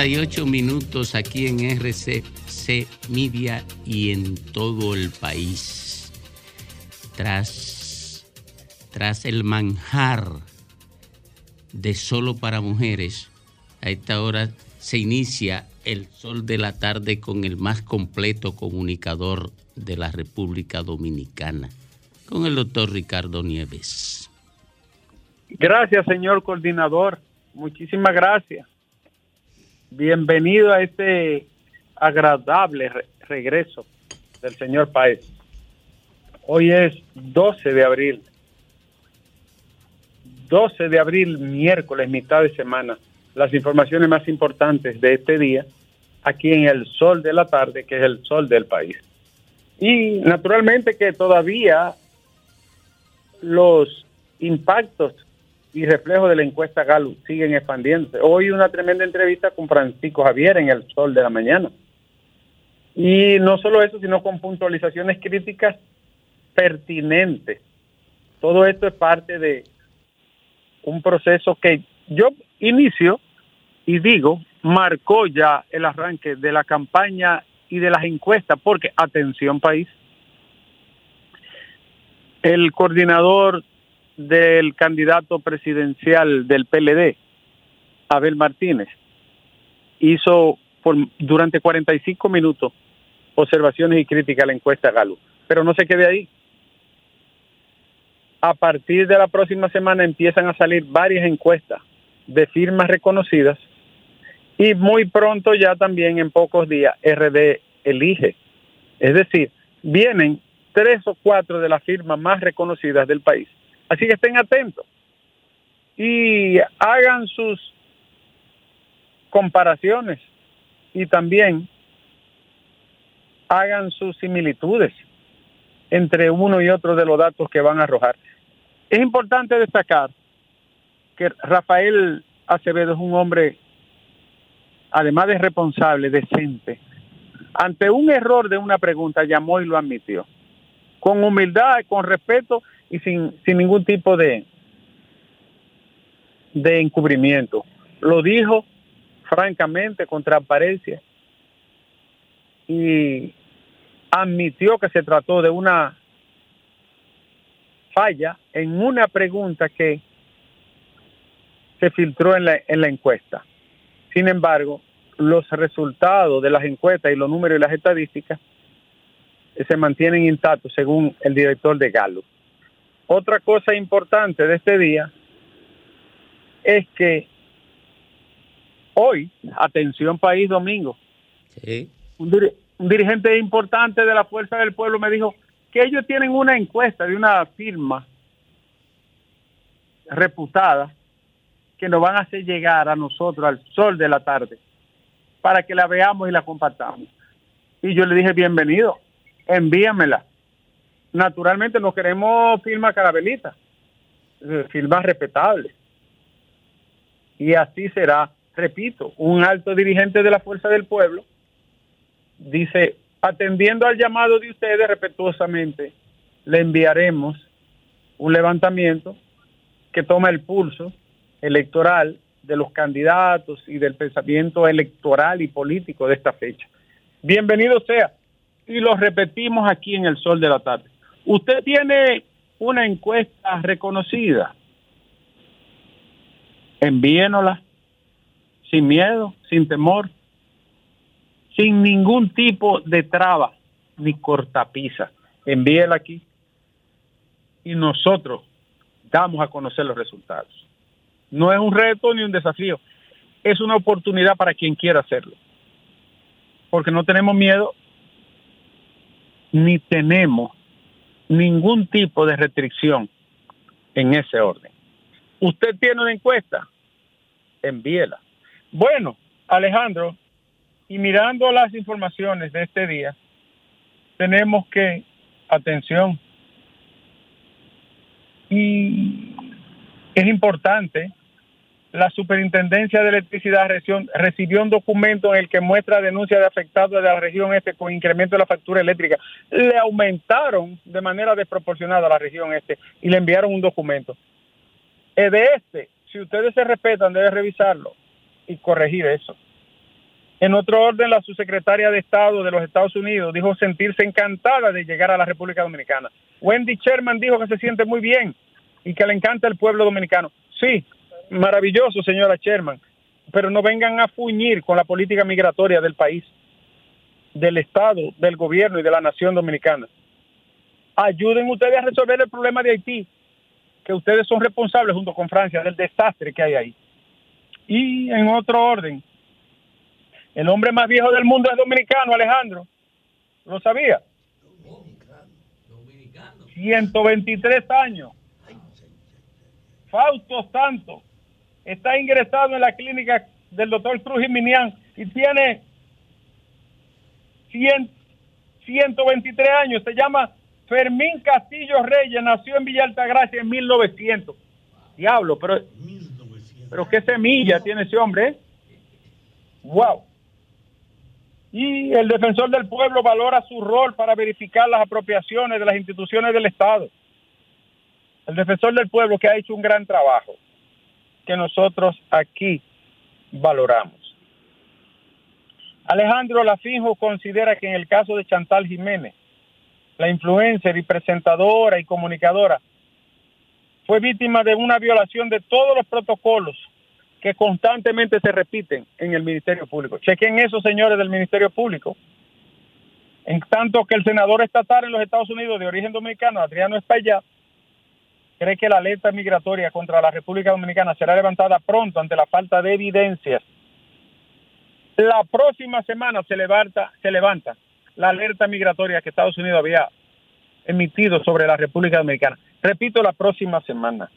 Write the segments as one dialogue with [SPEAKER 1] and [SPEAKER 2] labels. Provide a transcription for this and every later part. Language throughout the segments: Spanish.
[SPEAKER 1] 2.38 minutos aquí en RCC Media y en todo el país. Tras, tras el manjar de solo para mujeres, a esta hora se inicia el sol de la tarde con el más completo comunicador de la República Dominicana, con el doctor Ricardo Nieves.
[SPEAKER 2] Gracias, señor coordinador. Muchísimas gracias. Bienvenido a este agradable regreso del señor Paez. Hoy es 12 de abril. 12 de abril, miércoles, mitad de semana. Las informaciones más importantes de este día, aquí en el sol de la tarde, que es el sol del país. Y naturalmente que todavía los impactos y reflejo de la encuesta Gallup siguen expandiéndose. Hoy una tremenda entrevista con Francisco Javier en el Sol de la Mañana. Y no solo eso, sino con puntualizaciones críticas pertinentes. Todo esto es parte de un proceso que yo inicio y digo, marcó ya el arranque de la campaña y de las encuestas, porque atención país, el coordinador del candidato presidencial del PLD, Abel Martínez, hizo por, durante 45 minutos observaciones y críticas a la encuesta Galo. Pero no se quede ahí. A partir de la próxima semana empiezan a salir varias encuestas de firmas reconocidas y muy pronto ya también en pocos días RD elige. Es decir, vienen tres o cuatro de las firmas más reconocidas del país Así que estén atentos y hagan sus comparaciones y también hagan sus similitudes entre uno y otro de los datos que van a arrojar. Es importante destacar que Rafael Acevedo es un hombre, además de responsable, decente. Ante un error de una pregunta, llamó y lo admitió. Con humildad, con respeto y sin, sin ningún tipo de, de encubrimiento. Lo dijo francamente, con transparencia, y admitió que se trató de una falla en una pregunta que se filtró en la, en la encuesta. Sin embargo, los resultados de las encuestas y los números y las estadísticas se mantienen intactos según el director de Gallup. Otra cosa importante de este día es que hoy, atención país domingo, un, dirigente importante de la Fuerza del Pueblo me dijo que ellos tienen una encuesta de una firma reputada que nos van a hacer llegar a nosotros al sol de la tarde para que la veamos y la compartamos. Y yo le dije, bienvenido, envíamela naturalmente no queremos firmas carabelitas, eh, firmas respetables. Y así será, repito, un alto dirigente de la Fuerza del Pueblo dice, atendiendo al llamado de ustedes respetuosamente, le enviaremos un levantamiento que toma el pulso electoral de los candidatos y del pensamiento electoral y político de esta fecha. Bienvenido sea. Y lo repetimos aquí en el sol de la tarde. Usted tiene una encuesta reconocida. Envíenosla sin miedo, sin temor, sin ningún tipo de traba ni cortapisa. Envíela aquí y nosotros damos a conocer los resultados. No es un reto ni un desafío, es una oportunidad para quien quiera hacerlo. Porque no tenemos miedo ni tenemos ningún tipo de restricción en ese orden. ¿Usted tiene una encuesta? Envíela. Bueno, Alejandro, y mirando las informaciones de este día, tenemos que, atención, y es importante la Superintendencia de Electricidad recibió un documento en el que muestra denuncia de afectados de la región este con incremento de la factura eléctrica. Le aumentaron de manera desproporcionada a la región este y le enviaron un documento. Es de este, si ustedes se respetan, debe revisarlo y corregir eso. En otro orden, la subsecretaria de Estado de los Estados Unidos dijo sentirse encantada de llegar a la República Dominicana. Wendy Sherman dijo que se siente muy bien y que le encanta el pueblo dominicano. Sí, maravilloso, señora Sherman, pero no vengan a fuñir con la política migratoria del país, del Estado, del gobierno y de la nación dominicana. Ayuden ustedes a resolver el problema de Haití, que ustedes son responsables junto con Francia del desastre que hay ahí. Y en otro orden, el hombre más viejo del mundo es dominicano, Alejandro. ¿Lo sabía? 123 años. Fausto Santos está ingresado en la clínica del doctor Cruz Minian y tiene 123 años. Se llama Fermín Castillo Reyes, nació en Villa Altagracia en 1900. Diablo, pero, pero qué semilla tiene ese hombre. ¿eh? Wow. Y el defensor del pueblo valora su rol para verificar las apropiaciones de las instituciones del Estado. El defensor del pueblo que ha hecho un gran trabajo que nosotros aquí valoramos. Alejandro Lafinjo considera que en el caso de Chantal Jiménez, la influencer y presentadora y comunicadora, fue víctima de una violación de todos los protocolos que constantemente se repiten en el Ministerio Público. Chequen eso, señores del Ministerio Público. En tanto que el senador estatal en los Estados Unidos de origen dominicano, Adriano Espaillat, cree que la alerta migratoria contra la República Dominicana será levantada pronto ante la falta de evidencias. La próxima semana se levanta, se levanta la alerta migratoria que Estados Unidos había emitido sobre la República Dominicana. Repito, la próxima semana.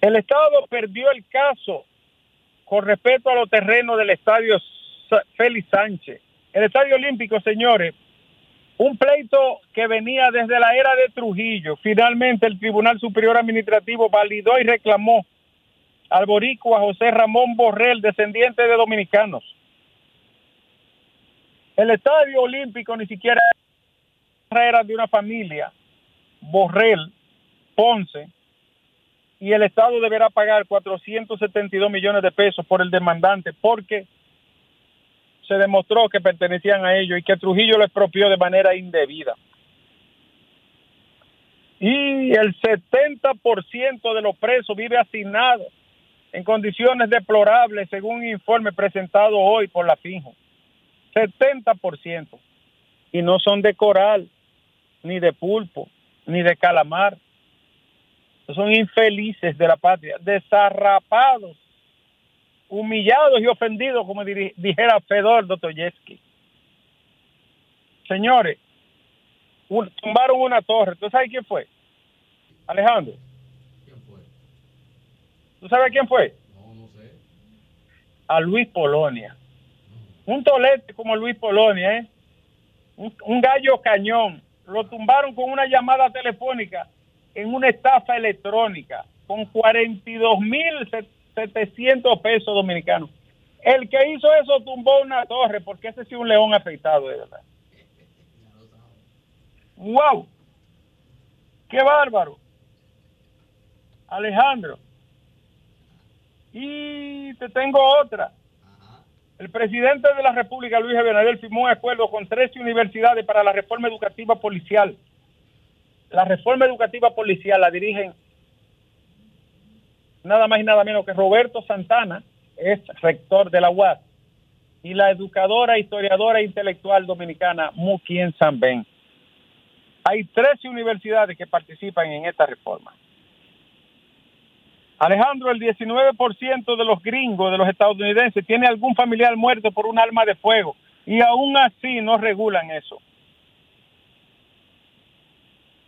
[SPEAKER 2] El Estado perdió el caso con respecto a los terrenos del estadio Félix Sánchez. El estadio olímpico, señores, un pleito que venía desde la era de Trujillo. Finalmente el Tribunal Superior Administrativo validó y reclamó al boricua José Ramón Borrell, descendiente de dominicanos. El Estadio Olímpico ni siquiera era de una familia, Borrell, Ponce, y el Estado deberá pagar 472 millones de pesos por el demandante porque se demostró que pertenecían a ellos y que Trujillo lo expropió de manera indebida. Y el 70% de los presos vive asignado en condiciones deplorables, según un informe presentado hoy por la FIJO. 70%. Y no son de coral, ni de pulpo, ni de calamar. Son infelices de la patria, desarrapados humillados y ofendidos, como dijera Fedor Dostoyevsky. Señores, tumbaron una torre. ¿Tú sabes quién fue? Alejandro. ¿Quién fue? ¿Tú sabes quién fue? No, no sé. A Luis Polonia. Un tolete como Luis Polonia, ¿eh? Un, un gallo cañón. Lo tumbaron con una llamada telefónica en una estafa electrónica con 42 mil 700 pesos dominicanos. El que hizo eso tumbó una torre, porque ese sí un león afeitado, de verdad. ¡Wow! ¡Qué bárbaro! Alejandro. Y te tengo otra. El presidente de la República, Luis Abinader, firmó un acuerdo con 13 universidades para la reforma educativa policial. La reforma educativa policial la dirigen nada más y nada menos que Roberto Santana, es rector de la UAS, y la educadora, historiadora e intelectual dominicana Mukien Sanben. Hay 13 universidades que participan en esta reforma. Alejandro, el 19% de los gringos, de los estadounidenses, tiene algún familiar muerto por un arma de fuego y aún así no regulan eso.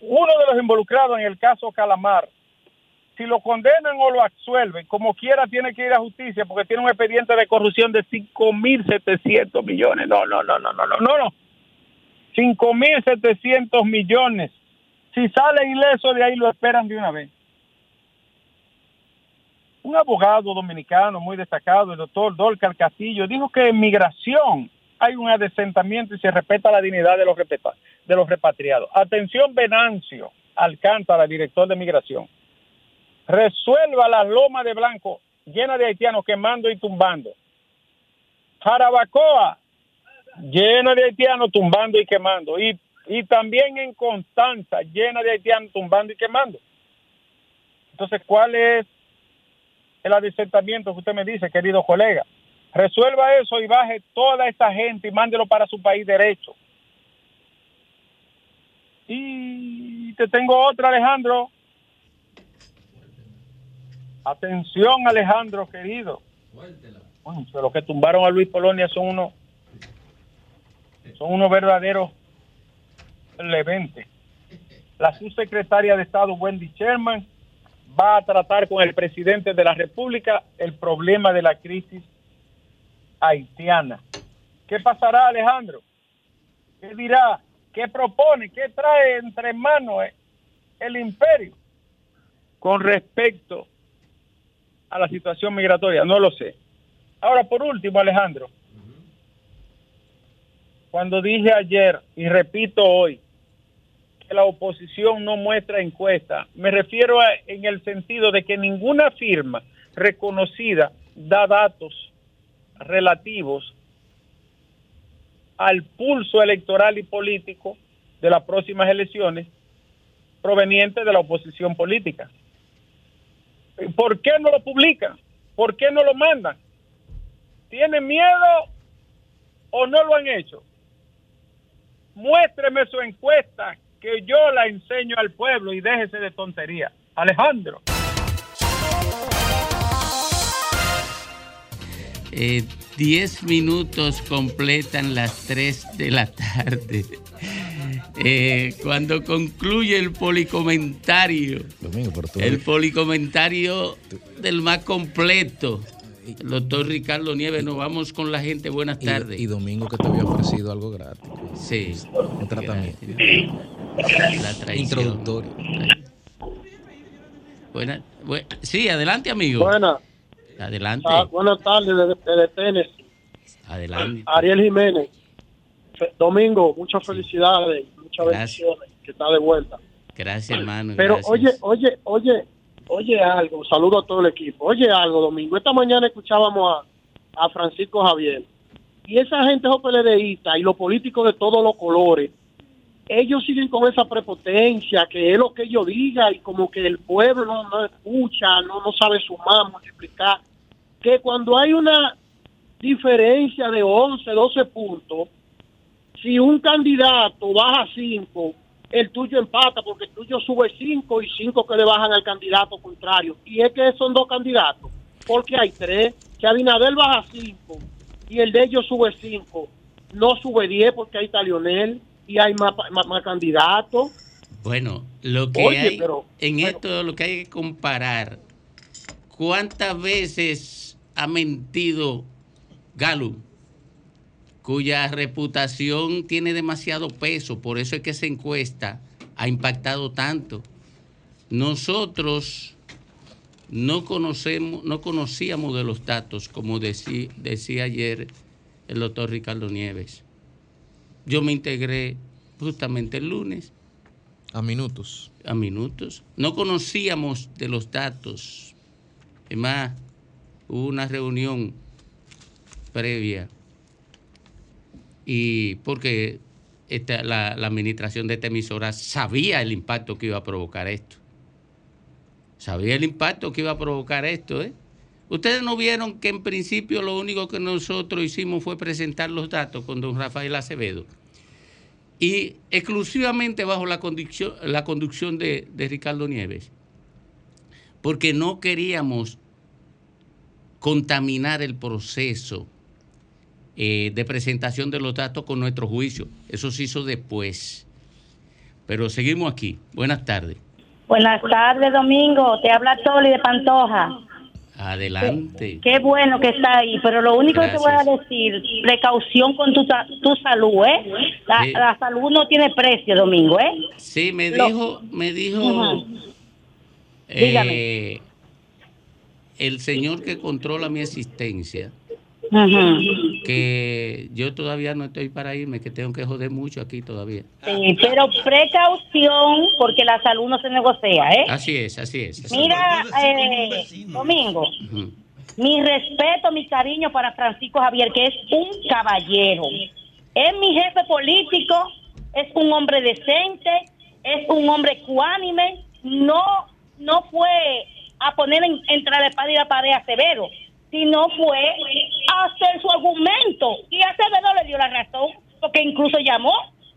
[SPEAKER 2] Uno de los involucrados en el caso Calamar si lo condenan o lo absuelven, como quiera tiene que ir a justicia porque tiene un expediente de corrupción de 5.700 millones. No, no, no, no, no, no, no, no. 5.700 millones. Si sale ileso de ahí lo esperan de una vez. un abogado dominicano muy destacado, el doctor Dolcar Castillo, dijo que en migración hay un adesentamiento y se respeta la dignidad de los, de los repatriados. Atención, Venancio Alcántara, director de migración. Resuelva la loma de blanco llena de haitianos quemando y tumbando. Jarabacoa, llena de haitianos tumbando y quemando. Y, y también en Constanza, llena de haitianos tumbando y quemando. Entonces, ¿cuál es el adesentamiento que usted me dice, querido colega? Resuelva eso y baje toda esta gente y mándelo para su país derecho. Y te tengo otra, Alejandro. Atención, Alejandro, querido. Bueno, los que tumbaron a Luis Polonia son unos son unos verdaderos leventes. La subsecretaria de Estado, Wendy Sherman, va a tratar con el presidente de la República el problema de la crisis haitiana. ¿Qué pasará, Alejandro? ¿Qué dirá? ¿Qué propone? ¿Qué trae entre manos el imperio con respecto a la situación migratoria? No lo sé. Ahora, por último, Alejandro, cuando dije ayer y repito hoy que la oposición no muestra encuesta, me refiero en el sentido de que ninguna firma reconocida da datos relativos al pulso electoral y político de las próximas elecciones provenientes de la oposición política. ¿Por qué no lo publican? ¿Por qué no lo mandan? ¿Tienen miedo o no lo han hecho? Muéstreme su encuesta que yo la enseño al pueblo y déjese de tontería. Alejandro.
[SPEAKER 1] Eh, diez minutos completan las tres de la tarde. Eh, cuando concluye el policomentario, el policomentario del más completo, el doctor Ricardo Nieves, nos vamos con la gente. Buenas tardes.
[SPEAKER 3] Y, Domingo que te había ofrecido algo gratis.
[SPEAKER 1] Sí.
[SPEAKER 3] Un tratamiento.
[SPEAKER 1] La Introductorio. Buena, sí, adelante, amigo.
[SPEAKER 4] Buenas.
[SPEAKER 1] Adelante.
[SPEAKER 4] Ah, buenas tardes, desde, de
[SPEAKER 1] Adelante.
[SPEAKER 4] Ariel Jiménez. Domingo, muchas felicidades, muchas bendiciones, que está de vuelta.
[SPEAKER 1] Gracias, hermano.
[SPEAKER 4] Pero oye, oye, oye, oye algo, saludo a todo el equipo. Oye algo, Domingo. Esta mañana escuchábamos a, a Francisco Javier. Y esa gente PLDista y los políticos de todos los colores, ellos siguen con esa prepotencia, que es lo que ellos digan, y como que el pueblo no, escucha, no, no sabe sumar, multiplicar. Que cuando hay una diferencia de 11, 12 puntos, si un candidato baja 5, el tuyo empata porque el tuyo sube 5 y 5 que le bajan al candidato contrario. Y es que son dos candidatos, porque hay tres, que Abinader baja 5 y el de ellos sube 5, no sube 10 porque ahí está Lionel y hay más, más, candidatos.
[SPEAKER 1] Bueno, lo que hay en esto lo que hay que comparar, ¿cuántas veces ha mentido Galo? Cuya reputación tiene demasiado peso, por eso es que esa encuesta ha impactado tanto. Nosotros no conocemos, no conocíamos de los datos, como decía ayer el doctor Ricardo Nieves. Yo me integré justamente el lunes.
[SPEAKER 3] A minutos.
[SPEAKER 1] A minutos. No conocíamos de los datos. Es más, hubo una reunión previa y porque la, administración de esta emisora sabía el impacto que iba a provocar esto. Sabía el impacto que iba a provocar esto. ¿eh? Ustedes no vieron que en principio lo único que nosotros hicimos fue presentar los datos con don Rafael Acevedo. Y exclusivamente bajo la conducción, la conducción de Ricardo Nieves. Porque no queríamos contaminar el proceso eh, de presentación de los datos con nuestro juicio. Eso se hizo después. Pero seguimos aquí. Buenas tardes.
[SPEAKER 5] Buenas tardes, Domingo. Te habla Toli de Pantoja.
[SPEAKER 1] Adelante.
[SPEAKER 5] Qué, bueno que está ahí, pero lo único que te voy a decir, precaución con tu, tu salud, ¿eh? La, salud no tiene precio, Domingo, ¿eh?
[SPEAKER 1] Sí, me dijo, me dijo, eh, el señor que controla mi existencia, que yo todavía no estoy para irme, que tengo que joder mucho aquí todavía.
[SPEAKER 5] Sí, pero precaución porque la salud no se negocia, ¿eh?
[SPEAKER 1] Así es, así es.
[SPEAKER 5] Mira, eh, Domingo, mi respeto, mi cariño para Francisco Javier, que es un caballero. Es mi jefe político, es un hombre decente, es un hombre ecuánime, no, no fue a poner en, entre la espada y la pared a Severo, sino fue a hacer su argumento. Y a Severo le dio la razón, porque incluso llamó.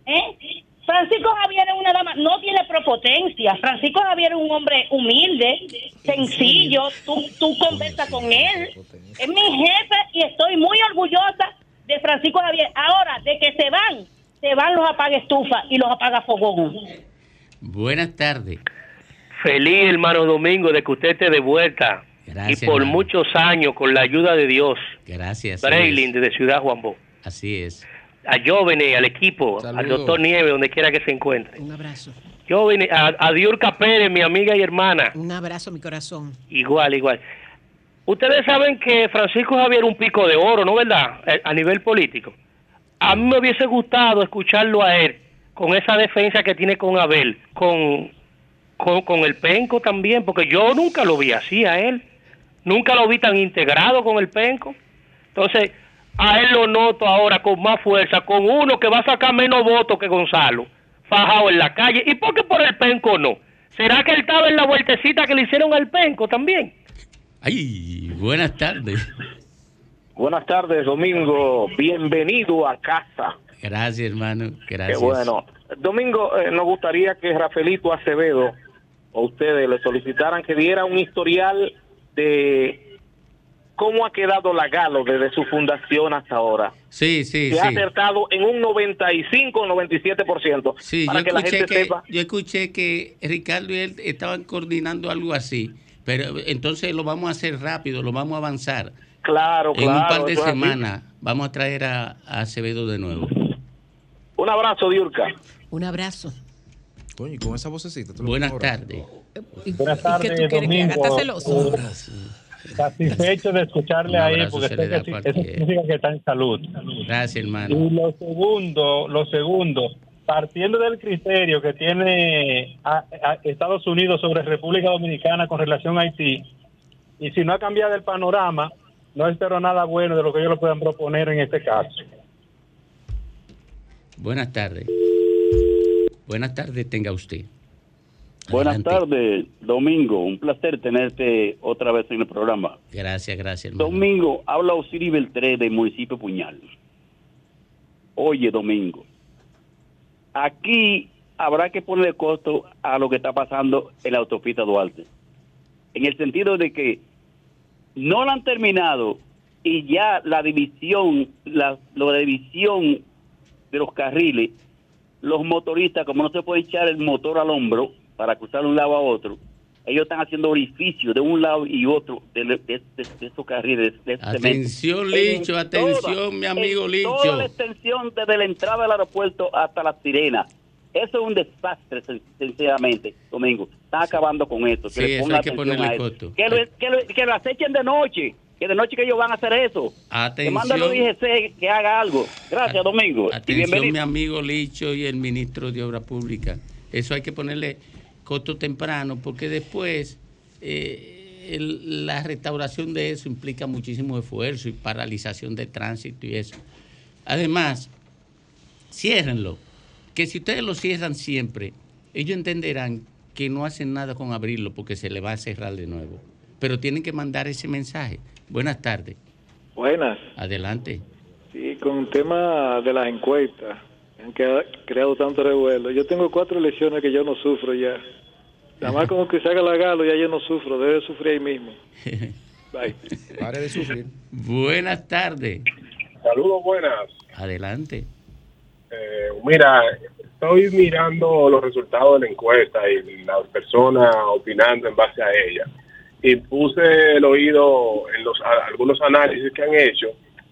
[SPEAKER 5] ¿eh? Francisco Javier es una dama, no tiene propotencia. Francisco Javier es un hombre humilde, sencillo. Tú, tú conversas con él. Es mi jefe y estoy muy orgullosa de Francisco Javier. Ahora, de que se van, se van los apaga estufa y los apaga fogón.
[SPEAKER 1] Buenas tardes.
[SPEAKER 6] Feliz, hermano Domingo, de que usted esté de vuelta.
[SPEAKER 1] Gracias,
[SPEAKER 6] y por
[SPEAKER 1] hermano.
[SPEAKER 6] muchos años, con la ayuda de Dios.
[SPEAKER 1] Gracias.
[SPEAKER 6] Braylin, desde Ciudad Juan Bo.
[SPEAKER 1] Así es.
[SPEAKER 6] A Jóvenes, al equipo, al doctor Nieves, donde quiera que se encuentre.
[SPEAKER 7] Un abrazo.
[SPEAKER 6] Jóvenes, a, a Diurka Pérez, mi amiga y hermana.
[SPEAKER 7] Un abrazo, mi corazón.
[SPEAKER 6] Igual, igual. Ustedes saben que Francisco Javier es un pico de oro, ¿no verdad? Eh, A nivel político. A mí me hubiese gustado escucharlo a él con esa defensa que tiene con Abel, con, con, con el penco también, porque yo nunca lo vi así a él. Nunca lo vi tan integrado con el penco. Entonces, a él lo noto ahora con más fuerza, con uno que va a sacar menos votos que Gonzalo, fajado en la calle. ¿Y por qué por el penco no? ¿Será que él estaba en la vueltecita que le hicieron al penco también?
[SPEAKER 1] Ay, buenas tardes.
[SPEAKER 8] Buenas tardes, Domingo. Bienvenido a casa.
[SPEAKER 1] Gracias, hermano. Gracias.
[SPEAKER 8] Qué bueno. Domingo, eh, nos gustaría que Rafaelito Acevedo o ustedes le solicitaran que diera un historial de cómo ha quedado la Galo desde su fundación hasta ahora.
[SPEAKER 1] Sí, sí,
[SPEAKER 8] Se ha acertado en un 95 o 97%.
[SPEAKER 1] Sí,
[SPEAKER 8] para
[SPEAKER 1] yo
[SPEAKER 8] que la
[SPEAKER 1] escuché
[SPEAKER 8] gente
[SPEAKER 1] que,
[SPEAKER 8] sepa.
[SPEAKER 1] yo escuché que Ricardo y él estaban coordinando algo así, pero entonces lo vamos a hacer rápido, lo vamos a avanzar.
[SPEAKER 8] Claro,
[SPEAKER 1] En un
[SPEAKER 8] claro,
[SPEAKER 1] par de
[SPEAKER 8] eso es así.
[SPEAKER 1] semanas vamos a traer a, a Acevedo de nuevo.
[SPEAKER 8] Un abrazo, Diurka.
[SPEAKER 7] Un abrazo.
[SPEAKER 3] Coño, y con esa vocecita. tú lo
[SPEAKER 1] Buenas tardes.
[SPEAKER 9] Buenas
[SPEAKER 7] ¿Y
[SPEAKER 9] tardes? Domingo.
[SPEAKER 7] ¿Estás celoso?
[SPEAKER 9] Satisfecho de escucharle ahí porque sé
[SPEAKER 1] le
[SPEAKER 9] que sí- eso significa que está en salud.
[SPEAKER 1] Gracias, hermano.
[SPEAKER 9] Y lo segundo, lo segundo, partiendo del criterio que tiene a- a Estados Unidos sobre República Dominicana con relación a Haití, y si no ha cambiado el panorama, no espero nada bueno de lo que ellos lo puedan proponer en este caso.
[SPEAKER 1] Buenas tardes. Buenas tardes, tenga usted.
[SPEAKER 10] Buenas tardes, Domingo. Un placer tenerte otra vez en el programa.
[SPEAKER 1] Gracias, gracias, hermano.
[SPEAKER 10] Domingo, habla Osiris Beltré del municipio Puñal. Oye, Domingo, aquí habrá que ponerle costo a lo que está pasando en la autopista Duarte. En el sentido de que no la han terminado y ya la división, la, la división de los carriles, los motoristas, como no se puede echar el motor al hombro para cruzar de un lado a otro, ellos están haciendo orificios de un lado y otro de, de- de- de esos carriles.
[SPEAKER 1] Atención,
[SPEAKER 10] En
[SPEAKER 1] Licho, atención,
[SPEAKER 10] toda-
[SPEAKER 1] mi amigo
[SPEAKER 10] en
[SPEAKER 1] Licho.
[SPEAKER 10] Toda la extensión desde la entrada del aeropuerto hasta la sirena. Eso es un desastre, sinceramente, Domingo. Está acabando con esto.
[SPEAKER 1] Sí,
[SPEAKER 10] le
[SPEAKER 1] eso hay que ponerle costo.
[SPEAKER 10] Que lo, que, lo, que lo acechen de noche. Que de noche que ellos van a hacer eso. Que manden los
[SPEAKER 1] Atención.
[SPEAKER 10] IGC que haga algo. Gracias, Domingo. y
[SPEAKER 1] Atención,
[SPEAKER 10] bienvenido.
[SPEAKER 1] mi amigo Licho y el ministro de Obra Pública. Eso hay que ponerle costo temprano porque después eh, el- la restauración de eso implica muchísimo esfuerzo y paralización de tránsito y eso. Además, ciérrenlo. Que si ustedes lo cierran siempre, ellos entenderán que no hacen nada con abrirlo porque se le va a cerrar de nuevo. Pero tienen que mandar ese mensaje. Buenas tardes.
[SPEAKER 11] Buenas.
[SPEAKER 1] Adelante.
[SPEAKER 11] Sí, con el tema de las encuestas, han creado tanto revuelo. Yo tengo cuatro elecciones que yo no sufro ya. Nada más como que se haga la galo, ya yo no sufro, debe sufrir ahí mismo. Bye.
[SPEAKER 3] Pare de sufrir.
[SPEAKER 1] Buenas tardes.
[SPEAKER 12] Saludos, buenas.
[SPEAKER 1] Adelante.
[SPEAKER 12] Eh, mira, estoy mirando los resultados de la encuesta y las personas opinando en base a ella. Y puse el oído en los a- algunos análisis que han hecho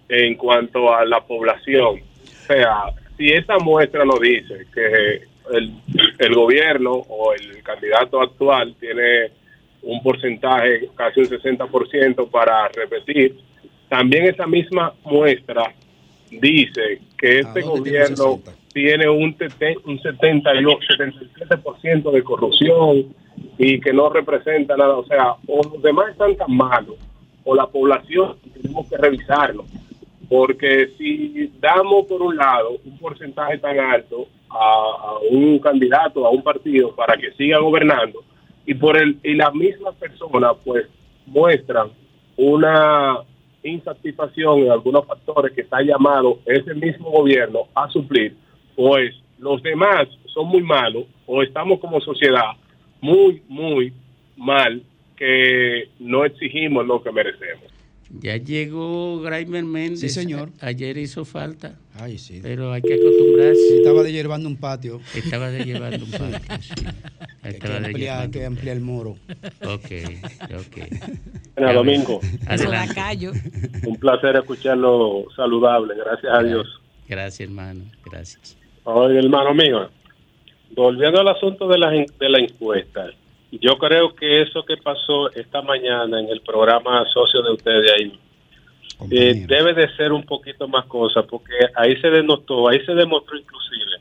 [SPEAKER 12] en cuanto a la población. O sea, si esa muestra nos dice que el, el gobierno o el candidato actual tiene
[SPEAKER 13] un porcentaje, casi un 60% para repetir. También esa misma muestra dice que este gobierno tiene un, un 78, 77% de corrupción y que no representa nada. O sea, o los demás están tan malos, o la población tenemos que revisarlo. Porque si damos por un lado un porcentaje tan alto a, un candidato, a un partido para que siga gobernando, y por el y las mismas personas pues muestran una insatisfacción en algunos factores que está llamado ese mismo gobierno a suplir, pues los demás son muy malos o estamos como sociedad muy, muy mal que no exigimos lo que merecemos.
[SPEAKER 1] Ya llegó Graimer Méndez.
[SPEAKER 3] Sí, señor.
[SPEAKER 1] Ayer hizo falta.
[SPEAKER 3] Ay, sí.
[SPEAKER 1] Pero hay que acostumbrarse.
[SPEAKER 3] Estaba llevando un patio.
[SPEAKER 1] Estaba de llevando un patio, sí.
[SPEAKER 3] Hay que
[SPEAKER 1] Estaba de
[SPEAKER 3] ampliar, que ampliar el moro.
[SPEAKER 1] Ok, ok.
[SPEAKER 12] Bueno, Domingo.
[SPEAKER 1] Adelante.
[SPEAKER 12] Un placer escucharlo saludable, gracias a Dios.
[SPEAKER 1] Gracias, hermano. Gracias.
[SPEAKER 12] Oye, hermano mío, volviendo al asunto de la, de la encuesta, yo creo que eso que pasó esta mañana en el programa socio de ustedes ahí, eh, debe de ser un poquito más cosa, porque ahí se denotó, ahí se demostró inclusive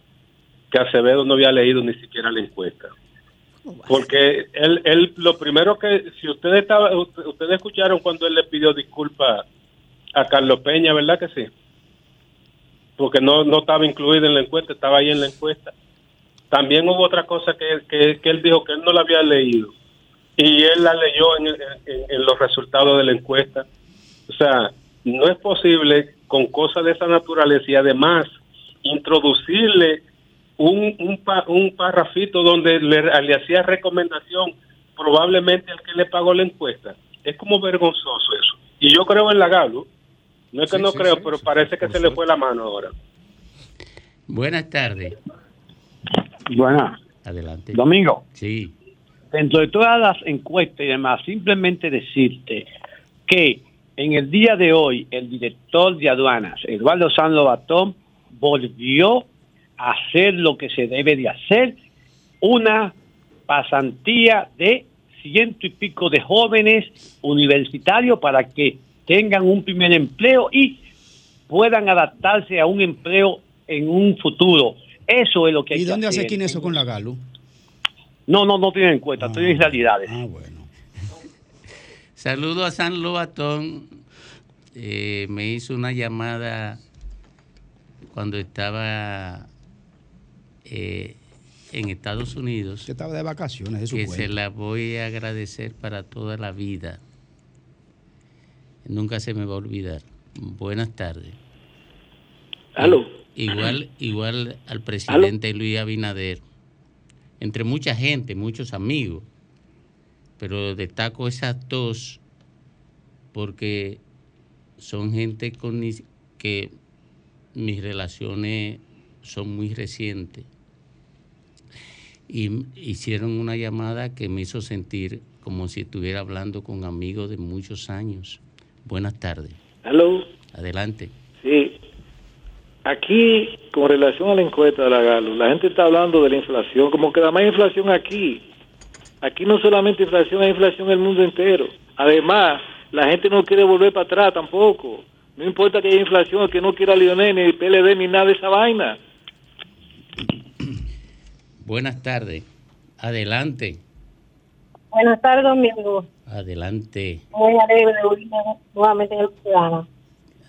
[SPEAKER 12] que Acevedo no había leído ni siquiera la encuesta. Porque él, él, lo primero que, si ustedes estaba, usted- ustedes escucharon cuando él le pidió disculpas a Carlos Peña, ¿verdad que sí? Porque no, no estaba incluido en la encuesta, estaba ahí en la encuesta. También hubo otra cosa que, que, que él dijo que él no la había leído y él la leyó en, en- en los resultados de la encuesta. O sea, no es posible con cosas de esa naturaleza y además introducirle un, un, pa- un parrafito donde le, le hacía recomendación probablemente al que le pagó la encuesta. Es como vergonzoso eso. Y yo creo en la Galo. No es que
[SPEAKER 1] Sí,
[SPEAKER 12] no
[SPEAKER 1] sí,
[SPEAKER 12] creo,
[SPEAKER 1] sí,
[SPEAKER 12] pero parece que se le fue la mano ahora.
[SPEAKER 1] Buenas tardes.
[SPEAKER 14] Buenas.
[SPEAKER 1] Adelante.
[SPEAKER 14] Domingo.
[SPEAKER 1] Sí.
[SPEAKER 14] Dentro de todas las encuestas y demás, simplemente decirte que en el día de hoy el director de aduanas, Eduardo San Lobatón, volvió a hacer lo que se debe de hacer, una pasantía de ciento y pico de jóvenes universitarios para que tengan un primer empleo y puedan adaptarse a un empleo en un futuro. Eso es lo que hay
[SPEAKER 3] ¿Y
[SPEAKER 14] que
[SPEAKER 3] dónde hace
[SPEAKER 14] hacer.
[SPEAKER 3] quién eso con la Galo?
[SPEAKER 14] No, no, no tienen encuesta, tienen realidades.
[SPEAKER 3] Ah, bueno.
[SPEAKER 1] Saludo a San Lobatón. Eh, me hizo una llamada cuando estaba eh, en Estados Unidos.
[SPEAKER 3] Que estaba de vacaciones de su
[SPEAKER 1] que se la voy a agradecer para toda la vida. Nunca se me va a olvidar. Buenas tardes.
[SPEAKER 15] Aló.
[SPEAKER 1] Igual, igual al presidente Luis Abinader, entre mucha gente, muchos amigos, pero destaco esas dos porque son gente con que mis relaciones son muy recientes y hicieron una llamada que me hizo sentir como si estuviera hablando con amigos de muchos años. Buenas tardes.
[SPEAKER 11] Aló.
[SPEAKER 1] Adelante.
[SPEAKER 11] Sí. Aquí, con relación a la encuesta de la Galo, la gente está hablando de la inflación, como que da más inflación aquí. Aquí no solamente inflación, hay inflación en el mundo entero. Además, la gente no quiere volver para atrás tampoco. No importa que haya inflación, que no quiera Lionel, ni PLD, ni nada de esa vaina.
[SPEAKER 1] Buenas tardes. Adelante.
[SPEAKER 16] Buenas tardes, Domingo.
[SPEAKER 1] Adelante.
[SPEAKER 16] Muy alegre de oírme nuevamente en el programa.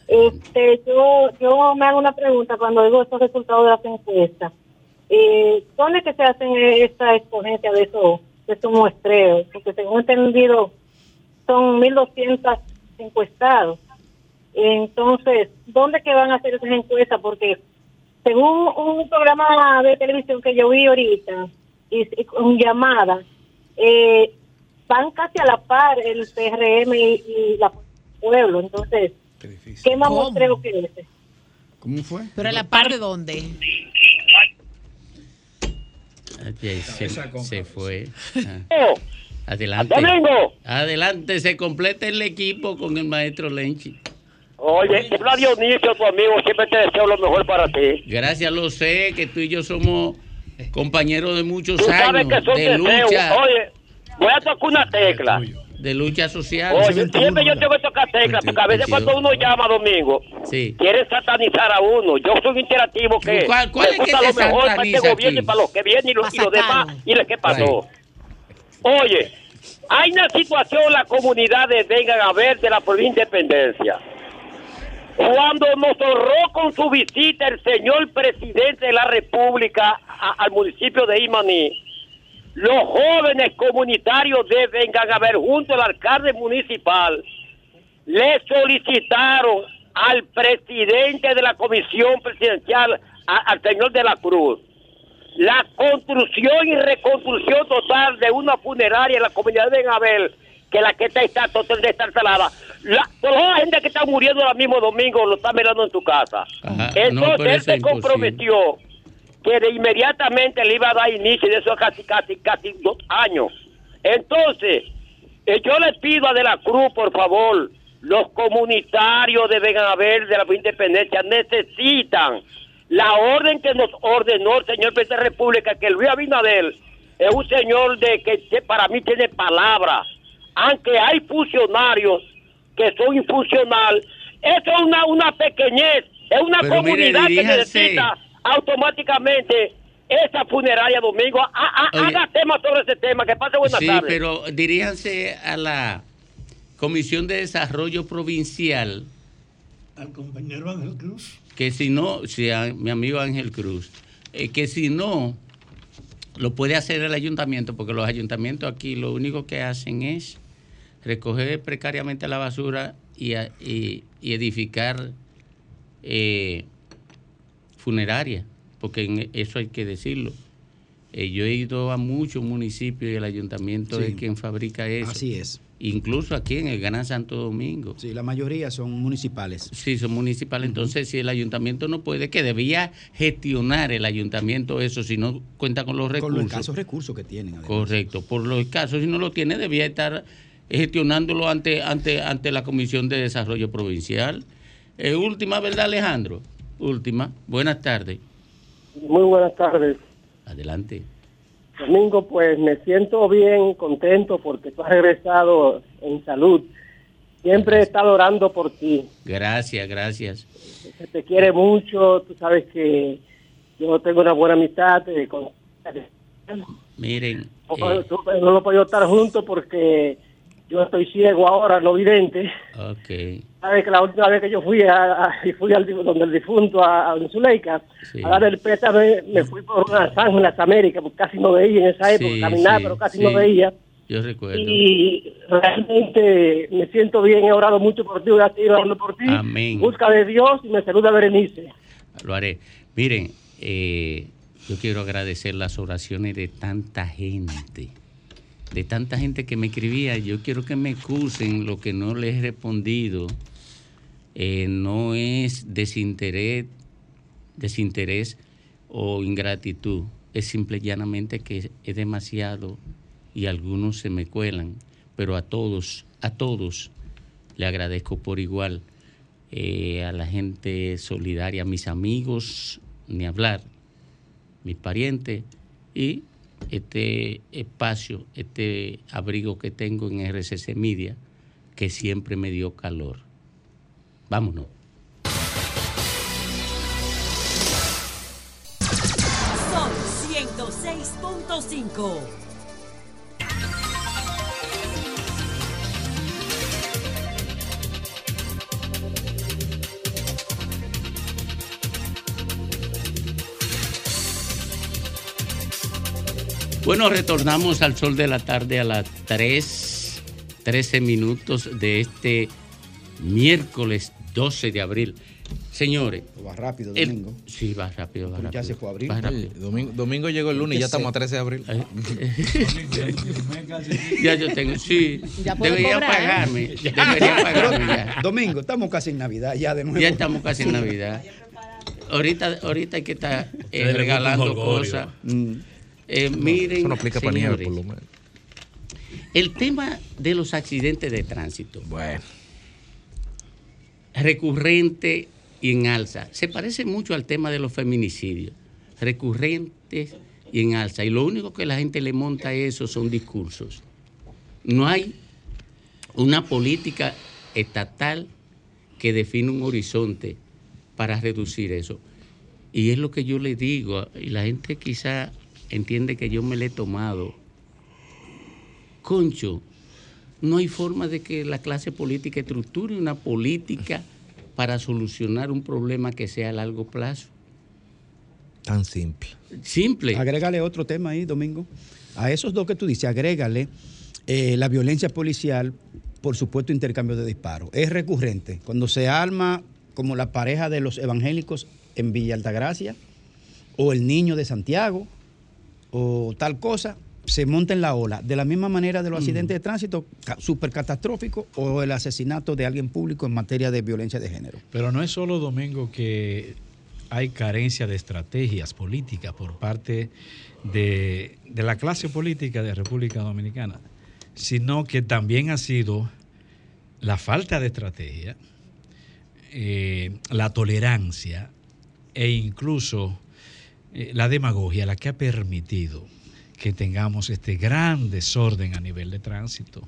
[SPEAKER 16] Este, yo, yo me hago una pregunta cuando oigo estos resultados de las encuestas. Eh, ¿Dónde que se hacen esta exponencia de esos de esos muestreos? Porque según entendido, son 1.200 encuestados. Entonces, ¿dónde que van a hacer esas encuestas? Porque según un programa de televisión que yo vi ahorita, y, con llamada, eh, van casi a la par el PRM y la pueblo. Entonces, ¿qué más
[SPEAKER 7] ¿Cómo?
[SPEAKER 16] muestreo que ese?
[SPEAKER 3] ¿Cómo fue?
[SPEAKER 7] Pero a la par de dónde?
[SPEAKER 1] Se, se fue. Ah.
[SPEAKER 15] Oh,
[SPEAKER 1] Adelante.
[SPEAKER 15] Domingo.
[SPEAKER 1] Adelante, se completa el equipo con el maestro Lenchi.
[SPEAKER 15] Oye, habla Dionisio, tu amigo, siempre te deseo lo mejor para ti.
[SPEAKER 1] Gracias, lo sé, que tú y yo somos compañeros de muchos
[SPEAKER 15] Tú sabes
[SPEAKER 1] años
[SPEAKER 15] que son
[SPEAKER 1] de
[SPEAKER 15] deseos,
[SPEAKER 1] lucha.
[SPEAKER 15] oye, voy a tocar una tecla.
[SPEAKER 1] De lucha social.
[SPEAKER 15] Oye, siempre yo tengo que tocar tecla, porque a veces cuando uno llama domingo,
[SPEAKER 1] Sí.
[SPEAKER 15] quieren satanizar a uno. Yo soy un interactivo que
[SPEAKER 1] ¿Cuál- cuál
[SPEAKER 15] me
[SPEAKER 1] es que te
[SPEAKER 15] lo mejor para este gobierno
[SPEAKER 1] aquí?
[SPEAKER 15] y para los que vienen y, lo- y los demás. Y les que pasó. Oye, hay una situación en la comunidad de Vengan a ver de la provincia de Independencia. Cuando nos honró con su visita el señor presidente de la República a- al municipio de Imaní, los jóvenes comunitarios de Vengan a ver junto al alcalde municipal le solicitaron al presidente de la comisión presidencial, a- al señor de la Cruz, la construcción y reconstrucción total de una funeraria en la comunidad de Benabel, que la que está, está total de estar salada. La, toda la gente que está muriendo ahora mismo domingo lo está mirando en tu casa.
[SPEAKER 1] Ajá,
[SPEAKER 15] Entonces él se
[SPEAKER 1] imposible.
[SPEAKER 15] Que de inmediatamente le iba a dar inicio de esos casi, casi, casi dos años. Entonces, eh, yo le pido a De la Cruz, por favor, los comunitarios de Venabel, de la Independencia, necesitan la orden que nos ordenó el señor presidente de la República, que Luis Abinader es un señor de que, que para mí tiene palabra, aunque hay funcionarios que son infuncionales, eso es una, una pequeñez, es una
[SPEAKER 1] Pero mire,
[SPEAKER 15] comunidad que necesita automáticamente esa funeraria domingo. Ha- ha-
[SPEAKER 1] Oye.
[SPEAKER 15] haga tema sobre ese tema, que pase buenas
[SPEAKER 1] Sí,
[SPEAKER 15] tardes.
[SPEAKER 1] pero diríjanse a la Comisión de Desarrollo Provincial
[SPEAKER 17] Al compañero Ángel Cruz.
[SPEAKER 1] que si no, si a mi amigo Ángel Cruz, eh, que si no, lo puede hacer el ayuntamiento, porque los ayuntamientos aquí lo único que hacen es recoger precariamente la basura y- y edificar eh, funeraria, porque en eso hay que decirlo. Eh, yo he ido a muchos municipios y el ayuntamiento
[SPEAKER 3] Sí.
[SPEAKER 1] es quien fabrica eso.
[SPEAKER 3] Así es.
[SPEAKER 1] Incluso aquí en el Gran Santo Domingo.
[SPEAKER 3] Sí, la mayoría son municipales.
[SPEAKER 1] Sí, son municipales. Entonces, si el ayuntamiento no puede, que debía gestionar el ayuntamiento eso si no cuenta con los
[SPEAKER 3] Con
[SPEAKER 1] recursos.
[SPEAKER 3] los escasos recursos que tienen. además.
[SPEAKER 1] Correcto. Por los casos, si no lo tiene, debía estar gestionándolo ante, ante, ante la Comisión de Desarrollo Provincial. Eh, última, ¿verdad, Alejandro? Última. Buenas tardes.
[SPEAKER 4] Muy buenas tardes.
[SPEAKER 1] Adelante.
[SPEAKER 4] Domingo, pues me siento bien, contento porque tú has regresado en salud. Siempre he estado orando por ti.
[SPEAKER 1] Gracias, gracias.
[SPEAKER 4] Se te quiere mucho, tú sabes que yo tengo una buena amistad. eh, con-
[SPEAKER 1] Miren,
[SPEAKER 4] no, tú- no lo puedo estar juntos porque yo estoy ciego ahora, no vidente.
[SPEAKER 1] ok.
[SPEAKER 4] Sabes que la última vez que yo fui a, fui al donde el difunto a, a Zuleika,
[SPEAKER 1] Sí.
[SPEAKER 4] a dar el pétame, me fui por una zanja en las Américas, porque casi no veía en esa época,
[SPEAKER 1] Sí,
[SPEAKER 4] caminaba,
[SPEAKER 1] sí,
[SPEAKER 4] pero casi no veía.
[SPEAKER 1] Yo recuerdo.
[SPEAKER 4] Y realmente me siento bien, he orado mucho por ti, voy a seguir orando por ti.
[SPEAKER 1] Amén.
[SPEAKER 4] Busca de Dios y me saluda Berenice.
[SPEAKER 1] Lo haré. Miren, eh, yo quiero agradecer las oraciones de tanta gente, de tanta gente que me escribía. Yo quiero que me excusen lo que no les he respondido. Eh, no es desinterés, desinterés o ingratitud. Es simple y llanamente que es demasiado y algunos se me cuelan. Pero a todos, a todos, le agradezco por igual eh, a la gente solidaria, a mis amigos, ni hablar, mis parientes y este espacio, este abrigo que tengo en RCC Media, que siempre me dio calor. Vámonos.
[SPEAKER 18] Son 106.5.
[SPEAKER 1] Bueno, retornamos al sol de la tarde a las 3, 13 minutos de este miércoles 12 de abril. Señores.
[SPEAKER 3] Va rápido,
[SPEAKER 1] el-
[SPEAKER 3] domingo.
[SPEAKER 1] sí, va rápido, va
[SPEAKER 3] Ya
[SPEAKER 1] rápido.
[SPEAKER 3] se fue abril.
[SPEAKER 1] Va
[SPEAKER 3] Oye,
[SPEAKER 1] rápido.
[SPEAKER 19] Domingo, domingo llegó el lunes y ya estamos a 13 de abril.
[SPEAKER 1] Ya yo tengo, sí.
[SPEAKER 3] Ya puedo
[SPEAKER 1] Debería
[SPEAKER 3] cobrar, ¿eh?
[SPEAKER 1] pagarme.
[SPEAKER 3] Ya.
[SPEAKER 1] Debería pagarme ya.
[SPEAKER 3] Domingo, estamos casi en Navidad ya de nuevo.
[SPEAKER 1] Ya estamos casi en Navidad. Ahorita, ahorita hay que estar eh, regalando
[SPEAKER 19] gusta un
[SPEAKER 1] cosas. Eh, miren,
[SPEAKER 19] Eso no aplica para
[SPEAKER 1] señores,
[SPEAKER 19] por lo menos.
[SPEAKER 1] El tema de los accidentes de tránsito. Bueno. Recurrente y en alza. Se parece mucho al tema de los feminicidios. Recurrentes y en alza. Y lo único que la gente le monta a eso son discursos. No hay una política estatal que define un horizonte para reducir eso. Y es lo que yo le digo, y la gente quizá entiende que yo me le he tomado. Concho, no hay forma de que la clase política estructure una política para solucionar un problema que sea a largo plazo.
[SPEAKER 19] Tan simple.
[SPEAKER 1] Simple.
[SPEAKER 3] Agrégale otro tema ahí, Domingo. A esos dos que tú dices, agrégale eh, la violencia policial, por supuesto, intercambio de disparos. Es recurrente. Cuando se arma como la pareja de los evangélicos en Villa Altagracia, o el niño de Santiago, o tal cosa, se monta en la ola. De la misma manera de los accidentes de tránsito, súper catastróficos, o el asesinato de alguien público en materia de violencia de género.
[SPEAKER 18] Pero no es solo, Domingo, que hay carencia de estrategias políticas por parte de, de la clase política de República Dominicana, sino que también ha sido la falta de estrategia, eh, la tolerancia e incluso eh, la demagogia la que ha permitido que tengamos este gran desorden a nivel de tránsito.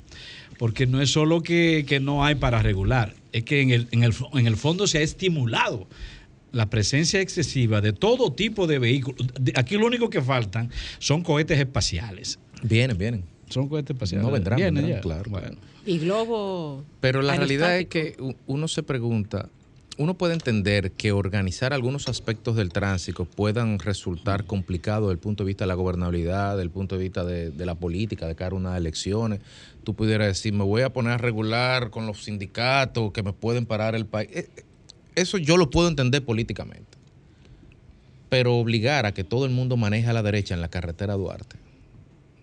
[SPEAKER 18] Porque no es solo que, que no hay para regular, es que en el, en, el, en el fondo se ha estimulado la presencia excesiva de todo tipo de vehículos. Aquí lo único que faltan son cohetes espaciales.
[SPEAKER 19] Vienen, vienen.
[SPEAKER 18] Son cohetes espaciales.
[SPEAKER 19] No vendrán,
[SPEAKER 18] Vienen
[SPEAKER 19] vendrán,
[SPEAKER 18] ya.
[SPEAKER 19] claro.
[SPEAKER 18] Bueno.
[SPEAKER 7] Y globo.
[SPEAKER 19] Pero la realidad es que uno se pregunta, uno puede entender que organizar algunos aspectos del tránsito puedan resultar complicados desde el punto de vista de la gobernabilidad, desde el punto de vista de, de la política, de cara a unas elecciones. Tú pudieras decir, me voy a poner a regular con los sindicatos que me pueden parar el país. Eh, eh, Eso yo lo puedo entender políticamente. Pero obligar a que todo el mundo maneje a la derecha en la carretera Duarte,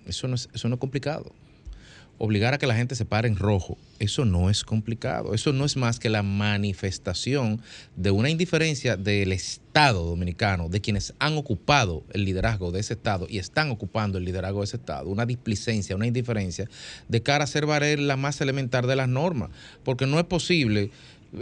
[SPEAKER 19] eso no es, eso no es complicado obligar a que la gente se pare en rojo, eso no es complicado. Eso no es más que la manifestación de una indiferencia del Estado dominicano, de quienes han ocupado el liderazgo de ese Estado y están ocupando el liderazgo de ese Estado. Una displicencia, una indiferencia de cara a valer la más elemental de las normas. Porque no es posible.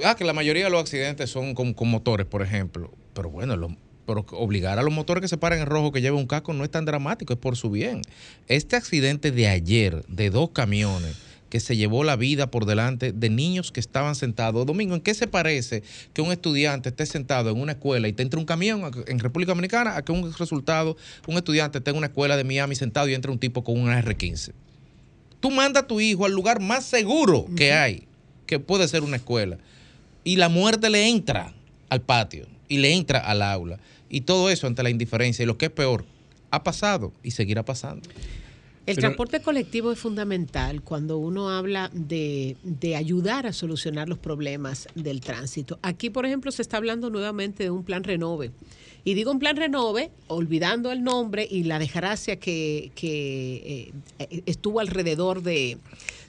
[SPEAKER 19] Ah, que la mayoría de los accidentes son con, con motores, por ejemplo. Pero bueno, los pero obligar a los motores que se paren en rojo que lleven un casco no es tan dramático, es por su bien. Este accidente de ayer de dos camiones que se llevó la vida por delante de niños que estaban sentados. Domingo, ¿en qué se parece que un estudiante esté sentado en una escuela y te entre un camión en República Dominicana a que un resultado, un estudiante esté en una escuela de Miami sentado y entre un tipo con una R15? Tú mandas a tu hijo al lugar más seguro que hay, que puede ser una escuela, y la muerte le entra al patio y le entra al aula. Y todo eso ante la indiferencia. Y lo que es peor, ha pasado y seguirá pasando.
[SPEAKER 7] El
[SPEAKER 18] Pero-
[SPEAKER 7] transporte colectivo es fundamental cuando uno habla de, de ayudar a solucionar los problemas del tránsito. Aquí, por ejemplo, se está hablando nuevamente de un plan renove. Y digo un plan renove, olvidando el nombre y la desgracia que, que, eh, estuvo alrededor de,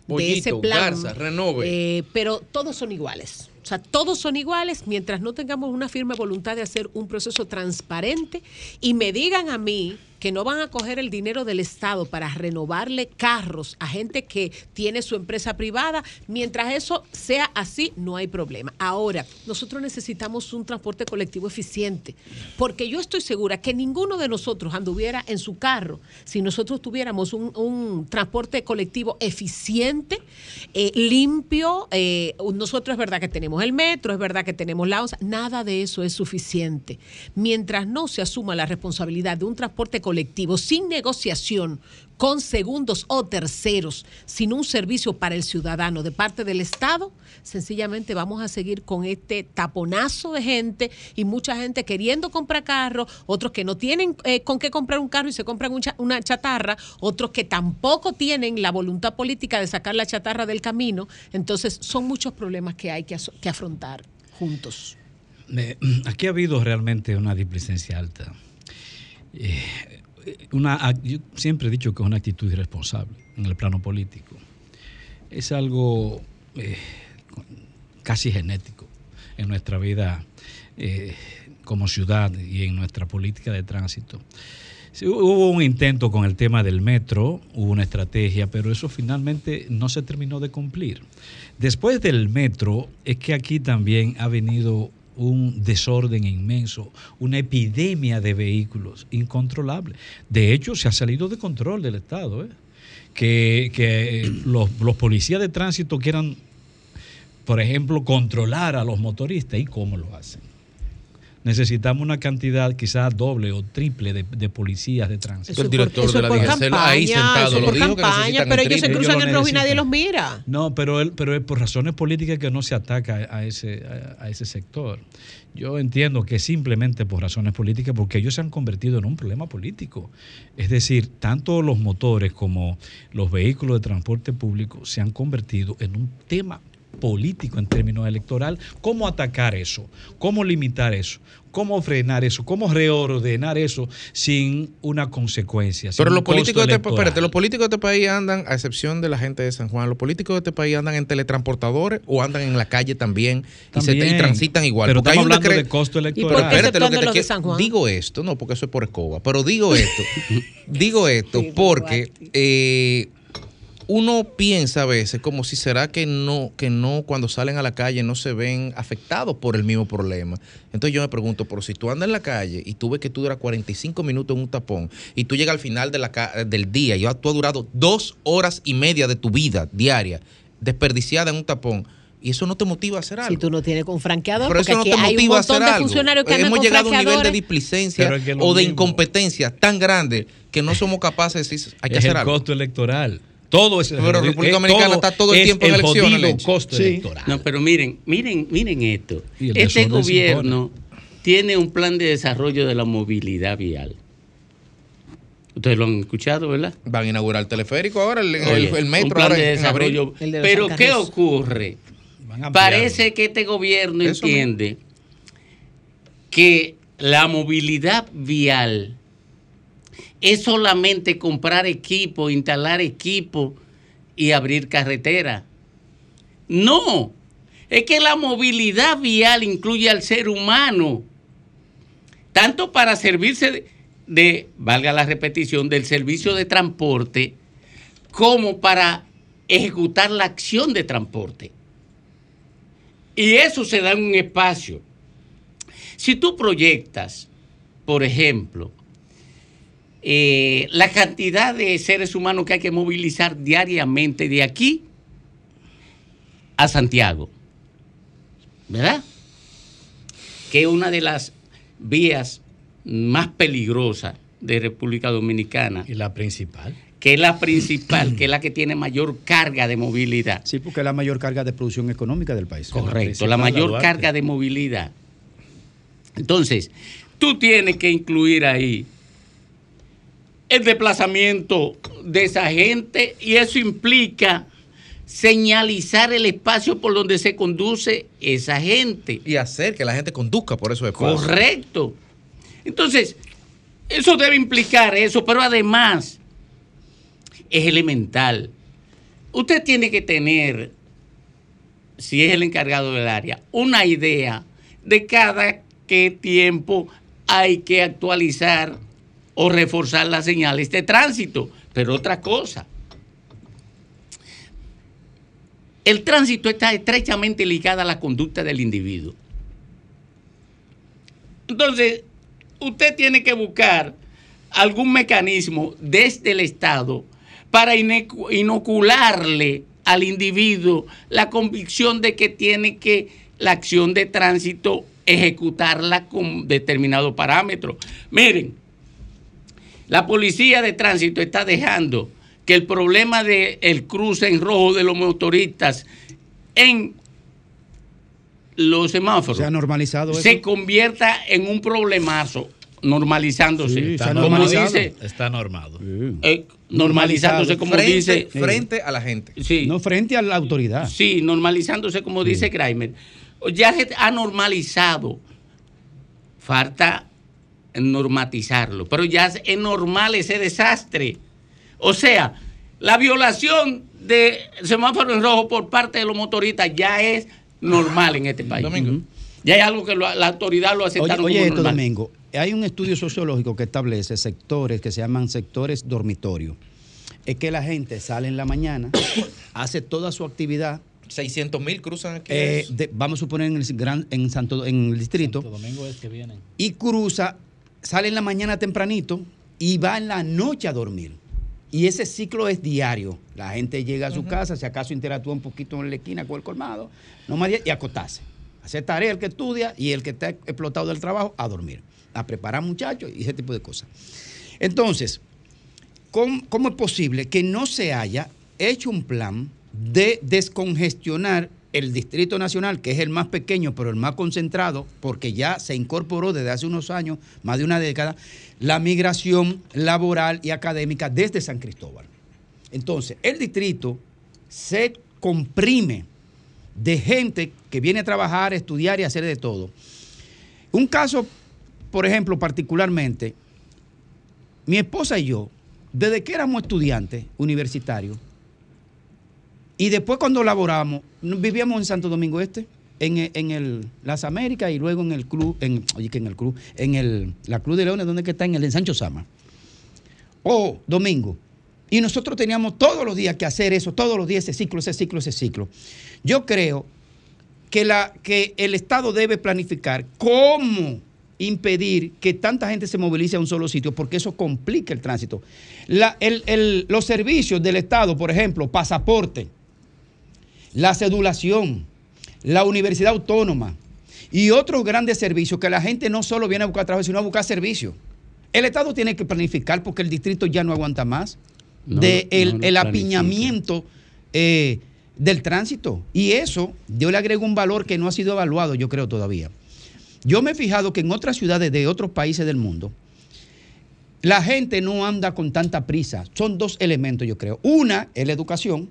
[SPEAKER 7] de ese plan.
[SPEAKER 19] Garza, renove.
[SPEAKER 7] Eh, pero todos son iguales. O sea, todos son iguales mientras no tengamos una firme voluntad de hacer un proceso transparente y me digan a mí que no van a coger el dinero del Estado para renovarle carros a gente que tiene su empresa privada. Mientras eso sea así, no hay problema. Ahora, nosotros necesitamos un transporte colectivo eficiente, porque yo estoy segura que ninguno de nosotros anduviera en su carro si nosotros tuviéramos un, transporte colectivo eficiente, eh, limpio. eh, nosotros es verdad que tenemos el metro, es verdad que tenemos la ONSA, nada de eso es suficiente. Mientras no se asuma la responsabilidad de un transporte colectivo sin negociación con segundos o terceros, sin un servicio para el ciudadano de parte del Estado, sencillamente vamos a seguir con este taponazo de gente y mucha gente queriendo comprar carro, otros que no tienen eh, con qué comprar un carro y se compran una chatarra, otros que tampoco tienen la voluntad política de sacar la chatarra del camino. Entonces, son muchos problemas que hay que, afrontar juntos.
[SPEAKER 18] Aquí ha habido realmente una displicencia alta. Eh, una, yo siempre he dicho que es una actitud irresponsable en el plano político. Es algo eh, casi genético en nuestra vida eh, como ciudad y en nuestra política de tránsito. Hubo un intento con el tema del metro, hubo una estrategia, pero eso finalmente no se terminó de cumplir. Después del metro es que aquí también ha venido un desorden inmenso, una epidemia de vehículos incontrolable. De hecho, se ha salido de control del Estado. ¿eh? que, que los, los policías de tránsito quieran, por ejemplo, controlar a los motoristas. ¿Y cómo lo hacen? Necesitamos una cantidad quizás doble o triple de, de policías de tránsito.
[SPEAKER 7] Eso el director por, de la DGC ahí sentado lo dijo campaña, pero ellos se cruzan el rojo y nadie los mira.
[SPEAKER 18] No, pero él, pero es por razones políticas que no se ataca a ese, a, a ese sector. Yo entiendo que simplemente por razones políticas, porque ellos se han convertido en un problema político. Es decir, tanto los motores como los vehículos de transporte público se han convertido en un tema político en términos electoral, cómo atacar eso, cómo limitar eso, cómo frenar eso, cómo reordenar eso sin una consecuencia.
[SPEAKER 19] Pero los políticos, de este, espérate, los políticos de este país andan, a excepción de la gente de San Juan, los políticos de este país andan en teletransportadores o andan en la calle también,
[SPEAKER 18] también
[SPEAKER 19] y, se, y, transitan igual.
[SPEAKER 18] Pero estamos hablando de costo electoral.
[SPEAKER 7] ¿Y por qué espérate, lo que te de San Juan?
[SPEAKER 19] Digo esto, no, porque eso es por escoba, pero digo esto, digo esto porque... Eh, uno piensa a veces como si será que no, que no, cuando salen a la calle no se ven afectados por el mismo problema. Entonces yo me pregunto, pero si tú andas en la calle y tú ves que tú duras 45 minutos en un tapón y tú llegas al final de la, del día y tú has durado dos horas y media de tu vida diaria desperdiciada en un tapón, y eso no te motiva a hacer algo.
[SPEAKER 7] Si tú no tienes con franqueador,
[SPEAKER 19] Pero
[SPEAKER 7] porque
[SPEAKER 19] eso no
[SPEAKER 7] aquí
[SPEAKER 19] te
[SPEAKER 7] hay un
[SPEAKER 19] motiva a
[SPEAKER 7] montón
[SPEAKER 19] hacer
[SPEAKER 7] de
[SPEAKER 19] algo.
[SPEAKER 7] funcionarios que
[SPEAKER 19] Hemos llegado a un nivel de displicencia
[SPEAKER 18] es que
[SPEAKER 19] o de
[SPEAKER 18] mismo.
[SPEAKER 19] incompetencia tan grande que no somos capaces de decir, hay que
[SPEAKER 18] es
[SPEAKER 19] hacer
[SPEAKER 18] el
[SPEAKER 19] algo.
[SPEAKER 18] costo electoral. Todo es
[SPEAKER 19] Pero República
[SPEAKER 18] es
[SPEAKER 19] Dominicana
[SPEAKER 18] todo
[SPEAKER 19] está todo el
[SPEAKER 18] es
[SPEAKER 19] tiempo en
[SPEAKER 18] el
[SPEAKER 19] elecciones,
[SPEAKER 18] costo
[SPEAKER 19] Sí.
[SPEAKER 18] electoral.
[SPEAKER 1] No, pero miren, miren, miren esto. Este gobierno tiene un plan de desarrollo de la movilidad vial. Ustedes lo han escuchado, ¿verdad?
[SPEAKER 19] Van a inaugurar el teleférico ahora, el, el-
[SPEAKER 1] Oye,
[SPEAKER 19] el metro
[SPEAKER 1] un plan
[SPEAKER 19] ahora
[SPEAKER 1] de desarrollo.
[SPEAKER 7] El de los
[SPEAKER 1] Pero ¿qué ocurre? Parece que este gobierno
[SPEAKER 19] Eso
[SPEAKER 1] entiende que la movilidad vial es solamente comprar equipo, instalar equipo y abrir carretera. No, es que la movilidad vial incluye al ser humano, tanto para servirse de, de, valga la repetición, del servicio de transporte, como para ejecutar la acción de transporte. Y eso se da en un espacio. Si tú proyectas, por ejemplo, eh, la cantidad de seres humanos que hay que movilizar diariamente de aquí a Santiago, ¿verdad? Que es una de las vías más peligrosas de República Dominicana,
[SPEAKER 18] Y la principal.
[SPEAKER 1] que es la principal, que es la que tiene mayor carga de movilidad.
[SPEAKER 3] Sí, porque es la mayor carga de producción económica del país.
[SPEAKER 1] Correcto, la
[SPEAKER 18] la
[SPEAKER 1] mayor carga de movilidad. Entonces, tú tienes que incluir ahí el desplazamiento de esa gente y eso implica señalizar el espacio por donde se conduce esa gente.
[SPEAKER 19] Y hacer que la gente conduzca por esos espacios.
[SPEAKER 1] Correcto. Entonces, eso debe implicar eso, pero además es elemental. Usted tiene que tener, si es el encargado del área, una idea de cada qué tiempo hay que actualizar o reforzar las señales de tránsito. Pero otra cosa, el tránsito está estrechamente ligado a la conducta del individuo. Entonces, usted tiene que buscar algún mecanismo desde el Estado para inocularle al individuo la convicción de que tiene que la acción de tránsito ejecutarla con determinado parámetro. Miren, la policía de tránsito está dejando que el problema del cruce en rojo de los motoristas en los semáforos
[SPEAKER 3] Se ha normalizado eso.
[SPEAKER 1] se convierta en un problemazo, normalizándose.
[SPEAKER 3] Sí, ha
[SPEAKER 1] como
[SPEAKER 3] normalizado.
[SPEAKER 1] dice,
[SPEAKER 18] Está normado.
[SPEAKER 1] eh, normalizándose, como
[SPEAKER 19] frente,
[SPEAKER 1] dice.
[SPEAKER 19] frente a la gente.
[SPEAKER 1] Sí,
[SPEAKER 3] No frente a la autoridad.
[SPEAKER 1] sí, normalizándose, como dice Kramer. Ya se ha normalizado. Falta normatizarlo, pero ya es normal ese desastre. O sea, la violación de semáforo en rojo por parte de los motoristas ya es normal en este país.
[SPEAKER 19] Domingo.
[SPEAKER 1] Ya hay algo que lo- la autoridad lo
[SPEAKER 3] Oye,
[SPEAKER 1] aceptaron
[SPEAKER 3] oye
[SPEAKER 1] como
[SPEAKER 3] esto,
[SPEAKER 1] normal.
[SPEAKER 3] Domingo. Hay un estudio sociológico que establece sectores que se llaman sectores dormitorio. Es que la gente sale en la mañana, hace toda su actividad.
[SPEAKER 19] 600 mil cruzan aquí.
[SPEAKER 3] eh, de- vamos a suponer en el, gran, en, Santo, en el distrito,
[SPEAKER 18] domingo es que vienen.
[SPEAKER 3] y cruza, sale en la mañana tempranito y va en la noche a dormir. Y ese ciclo es diario. La gente llega a su casa, si acaso interactúa un poquito en la esquina con el colmado, no más y acostarse. Hacer tarea el que estudia y el que está explotado del trabajo a dormir. A preparar muchachos y ese tipo de cosas. Entonces, ¿cómo, cómo es posible que no se haya hecho un plan de descongestionar el Distrito Nacional, que es el más pequeño, pero el más concentrado, porque ya se incorporó desde hace unos años, más de una década, la migración laboral y académica desde San Cristóbal. Entonces, el distrito se comprime de gente que viene a trabajar, estudiar y hacer de todo. Un caso, por ejemplo, particularmente, mi esposa y yo, desde que éramos estudiantes universitarios, y después cuando laboramos, vivíamos en Santo Domingo Este, en, el, Las Américas y luego en el club, en, oye, que en el club, en el, la Cruz de Leones, donde está, en el de Sancho Sama. O domingo. Y nosotros teníamos todos los días que hacer eso, todos los días ese ciclo, ese ciclo, ese ciclo. Yo creo que, la, que el Estado debe planificar cómo impedir que tanta gente se movilice a un solo sitio, porque eso complica el tránsito. los servicios del Estado, por ejemplo, pasaporte, la cedulación, la universidad autónoma y otros grandes servicios que la gente no solo viene a buscar trabajo, sino a buscar servicios. El Estado tiene que planificar porque el distrito ya no aguanta más de el, apiñamiento eh, del tránsito. Y eso yo le agrego un valor que no ha sido evaluado, yo creo todavía. Yo me he fijado que en otras ciudades de otros países del mundo, la gente no anda con tanta prisa. Son dos elementos, yo creo. Una es la educación,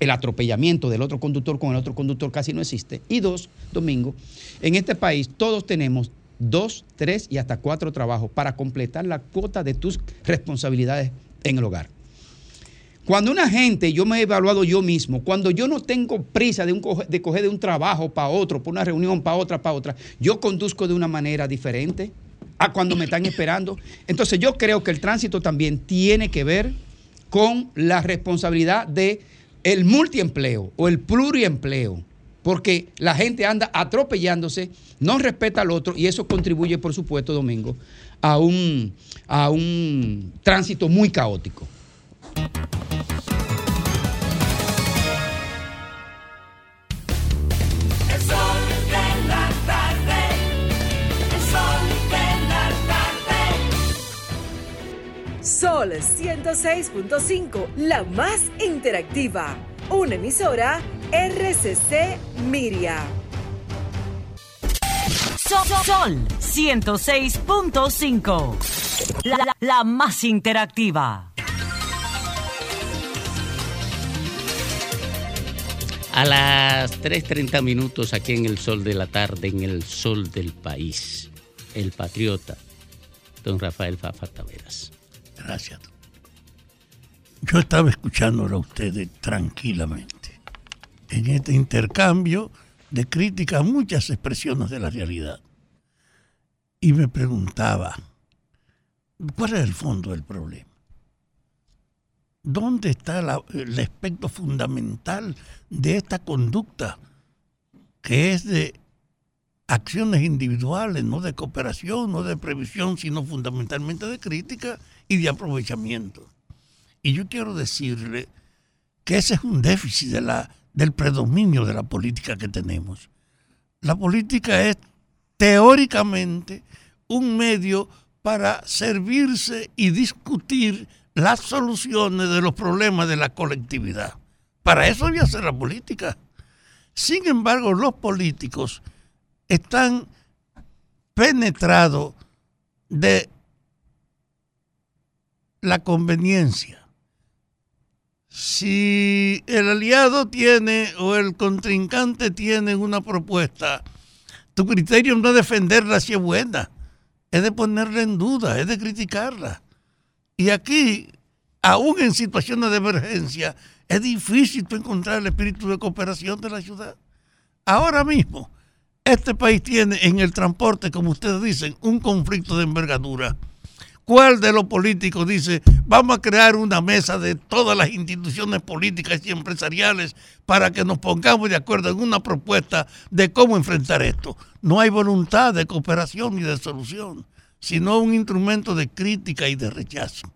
[SPEAKER 3] el atropellamiento del otro conductor con el otro conductor casi no existe. Y dos, Domingo, en este país todos tenemos dos, tres y hasta cuatro trabajos para completar la cuota de tus responsabilidades en el hogar. Cuando una gente, yo me he evaluado yo mismo, cuando yo no tengo prisa de, un, de coger de un trabajo para otro, por una reunión para otra, para otra, yo conduzco de una manera diferente a cuando me están esperando. Entonces yo creo que el tránsito también tiene que ver con la responsabilidad de el multiempleo o el pluriempleo, porque la gente anda atropellándose, no respeta al otro y eso contribuye, por supuesto, Domingo, a un, a un tránsito muy caótico.
[SPEAKER 20] Sol 106.5, la más interactiva. Una emisora RCC Miria.
[SPEAKER 21] Sol, Sol 106.5, la, la más interactiva.
[SPEAKER 1] A las 3.30 minutos aquí en el sol de la tarde, en el sol del país, el patriota, don Rafael Fafa Taveras.
[SPEAKER 17] Gracias. Yo estaba escuchándolo a ustedes tranquilamente en este intercambio de críticas muchas expresiones de la realidad. Y me preguntaba, ¿cuál es el fondo del problema? ¿Dónde está el aspecto fundamental de esta conducta que es de acciones individuales, no de cooperación, no de previsión, sino fundamentalmente de crítica y de aprovechamiento. Y yo quiero decirle que ese es un déficit de la, del predominio de la política que tenemos. La política es teóricamente un medio para servirse y discutir las soluciones de los problemas de la colectividad. Para eso debe ser la política. Sin embargo, los políticos están penetrados de la conveniencia. Si el aliado tiene o el contrincante tiene una propuesta, tu criterio no es defenderla si es buena, es de ponerla en duda, es de criticarla. Y aquí, aún en situaciones de emergencia, es difícil encontrar el espíritu de cooperación de la ciudad. Ahora mismo, este país tiene en el transporte, como ustedes dicen, un conflicto de envergadura ¿Cuál de los políticos dice, vamos a crear una mesa de todas las instituciones políticas y empresariales para que nos pongamos de acuerdo en una propuesta de cómo enfrentar esto? No hay voluntad de cooperación ni de solución, sino un instrumento de crítica y de rechazo.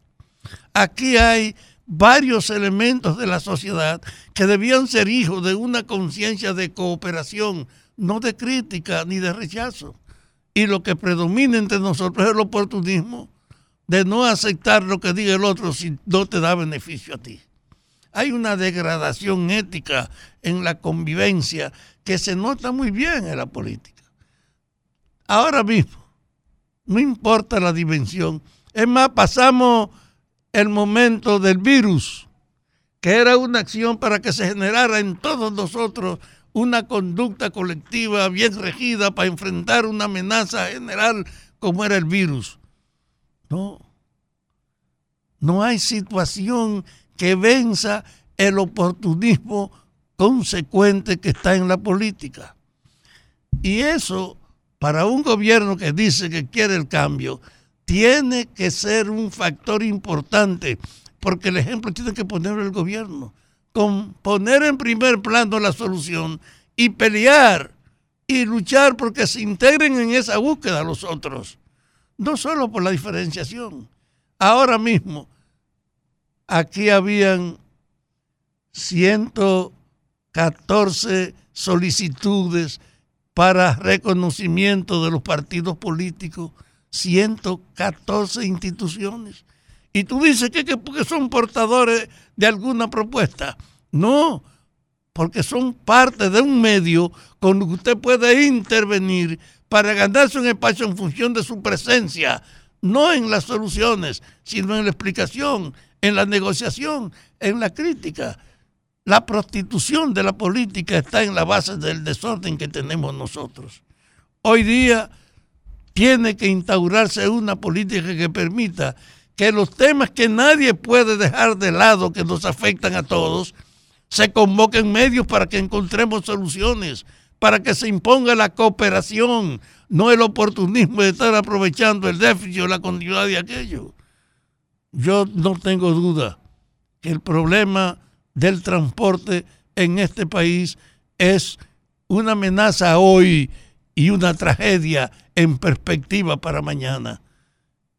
[SPEAKER 17] Aquí hay varios elementos de la sociedad que debían ser hijos de una conciencia de cooperación, no de crítica ni de rechazo. Y lo que predomina entre nosotros es el oportunismo de no aceptar lo que diga el otro si no te da beneficio a ti. Hay una degradación ética en la convivencia que se nota muy bien en la política. Ahora mismo, no importa la dimensión, es más, pasamos el momento del virus, que era una acción para que se generara en todos nosotros una conducta colectiva bien regida para enfrentar una amenaza general como era el virus. No, no hay situación que venza el oportunismo consecuente que está en la política. Y eso, para un gobierno que dice que quiere el cambio, tiene que ser un factor importante, porque el ejemplo tiene que poner el gobierno, con poner en primer plano la solución y pelear y luchar porque se integren en esa búsqueda los otros, no solo por la diferenciación. Ahora mismo, aquí habían 114 solicitudes para reconocimiento de los partidos políticos 114 instituciones. Y tú dices que, que son portadores de alguna propuesta. No, porque son parte de un medio con el que usted puede intervenir para ganarse un espacio en función de su presencia, no en las soluciones, sino en la explicación, en la negociación, en la crítica. La prostitución de la política está en la base del desorden que tenemos nosotros. Hoy día tiene que instaurarse una política que permita que los temas que nadie puede dejar de lado, que nos afectan a todos, se convoquen medios para que encontremos soluciones, para que se imponga la cooperación, no el oportunismo de estar aprovechando el déficit o la continuidad de aquello. Yo no tengo duda que el problema del transporte en este país es una amenaza hoy y una tragedia en perspectiva para mañana.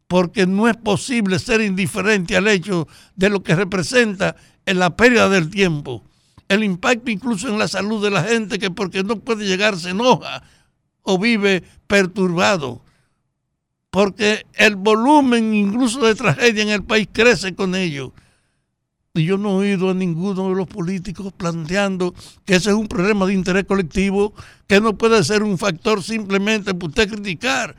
[SPEAKER 17] Porque no es posible ser indiferente al hecho de lo que representa en la pérdida del tiempo, el impacto incluso en la salud de la gente que porque no puede llegar se enoja o vive perturbado, porque el volumen incluso de tragedia en el país crece con ello. Y yo no he oído a ninguno de los políticos planteando que ese es un problema de interés colectivo, que no puede ser un factor simplemente para usted criticar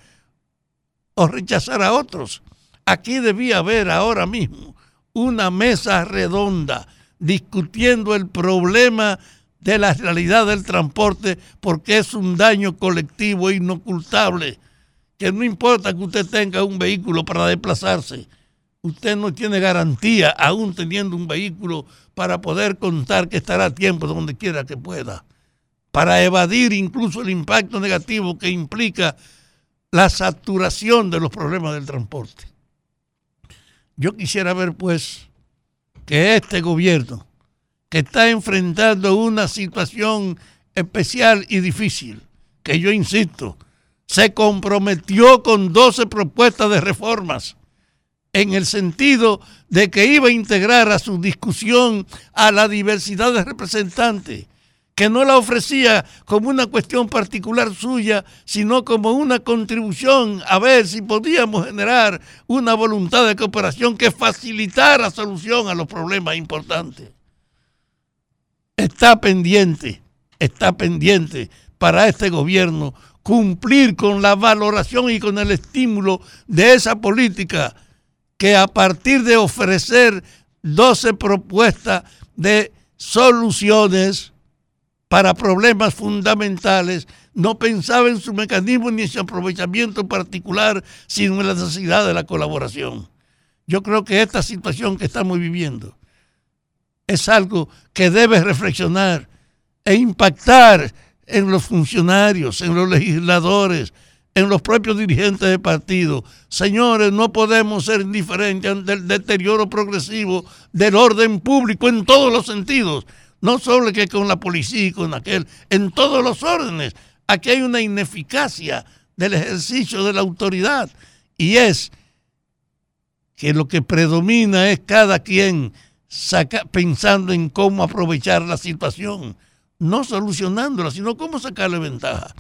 [SPEAKER 17] o rechazar a otros. Aquí debía haber ahora mismo una mesa redonda discutiendo el problema de la realidad del transporte porque es un daño colectivo inocultable, que no importa que usted tenga un vehículo para desplazarse, usted no tiene garantía, aún teniendo un vehículo, para poder contar que estará a tiempo donde quiera que pueda, para evadir incluso el impacto negativo que implica la saturación de los problemas del transporte. Yo quisiera ver, pues, que este gobierno, que está enfrentando una situación especial y difícil, que yo insisto, se comprometió con 12 propuestas de reformas en el sentido de que iba a integrar a su discusión a la diversidad de representantes, que no la ofrecía como una cuestión particular suya, sino como una contribución a ver si podíamos generar una voluntad de cooperación que facilitara solución a los problemas importantes. Está pendiente, está pendiente para este gobierno cumplir con la valoración y con el estímulo de esa política que a partir de ofrecer 12 propuestas de soluciones para problemas fundamentales, no pensaba en su mecanismo ni en su aprovechamiento particular, sino en la necesidad de la colaboración. Yo creo que esta situación que estamos viviendo es algo que debe reflexionar e impactar en los funcionarios, en los legisladores, en los propios dirigentes de partido. Señores, no podemos ser indiferentes ante el deterioro progresivo del orden público en todos los sentidos. No solo que con la policía y con aquel, en todos los órdenes. Aquí hay una ineficacia del ejercicio de la autoridad y es que lo que predomina es cada quien saca, pensando en cómo aprovechar la situación, no solucionándola, sino cómo sacarle ventaja.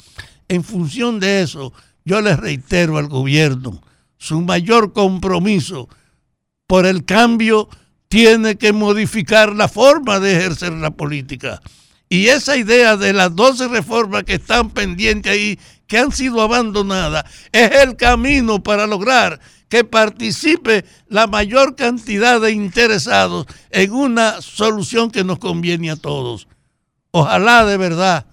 [SPEAKER 17] En función de eso, yo les reitero al gobierno, su mayor compromiso por el cambio tiene que modificar la forma de ejercer la política. Y esa idea de las 12 reformas que están pendientes ahí, que han sido abandonadas, es el camino para lograr que participe la mayor cantidad de interesados en una solución que nos conviene a todos. Ojalá de verdad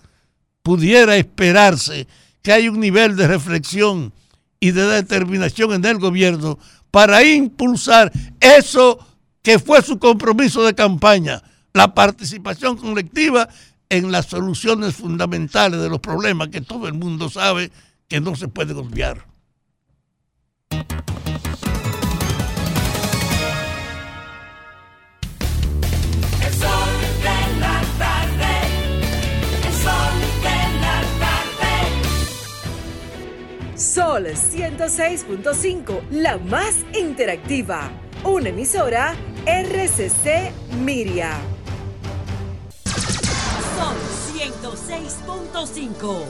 [SPEAKER 17] pudiera esperarse que haya un nivel de reflexión y de determinación en el gobierno para impulsar eso que fue su compromiso de campaña, la participación colectiva en las soluciones fundamentales de los problemas que todo el mundo sabe que no se puede obviar.
[SPEAKER 20] Sol 106.5, la más interactiva. Una emisora RCC Miria.
[SPEAKER 21] Sol 106.5.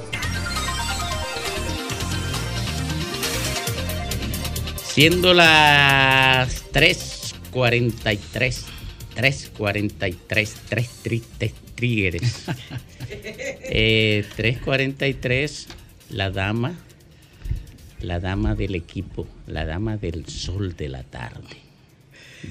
[SPEAKER 1] Siendo las 3.43, 3.43, tres tristes tigres. Eh, 3.43, la dama la dama del equipo, la dama del sol de la tarde,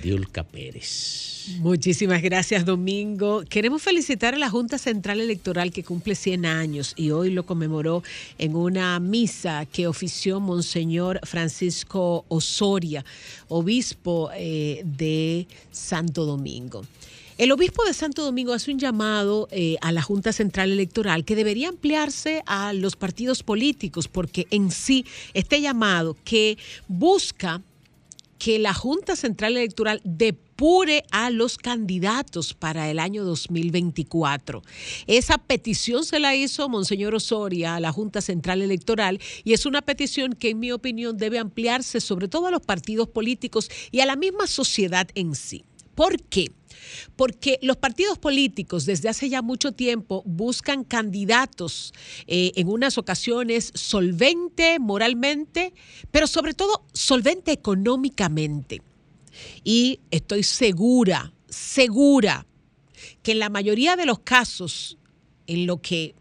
[SPEAKER 1] Diulca Pérez.
[SPEAKER 7] Muchísimas gracias, Domingo. Queremos felicitar a la Junta Central Electoral que cumple 100 años y hoy lo conmemoró en una misa que ofició Monseñor Francisco Osoria, obispo eh, de Santo Domingo. El obispo de Santo Domingo hace un llamado eh, a la Junta Central Electoral que debería ampliarse a los partidos políticos, porque en sí este llamado que busca que la Junta Central Electoral depure a los candidatos para el año 2024. Esa petición se la hizo Monseñor Osoria a la Junta Central Electoral y es una petición que en mi opinión debe ampliarse sobre todo a los partidos políticos y a la misma sociedad en sí. ¿Por qué? Porque los partidos políticos desde hace ya mucho tiempo buscan candidatos eh, en unas ocasiones solvente moralmente, pero sobre todo solvente económicamente. Y estoy segura, segura, que en la mayoría de los casos en lo que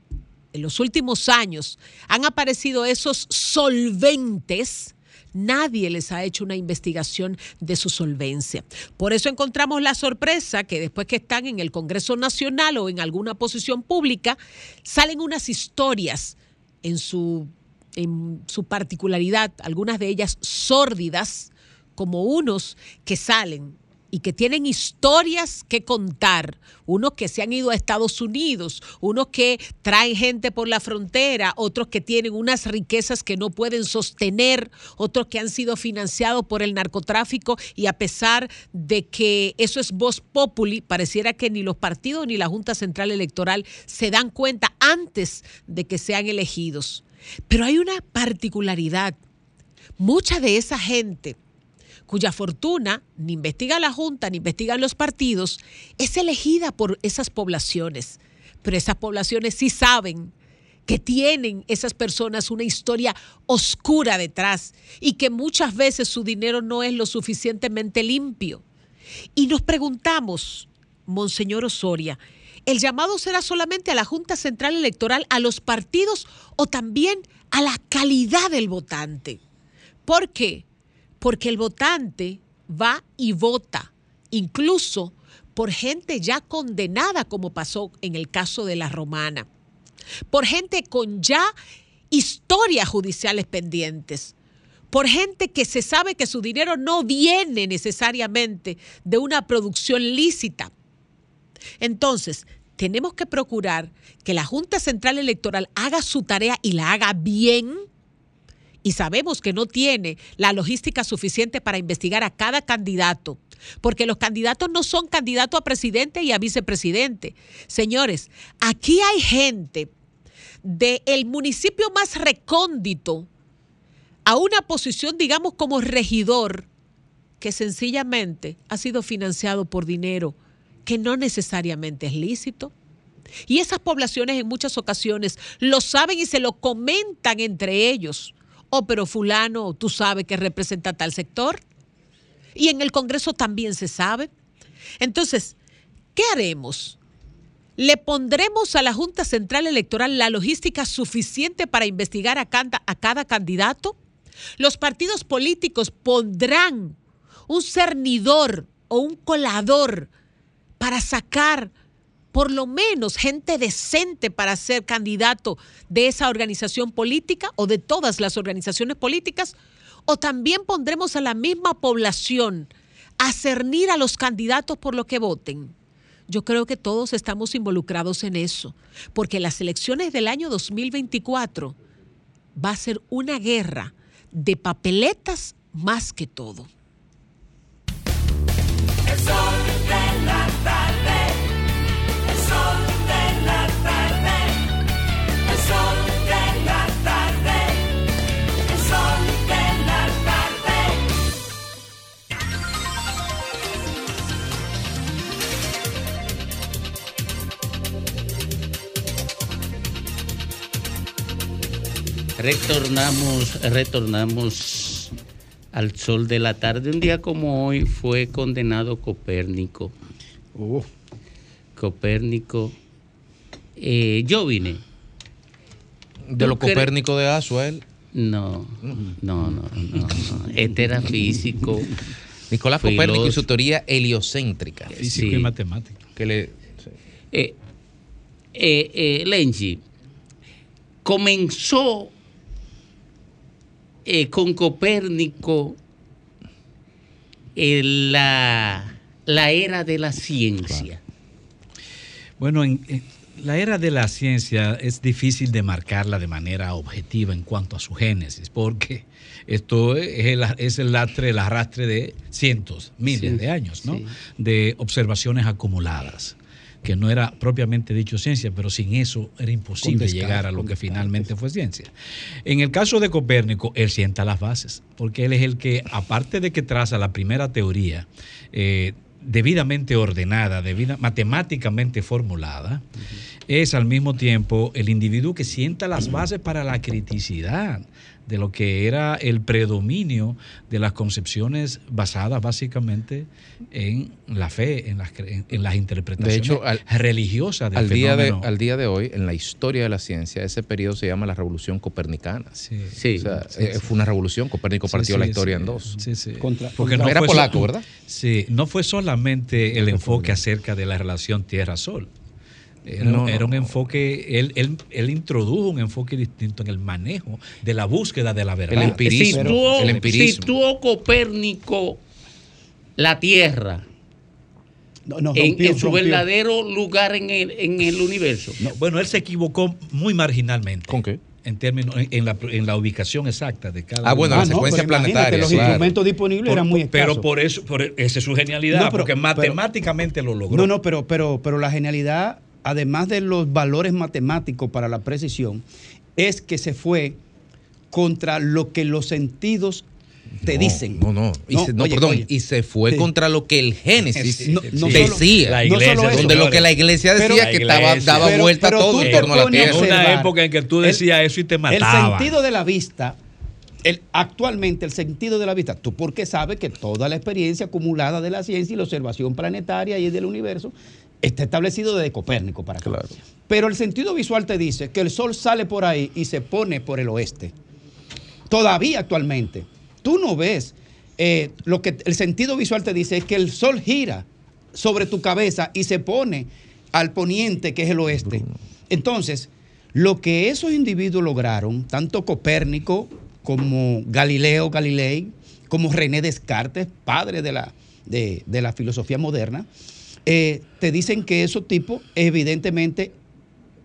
[SPEAKER 7] en los últimos años han aparecido esos solventes, nadie les ha hecho una investigación de su solvencia. Por eso encontramos la sorpresa que después que están en el Congreso Nacional o en alguna posición pública, salen unas historias en su, en su particularidad, algunas de ellas sórdidas, como unos que salen y que tienen historias que contar, unos que se han ido a Estados Unidos, unos que traen gente por la frontera, otros que tienen unas riquezas que no pueden sostener, otros que han sido financiados por el narcotráfico y a pesar de que eso es voz populi, pareciera que ni los partidos ni la Junta Central Electoral se dan cuenta antes de que sean elegidos. Pero hay una particularidad. Mucha de esa gente cuya fortuna ni investiga la Junta ni investigan los partidos, es elegida por esas poblaciones. Pero esas poblaciones sí saben que tienen esas personas una historia oscura detrás y que muchas veces su dinero no es lo suficientemente limpio. Y nos preguntamos, Monseñor Osoria, ¿el llamado será solamente a la Junta Central Electoral, a los partidos o también a la calidad del votante? ¿Por qué? Porque el votante va y vota, incluso por gente ya condenada, como pasó en el caso de la romana, por gente con ya historias judiciales pendientes, por gente que se sabe que su dinero no viene necesariamente de una producción lícita. Entonces, tenemos que procurar que la Junta Central Electoral haga su tarea y la haga bien y sabemos que no tiene la logística suficiente para investigar a cada candidato, porque los candidatos no son candidatos a presidente y a vicepresidente. Señores, aquí hay gente del municipio más recóndito a una posición, digamos, como regidor, que sencillamente ha sido financiado por dinero que no necesariamente es lícito. Y esas poblaciones en muchas ocasiones lo saben y se lo comentan entre ellos. Oh, pero fulano, tú sabes que representa tal sector. Y en el Congreso también se sabe. Entonces, ¿qué haremos? ¿Le pondremos a la Junta Central Electoral la logística suficiente para investigar a, a cada candidato? ¿Los partidos políticos pondrán un cernidor o un colador para sacar por lo menos gente decente para ser candidato de esa organización política o de todas las organizaciones políticas? ¿O también pondremos a la misma población a cernir a los candidatos por lo que voten? Yo creo que todos estamos involucrados en eso, porque las elecciones del año 2024 va a ser una guerra de papeletas más que todo.
[SPEAKER 1] Retornamos, retornamos al sol de la tarde. Un día como hoy fue condenado Copérnico.
[SPEAKER 3] Oh.
[SPEAKER 1] Copérnico. Eh, yo vine.
[SPEAKER 19] ¿De lo Copérnico de Azuel?
[SPEAKER 1] No, no, no, no, no. Este era físico.
[SPEAKER 19] Nicolás Copérnico y su teoría heliocéntrica.
[SPEAKER 18] Físico y matemático.
[SPEAKER 19] Que le,
[SPEAKER 1] eh, eh, eh, Lenchi comenzó eh, con Copérnico eh, la, la era de la ciencia.
[SPEAKER 18] Bueno, en, en la era de la ciencia es difícil de marcarla de manera objetiva en cuanto a su génesis, porque esto es el, es el, lastre, el arrastre de cientos, miles
[SPEAKER 1] Sí,
[SPEAKER 18] de años, ¿no?
[SPEAKER 1] sí.
[SPEAKER 18] De observaciones acumuladas, que no era propiamente dicho ciencia, pero sin eso era imposible llegar a lo que finalmente fue ciencia. En el caso de Copérnico, él sienta las bases, porque él es el que, aparte de que traza la primera teoría, eh, debidamente ordenada, debida, matemáticamente formulada, es al mismo tiempo el individuo que sienta las bases para la criticidad de lo que era el predominio de las concepciones basadas básicamente en la fe, en las, en, en las interpretaciones
[SPEAKER 19] De hecho, al-
[SPEAKER 18] religiosas del
[SPEAKER 19] al día, de,
[SPEAKER 18] fenómeno.
[SPEAKER 19] al día de hoy, en la historia de la ciencia, ese periodo se llama la Revolución Copernicana.
[SPEAKER 1] Sí.
[SPEAKER 19] O sea,
[SPEAKER 18] sí,
[SPEAKER 19] eh,
[SPEAKER 18] sí.
[SPEAKER 19] fue una revolución. Copérnico partió
[SPEAKER 18] sí,
[SPEAKER 19] la historia
[SPEAKER 18] sí.
[SPEAKER 19] en dos.
[SPEAKER 18] Sí, sí.
[SPEAKER 3] Contra-
[SPEAKER 18] Porque
[SPEAKER 19] Era
[SPEAKER 18] fue
[SPEAKER 19] polaco,
[SPEAKER 18] so-
[SPEAKER 19] ¿verdad?
[SPEAKER 18] Sí, no fue solamente el enfoque acerca de la relación Tierra-Sol. Era,
[SPEAKER 19] No, no,
[SPEAKER 18] era un
[SPEAKER 19] no.
[SPEAKER 18] enfoque, él, él, él introdujo un enfoque distinto en el manejo de la búsqueda de la verdad.
[SPEAKER 19] El empirismo.
[SPEAKER 1] Situó,
[SPEAKER 19] el empirismo.
[SPEAKER 1] situó Copérnico la Tierra
[SPEAKER 3] No, no,
[SPEAKER 1] en,
[SPEAKER 3] rompió,
[SPEAKER 1] en su
[SPEAKER 3] rompió.
[SPEAKER 1] verdadero lugar en el, en el universo.
[SPEAKER 18] Bueno, él se equivocó muy marginalmente.
[SPEAKER 19] ¿Con qué?
[SPEAKER 18] En términos, en, en la, en la ubicación exacta de cada
[SPEAKER 19] Ah, bueno, la secuencia
[SPEAKER 3] pero imagínate,
[SPEAKER 19] planetaria,
[SPEAKER 3] Los
[SPEAKER 19] claro.
[SPEAKER 3] instrumentos disponibles
[SPEAKER 18] Por-
[SPEAKER 3] eran muy
[SPEAKER 18] pero
[SPEAKER 3] escasos.
[SPEAKER 18] por eso, por, esa es su genialidad,
[SPEAKER 3] No, pero-
[SPEAKER 18] porque
[SPEAKER 3] pero-
[SPEAKER 18] matemáticamente lo logró.
[SPEAKER 3] No, no, pero, pero, pero la genialidad, además de los valores matemáticos para la precisión, es que se fue contra lo que los sentidos te
[SPEAKER 19] No,
[SPEAKER 3] dicen.
[SPEAKER 19] No, no. Y
[SPEAKER 3] No,
[SPEAKER 19] se, no,
[SPEAKER 3] oye,
[SPEAKER 19] perdón.
[SPEAKER 3] oye.
[SPEAKER 19] Y se fue
[SPEAKER 3] Sí.
[SPEAKER 19] contra lo que el Génesis
[SPEAKER 18] Sí,
[SPEAKER 19] decía.
[SPEAKER 18] La
[SPEAKER 3] no
[SPEAKER 18] iglesia,
[SPEAKER 3] solo eso.
[SPEAKER 19] donde lo que la iglesia decía
[SPEAKER 3] Pero-
[SPEAKER 19] que estaba, daba
[SPEAKER 3] Pero-
[SPEAKER 19] vuelta
[SPEAKER 3] pero
[SPEAKER 19] todo
[SPEAKER 3] tú
[SPEAKER 19] en torno a la tierra.
[SPEAKER 18] En una época en que tú
[SPEAKER 3] El-
[SPEAKER 18] decías eso y te
[SPEAKER 3] El
[SPEAKER 18] mataba.
[SPEAKER 3] sentido de la vista, el, actualmente el sentido de la vista, tú porque sabes que toda la experiencia acumulada de la ciencia y la observación planetaria y del universo está establecido desde Copérnico para acá.
[SPEAKER 19] Claro.
[SPEAKER 3] Pero el sentido visual te dice que el sol sale por ahí y se pone por el oeste. Todavía actualmente. Tú no ves. eh, lo que el sentido visual te dice es que el sol gira sobre tu cabeza y se pone al poniente, que es el oeste. Entonces, lo que esos individuos lograron, tanto Copérnico como Galileo Galilei, como René Descartes, padre de la, de, de la filosofía moderna, eh, te dicen que esos tipos evidentemente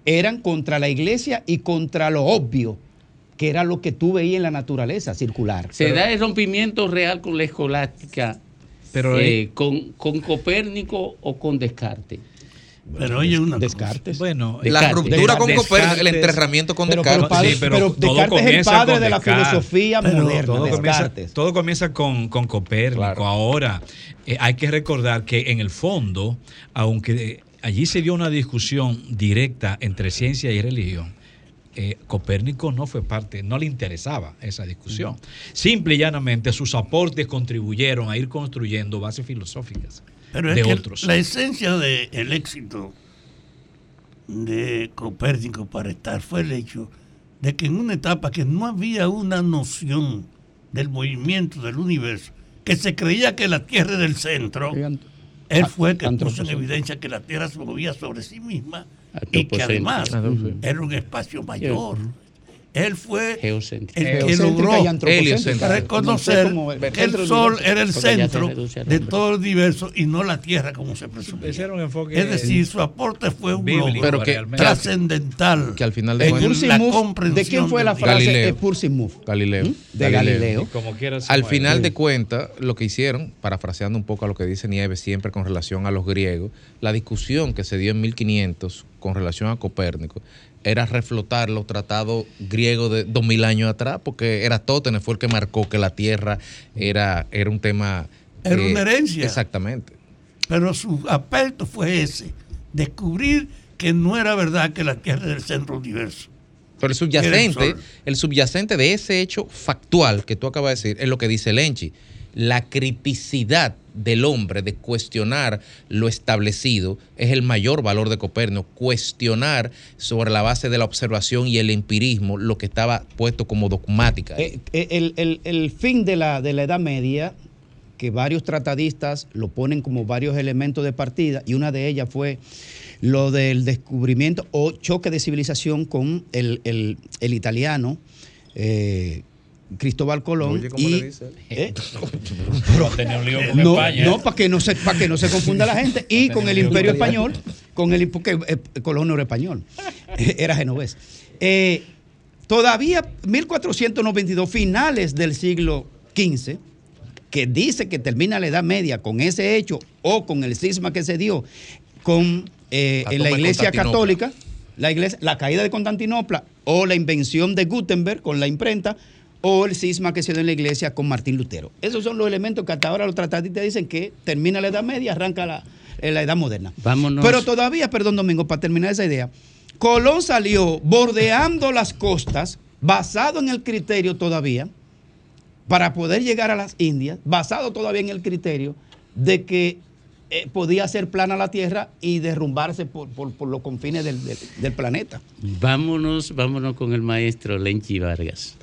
[SPEAKER 3] eran contra la iglesia y contra lo obvio, que era lo que tú veías en la naturaleza circular.
[SPEAKER 1] Se
[SPEAKER 3] Pero-
[SPEAKER 1] da el rompimiento real con la escolástica,
[SPEAKER 18] Pero
[SPEAKER 1] eh, con, con Copérnico o con Descartes.
[SPEAKER 17] Pero oye, una
[SPEAKER 3] Descartes.
[SPEAKER 18] Bueno,
[SPEAKER 19] La ruptura con Copérnico, el enterramiento con
[SPEAKER 3] Pero-
[SPEAKER 19] Descartes.
[SPEAKER 3] pero padre-
[SPEAKER 18] Sí, pero,
[SPEAKER 3] pero
[SPEAKER 18] todo
[SPEAKER 3] Descartes es el
[SPEAKER 18] comienza
[SPEAKER 3] padre
[SPEAKER 18] con
[SPEAKER 3] de la filosofía moderna,
[SPEAKER 18] Todo comienza, todo comienza con, con Copérnico. Ahora, eh, hay que recordar que en el fondo, aunque allí se dio una discusión directa entre ciencia y religión, eh, Copérnico no fue parte, no le interesaba esa discusión. Simple y llanamente sus aportes contribuyeron a ir construyendo bases filosóficas
[SPEAKER 17] Pero es
[SPEAKER 18] de
[SPEAKER 17] que
[SPEAKER 18] otros.
[SPEAKER 17] la esencia del éxito de Copérnico para estar fue el hecho de que en una etapa que no había una noción del movimiento del universo, que se creía que la Tierra era el centro, él fue el que puso en evidencia que la Tierra se movía sobre sí misma y que además era un espacio mayor. Él fue el que logró reconocer que el Sol era el centro de todo el universo y no la Tierra como se
[SPEAKER 18] enfoque
[SPEAKER 17] Es decir, su aporte fue un
[SPEAKER 18] bíblico,
[SPEAKER 17] logro
[SPEAKER 19] Pero que-
[SPEAKER 18] realmente.
[SPEAKER 17] trascendental.
[SPEAKER 19] que al final de
[SPEAKER 17] la comprensión
[SPEAKER 3] ¿De quién fue la frase?
[SPEAKER 19] Galileo.
[SPEAKER 3] Es Pursimuf.
[SPEAKER 19] Galileo.
[SPEAKER 3] De Galileo.
[SPEAKER 18] Como
[SPEAKER 19] Al final de cuentas, lo que hicieron, parafraseando un poco a lo que dice Nieves siempre con relación a los griegos, la discusión que se dio en 1500 con relación a Copérnico era reflotar los tratados griegos de 2000 años atrás, porque Eratóstenes fue el que marcó que la Tierra era, era un tema...
[SPEAKER 17] Era
[SPEAKER 19] eh,
[SPEAKER 17] una herencia.
[SPEAKER 19] Exactamente.
[SPEAKER 17] Pero su aspecto fue ese, descubrir que no era verdad que la Tierra era el centro del universo.
[SPEAKER 19] Pero el subyacente, el subyacente de ese hecho factual que tú acabas de decir es lo que dice Lenchi. La criticidad del hombre de cuestionar lo establecido es el mayor valor de Copérnico. Cuestionar sobre la base de la observación y el empirismo lo que estaba puesto como dogmática.
[SPEAKER 3] Eh, eh, el, el- el fin de la, de la Edad Media, que varios tratadistas lo ponen como varios elementos de partida, y una de ellas fue lo del descubrimiento o choque de civilización con el, el- el italiano. eh, Cristóbal Colón
[SPEAKER 19] Oye, ¿cómo
[SPEAKER 3] y,
[SPEAKER 19] le dice?
[SPEAKER 3] ¿Eh? No, para que no se para que no se confunda la gente y
[SPEAKER 18] No
[SPEAKER 3] con el Imperio español, con el porque eh, Colón no era español, era genovés. Eh, todavía 1492 finales del siglo XV que dice que termina la Edad Media con ese hecho o con el cisma que se dio con eh,
[SPEAKER 19] La
[SPEAKER 3] en la Iglesia. Católica, la, iglesia, la caída de Constantinopla o la invención de Gutenberg con la imprenta o el cisma que se dio en la iglesia con Martín Lutero. Esos son los elementos que hasta ahora los tratadistas dicen que termina la Edad Media, arranca la, eh, la Edad Moderna.
[SPEAKER 1] Vámonos.
[SPEAKER 3] Pero todavía, perdón Domingo, para terminar esa idea, Colón salió bordeando las costas, basado en el criterio todavía, para poder llegar a las Indias, basado todavía en el criterio de que eh, podía ser plana la Tierra y derrumbarse por, por- por los confines del, del- del planeta.
[SPEAKER 1] Vámonos, vámonos con el maestro Lenchi Vargas.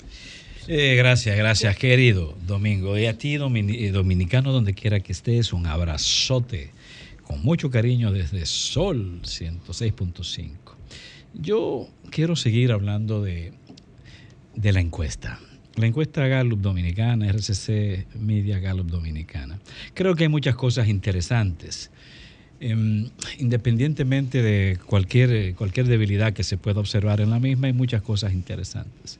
[SPEAKER 18] Eh, gracias, gracias, querido Domingo. Y a ti, domini- eh, dominicano, donde quiera que estés, un abrazote con mucho cariño desde Sol 106.5. Yo quiero seguir hablando de, de la encuesta. La encuesta Gallup Dominicana, RCC Media Gallup Dominicana. Creo que hay muchas cosas interesantes. Em, independientemente de cualquier, cualquier debilidad que se pueda observar en la misma, hay muchas cosas interesantes.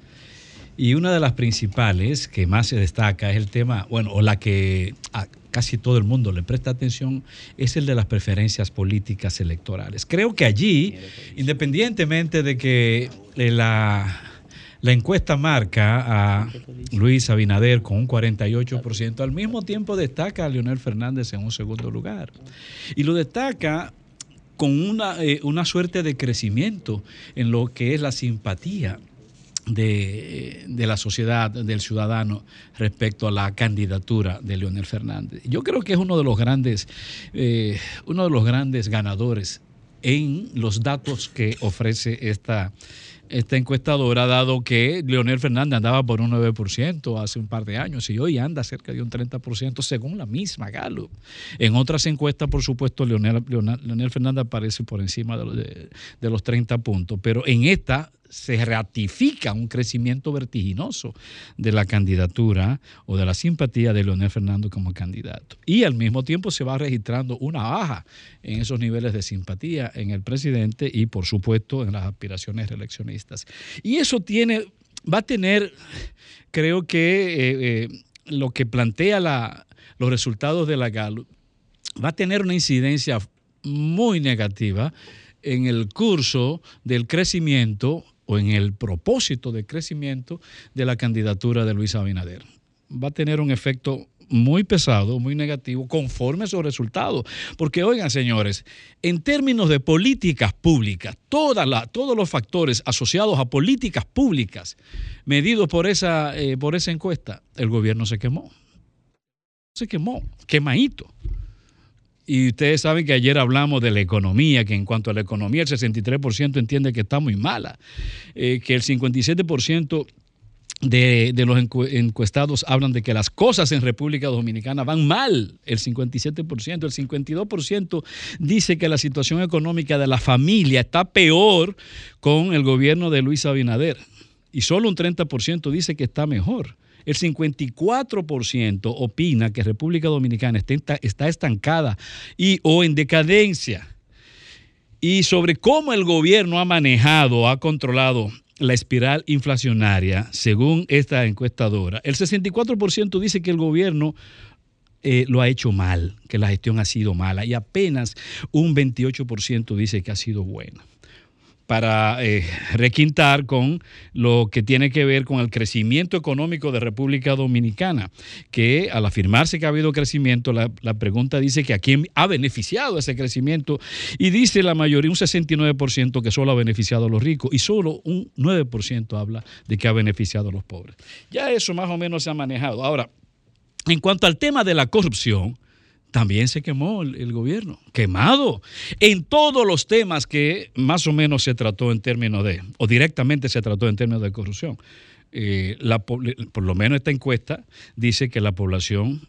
[SPEAKER 18] Y una de las principales que más se destaca es el tema, bueno, o la que a casi todo el mundo le presta atención, es el de las preferencias políticas electorales. Creo que allí, independientemente de que eh, la, encuesta marca a Luis Abinader con un 48%, al mismo tiempo destaca a Leonel Fernández en un segundo lugar. Y lo destaca con una, eh, una suerte de crecimiento en lo que es la simpatía de, de, la sociedad, del ciudadano, respecto a la candidatura de Leonel Fernández. Yo creo que es uno de los grandes, eh, uno de los grandes ganadores en los datos que ofrece esta, esta encuestadora, dado que Leonel Fernández andaba por un 9% hace un par de años y hoy anda cerca de un 30% según la misma Gallup. En otras encuestas, por supuesto, Leonel, Leonel, Leonel Fernández aparece por encima de, de, de los 30 puntos, pero en esta se ratifica un crecimiento vertiginoso de la candidatura o de la simpatía de Leonel Fernández como candidato. Y al mismo tiempo se va registrando una baja en esos niveles de simpatía en el presidente y por supuesto en las aspiraciones reeleccionistas. Y eso tiene, va a tener, creo que eh, eh, lo que plantea la, los resultados de la Gallup, va a tener una incidencia muy negativa en el curso del crecimiento o en el propósito de crecimiento de la candidatura de Luis Abinader. Va a tener un efecto muy pesado, muy negativo, conforme a sus resultados. Porque, oigan, señores, en términos de políticas públicas, todos los factores asociados a políticas públicas medidos por esa, eh, por esa encuesta, el gobierno se quemó. Se quemó, quemadito. Y ustedes saben que ayer hablamos de la economía, que en cuanto a la economía el 63% entiende que está muy mala, eh, que el 57% de, de, los encuestados hablan de que las cosas en República Dominicana van mal, el 57%, el 52% dice que la situación económica de la familia está peor con el gobierno de Luis Abinader y solo un 30% dice que está mejor. El 54% opina que República Dominicana está estancada y o en decadencia. Y sobre cómo el gobierno ha manejado, ha controlado la espiral inflacionaria, según esta encuestadora, el 64% dice que el gobierno eh, lo ha hecho mal, que la gestión ha sido mala y apenas un 28% dice que ha sido buena para eh, requintar con lo que tiene que ver con el crecimiento económico de República Dominicana, que al afirmarse que ha habido crecimiento, la, pregunta dice que a quién ha beneficiado ese crecimiento y dice la mayoría, un 69% que solo ha beneficiado a los ricos y solo un 9% habla de que ha beneficiado a los pobres. Ya eso más o menos se ha manejado. Ahora, en cuanto al tema de la corrupción, también se quemó el, gobierno, quemado, en todos los temas que más o menos se trató en términos de, o directamente se trató en términos de corrupción. Eh, por lo menos esta encuesta dice que la población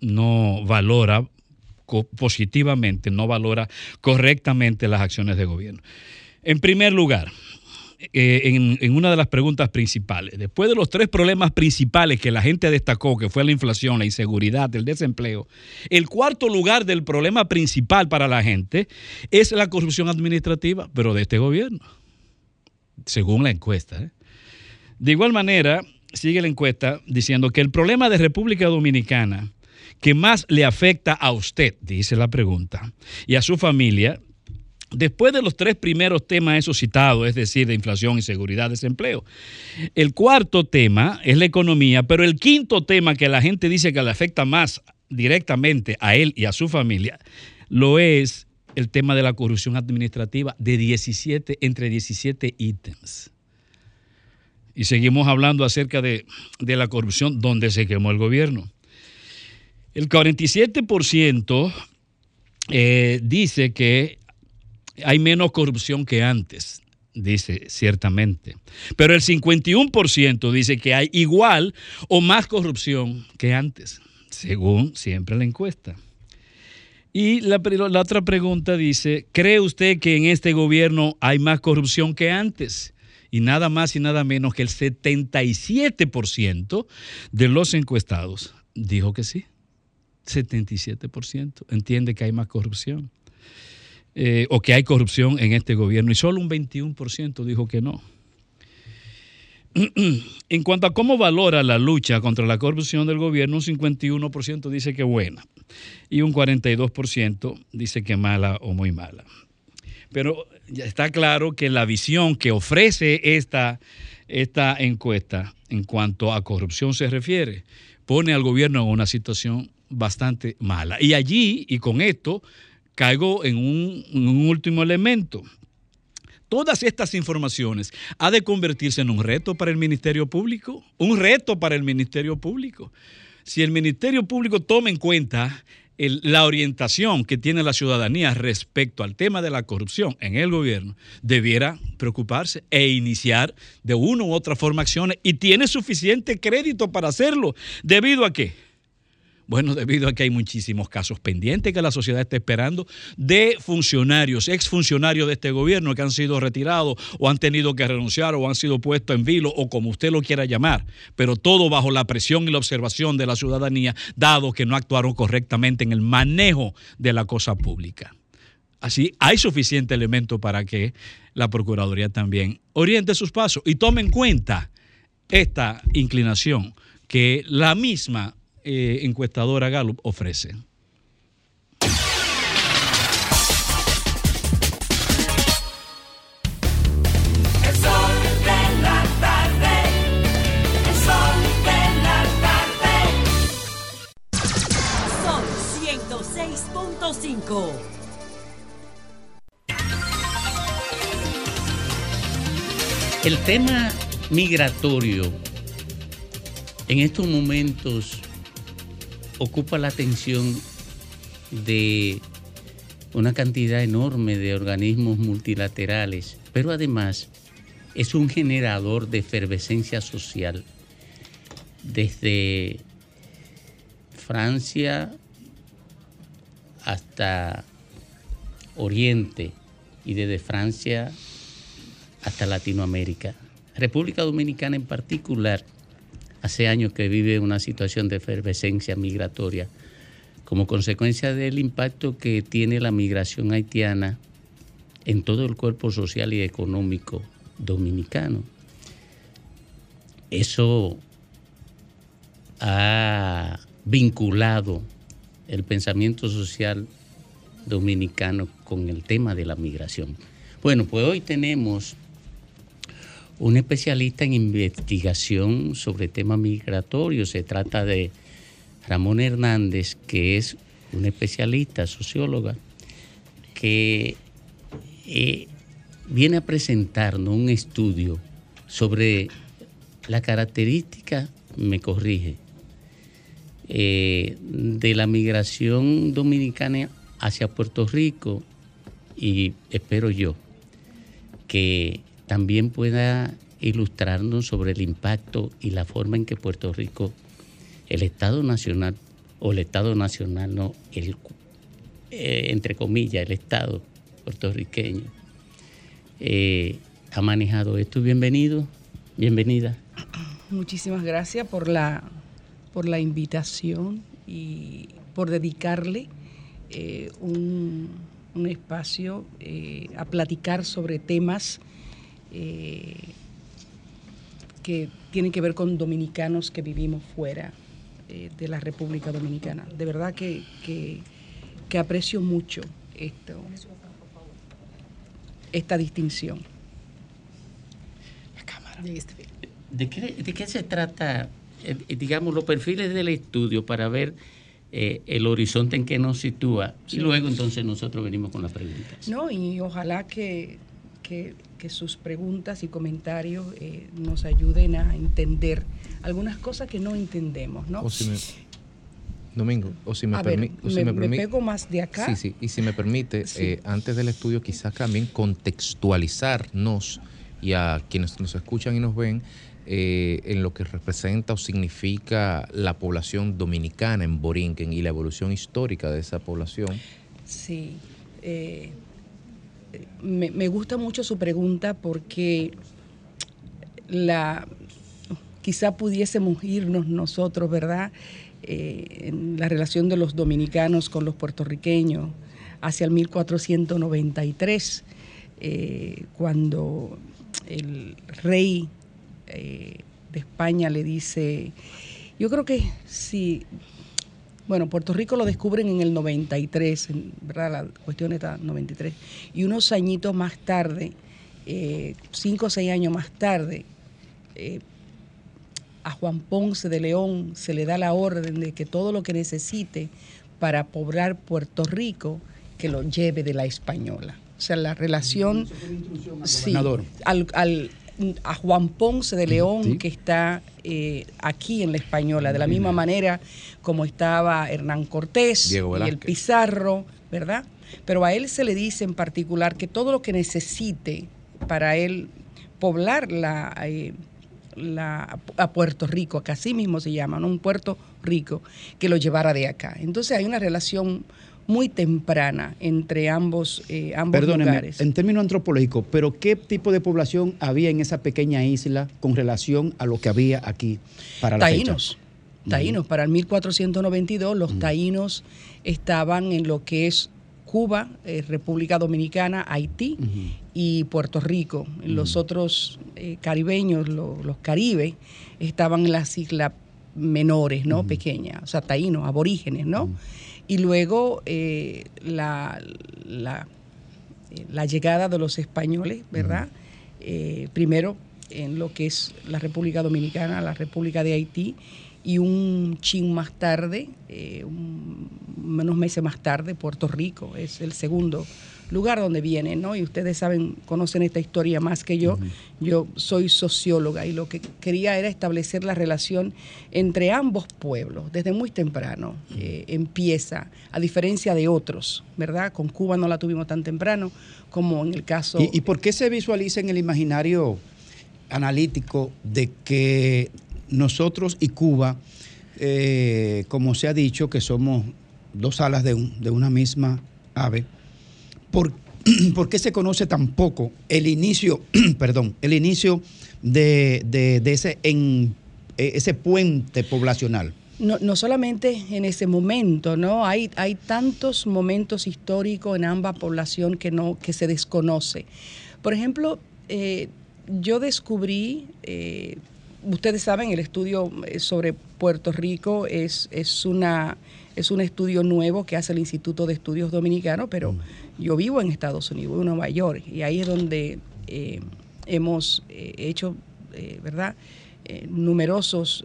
[SPEAKER 18] no valora positivamente, no valora correctamente las acciones de gobierno. En primer lugar, eh, en, una de las preguntas principales. Después de los tres problemas principales que la gente destacó, que fue la inflación, la inseguridad, el desempleo, el cuarto lugar del problema principal para la gente es la corrupción administrativa, pero de este gobierno, según la encuesta. ¿eh? De igual manera, sigue la encuesta diciendo que el problema de República Dominicana que más le afecta a usted, dice la pregunta, y a su familia, Después de los tres primeros temas esos citados, es decir, de inflación, inseguridad, desempleo, el cuarto tema es la economía, pero el quinto tema que la gente dice que le afecta más directamente a él y a su familia, lo es el tema de la corrupción administrativa de 17, entre 17 ítems. Y seguimos hablando acerca de, la corrupción donde se quemó el gobierno. El 47% eh, dice que hay menos corrupción que antes, dice ciertamente. Pero el 51% dice que hay igual o más corrupción que antes, según siempre la encuesta. Y la, la, otra pregunta dice, ¿cree usted que en este gobierno hay más corrupción que antes? Y nada más y nada menos que el 77% de los encuestados dijo que sí. 77% entiende que hay más corrupción. Eh, o que hay corrupción en este gobierno y solo un 21% dijo que no. En cuanto a cómo valora la lucha contra la corrupción del gobierno, un 51% dice que buena y un 42% dice que mala o muy mala. Pero ya está claro que la visión que ofrece esta, esta encuesta en cuanto a corrupción se refiere pone al gobierno en una situación bastante mala. Y allí, y con esto, caigo en un, último elemento. Todas estas informaciones ha de convertirse en un reto para el Ministerio Público, un reto para el Ministerio Público. Si el Ministerio Público toma en cuenta la orientación que tiene la ciudadanía respecto al tema de la corrupción en el gobierno, debiera preocuparse e iniciar de una u otra forma acciones y tiene suficiente crédito para hacerlo. ¿Debido a qué? Bueno, debido a que hay muchísimos casos pendientes que la sociedad está esperando de funcionarios, exfuncionarios de este gobierno que han sido retirados o han tenido que renunciar o han sido puestos en vilo o como usted lo quiera llamar, pero todo bajo la presión y la observación de la ciudadanía, dado que no actuaron correctamente en el manejo de la cosa pública. Así hay suficiente elemento para que la Procuraduría también oriente sus pasos y tome en cuenta esta inclinación que la misma eh, encuestadora Gallup ofrece.
[SPEAKER 1] El tema migratorio en estos momentos ocupa la atención de una cantidad enorme de organismos multilaterales, pero además es un generador de efervescencia social. Desde Francia hasta Oriente y desde Francia hasta Latinoamérica. República Dominicana en particular hace años que vive una situación de efervescencia migratoria como consecuencia del impacto que tiene la migración haitiana en todo el cuerpo social y económico dominicano. Eso ha vinculado el pensamiento social dominicano con el tema de la migración. Bueno, pues hoy tenemos un especialista en investigación sobre temas migratorios. Se trata de Ramón Hernández, que es un especialista, socióloga, que eh, viene a presentarnos un estudio sobre la característica, me corrige, eh, de la migración dominicana hacia Puerto Rico y espero yo que también pueda ilustrarnos sobre el impacto y la forma en que Puerto Rico, el Estado Nacional, o el Estado Nacional, no, el, eh, entre comillas, el Estado puertorriqueño, eh, ha manejado esto. Bienvenido, bienvenida.
[SPEAKER 22] Muchísimas gracias por la, por la invitación y por dedicarle eh, un, un, espacio a platicar sobre temas eh, que tienen que ver con dominicanos que vivimos fuera eh, de la República Dominicana. De verdad que, que, aprecio mucho esto, esta distinción.
[SPEAKER 1] ¿De qué, ¿De qué, se trata, eh, digamos, los perfiles del estudio para ver el horizonte en que nos sitúa? Y luego entonces nosotros venimos con las preguntas.
[SPEAKER 22] No, y ojalá que, que que sus preguntas y comentarios eh, nos ayuden a entender algunas cosas que no entendemos, ¿no?
[SPEAKER 19] Domingo, o si me,
[SPEAKER 22] permite... me, pego más de acá.
[SPEAKER 19] Sí, sí, y si me permite, eh, antes del estudio quizás también contextualizarnos y a quienes nos escuchan y nos ven eh, en lo que representa o significa la población dominicana en Borinquen y la evolución histórica de esa población.
[SPEAKER 22] Sí, me, gusta mucho su pregunta porque la quizá pudiésemos irnos nosotros, ¿verdad? Eh, en la relación de los dominicanos con los puertorriqueños hacia el 1493, eh, cuando el rey eh, de España le dice, yo creo que si bueno, Puerto Rico lo descubren en el 93, ¿verdad? La cuestión está 93. Y unos añitos más tarde, eh, cinco o seis años más tarde, eh, a Juan Ponce de León se le da la orden de que todo lo que necesite para poblar Puerto Rico, que lo lleve de la española. O sea, la relación sí, al, al, a Juan Ponce de León, que está eh, aquí en la Española, de la misma manera como estaba Hernán Cortés y el Pizarro, ¿verdad? Pero a él se le dice en particular que todo lo que necesite para él poblar la, eh, la, a Puerto Rico, que así mismo se llama, ¿no? un Puerto Rico, que lo llevara de acá. Entonces hay una relación muy temprana entre ambos, eh, ambos
[SPEAKER 3] Perdóneme, En términos antropológicos, pero ¿qué tipo de población había en esa pequeña isla con relación a lo que había aquí para la
[SPEAKER 22] Taínos. Taínos, para el 1492 los taínos estaban en lo que es Cuba, eh, República Dominicana, Haití y Puerto Rico. Los otros eh, caribeños, los caribes, estaban en las islas menores, ¿no? Pequeñas, o sea, taínos, aborígenes, ¿no? Y luego eh, la, la, la, llegada de los españoles, ¿verdad? Eh, primero en lo que es la República Dominicana, la República de Haití, y un chin más tarde, eh, menos meses más tarde, Puerto Rico, es el segundo lugar donde vienen, ¿no? Y ustedes saben, conocen esta historia más que yo. Yo soy socióloga y lo que quería era establecer la relación entre ambos pueblos. Desde muy temprano eh, empieza, a diferencia de otros, ¿verdad? Con Cuba no la tuvimos tan temprano como en el caso...
[SPEAKER 3] ¿Y, y por qué se visualiza en el imaginario analítico de que nosotros y Cuba, eh, como se ha dicho, que somos dos alas de, un- de una misma ave, ¿por, por qué se conoce tan poco el inicio, perdón, el inicio de, de- ese, en, eh, ese puente poblacional?
[SPEAKER 22] No, no solamente en ese momento, ¿no? Hay, hay tantos momentos históricos en ambas población que, no, que se desconoce. Por ejemplo, eh, yo descubrí, eh, ustedes saben, el estudio eh, sobre Puerto Rico es, es, una, es un estudio nuevo que hace el Instituto de Estudios Dominicanos, pero yo vivo en Estados Unidos, en Nueva York, y ahí es donde eh, hemos eh, hecho, eh, ¿verdad? numerosos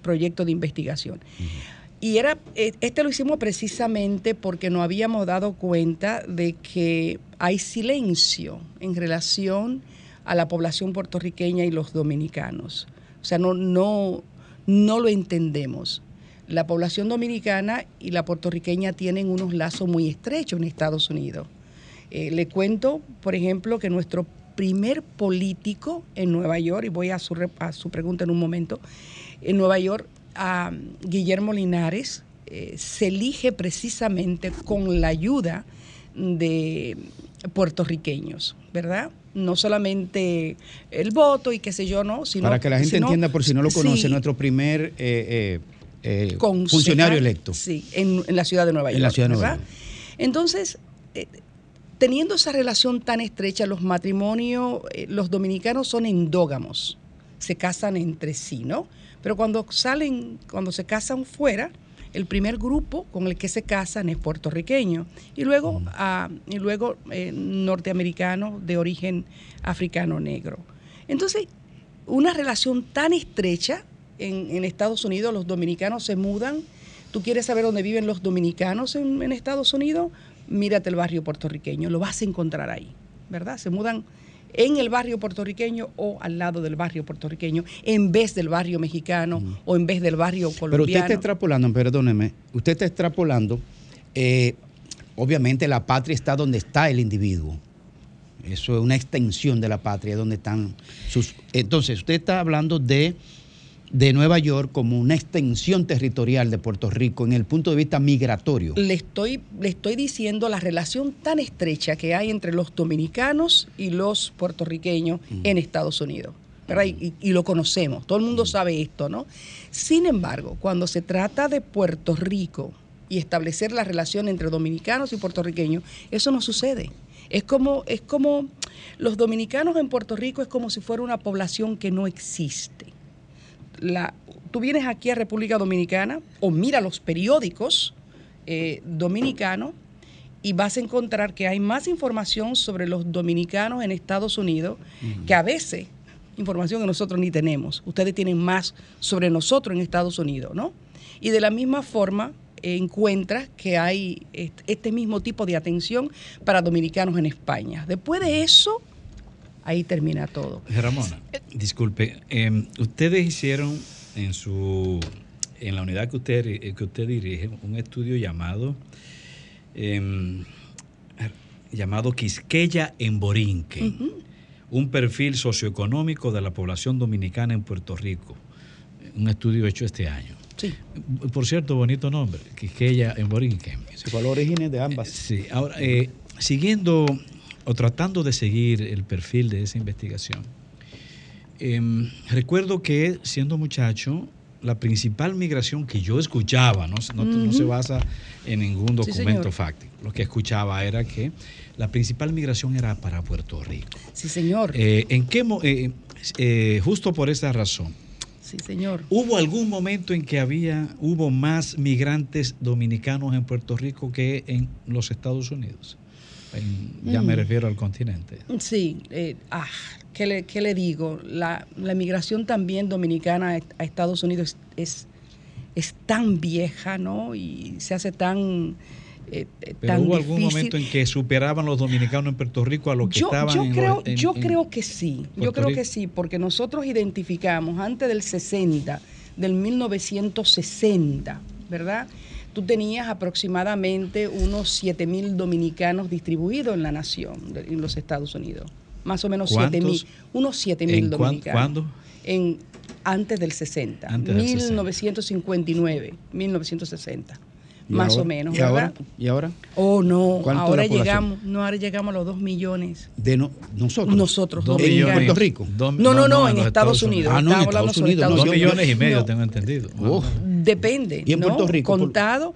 [SPEAKER 22] proyectos de investigación. Y era, este lo hicimos precisamente porque nos habíamos dado cuenta de que hay silencio en relación a la población puertorriqueña y los dominicanos. O sea, no, no, no lo entendemos. La población dominicana y la puertorriqueña tienen unos lazos muy estrechos en Estados Unidos. Eh, le cuento, por ejemplo, que nuestro primer político en Nueva York, y voy a su, a su pregunta en un momento, en Nueva York, a Guillermo Linares eh, se elige precisamente con la ayuda de puertorriqueños, ¿verdad? No solamente el voto y qué sé yo, ¿no? Sino,
[SPEAKER 3] Para que la gente
[SPEAKER 22] sino-
[SPEAKER 3] entienda, por si no lo conoce,
[SPEAKER 22] Sí,
[SPEAKER 3] nuestro primer eh, eh, funcionario electo.
[SPEAKER 22] Sí, en, en la ciudad de Nueva York.
[SPEAKER 3] En la ciudad de Nueva
[SPEAKER 22] ¿verdad? Entonces, eh, teniendo esa relación tan estrecha, los matrimonios, eh, los dominicanos son endógamos, se casan entre sí, ¿no? Pero cuando salen, cuando se casan fuera, el primer grupo con el que se casan es puertorriqueño y luego, ah, y luego eh, norteamericano de origen africano negro. Entonces, una relación tan estrecha en, en Estados Unidos, los dominicanos se mudan. ¿Tú quieres saber dónde viven los dominicanos en, en Estados Unidos? Mírate el barrio puertorriqueño, lo vas a encontrar ahí, ¿verdad? Se mudan en el barrio puertorriqueño o al lado del barrio puertorriqueño, en vez del barrio mexicano o en vez del barrio
[SPEAKER 3] Pero usted
[SPEAKER 22] colombiano.
[SPEAKER 3] está extrapolando, perdóneme, usted está extrapolando, eh, obviamente la patria está donde está el individuo. Eso es una extensión de la patria, donde están sus... Entonces, usted está hablando de, de Nueva York como una extensión territorial de Puerto Rico en el punto de vista migratorio.
[SPEAKER 22] le estoy, le estoy diciendo la relación tan estrecha que hay entre los dominicanos y los puertorriqueños en Estados Unidos. ¿verdad? Y, y lo conocemos, todo el mundo sabe esto, ¿no? Sin embargo, cuando se trata de Puerto Rico y establecer la relación entre dominicanos y puertorriqueños, eso no sucede. Es como, es como los dominicanos en Puerto Rico es como si fuera una población que no existe la, tú vienes aquí a República Dominicana o mira los periódicos eh, dominicanos y vas a encontrar que hay más información sobre los dominicanos en Estados Unidos que a veces información que nosotros ni tenemos. Ustedes tienen más sobre nosotros en Estados Unidos, ¿no? Y de la misma forma eh, encuentras que hay est- este mismo tipo de atención para dominicanos en España. Después de eso, ahí termina todo.
[SPEAKER 18] Ramona, disculpe, eh, ustedes hicieron en su en la unidad que usted eh, que usted dirige un estudio llamado em, llamado Quisqueya en Borinque, un perfil socioeconómico de la población dominicana en Puerto Rico, un estudio hecho este año.
[SPEAKER 22] Sí.
[SPEAKER 18] Por cierto, bonito nombre, Quisqueya en Borinque.
[SPEAKER 3] Se fue al origen de ambas.
[SPEAKER 18] Sí, ahora, eh, siguiendo o tratando de seguir el perfil de esa investigación, em, recuerdo que siendo muchacho, la principal migración que yo escuchaba, no, no- no se basa en ningún documento fáctico, lo que escuchaba era que la principal migración era para Puerto Rico.
[SPEAKER 22] Sí, señor.
[SPEAKER 18] Eh, ¿En qué eh, eh, justo por esa razón,
[SPEAKER 22] Sí, señor.
[SPEAKER 18] ¿Hubo algún momento en que había, hubo más migrantes dominicanos en Puerto Rico que en los Estados Unidos? En- ya me
[SPEAKER 22] Mm.
[SPEAKER 18] refiero al continente.
[SPEAKER 22] Sí, eh, ah, ¿qué, le, qué le digo? La, la migración también dominicana a, Estados Unidos es, es, es tan vieja, ¿no? Y se hace tan eh, eh,
[SPEAKER 18] Pero
[SPEAKER 22] tan
[SPEAKER 18] hubo algún
[SPEAKER 22] difícil.
[SPEAKER 18] momento en que superaban los dominicanos en Puerto Rico a lo que
[SPEAKER 22] Yo,
[SPEAKER 18] estaban
[SPEAKER 22] yo
[SPEAKER 18] en
[SPEAKER 22] creo,
[SPEAKER 18] en-
[SPEAKER 22] yo
[SPEAKER 18] en-
[SPEAKER 22] creo que sí, yo
[SPEAKER 18] Puerto
[SPEAKER 22] creo
[SPEAKER 18] Rico.
[SPEAKER 22] que sí, porque nosotros identificamos antes del 60, del 1960, ¿verdad? Tú tenías aproximadamente unos 7 mil dominicanos distribuidos en la nación, de- en los Estados Unidos. Más o menos 7 mil, unos 7 mil
[SPEAKER 18] ¿En
[SPEAKER 22] dominicanos.
[SPEAKER 18] cuándo?
[SPEAKER 22] En, antes del 60,
[SPEAKER 18] Antes del 60.
[SPEAKER 22] 1959, 1960,
[SPEAKER 3] ¿Y
[SPEAKER 22] más
[SPEAKER 3] ahora?
[SPEAKER 22] o menos,
[SPEAKER 3] ¿Y ahora?
[SPEAKER 22] ¿verdad?
[SPEAKER 3] ¿Y ahora?
[SPEAKER 22] Oh, no,
[SPEAKER 3] ¿Cuánto de
[SPEAKER 22] ahora llegamos, no, ahora llegamos a los 2 millones.
[SPEAKER 3] De no- nosotros.
[SPEAKER 22] Nosotros,
[SPEAKER 18] Dos millones.
[SPEAKER 3] ¿En Puerto Rico?
[SPEAKER 18] Dos-
[SPEAKER 22] No, no, no, en
[SPEAKER 18] los
[SPEAKER 22] Estados Unidos.
[SPEAKER 3] Ah, no, en Estados Unidos,
[SPEAKER 22] Estados
[SPEAKER 3] no,
[SPEAKER 18] Dos millones y medio,
[SPEAKER 22] No,
[SPEAKER 18] tengo entendido.
[SPEAKER 3] Uf.
[SPEAKER 22] Depende.
[SPEAKER 3] ¿Y en
[SPEAKER 22] ¿no?
[SPEAKER 3] Puerto Rico?
[SPEAKER 22] Contado.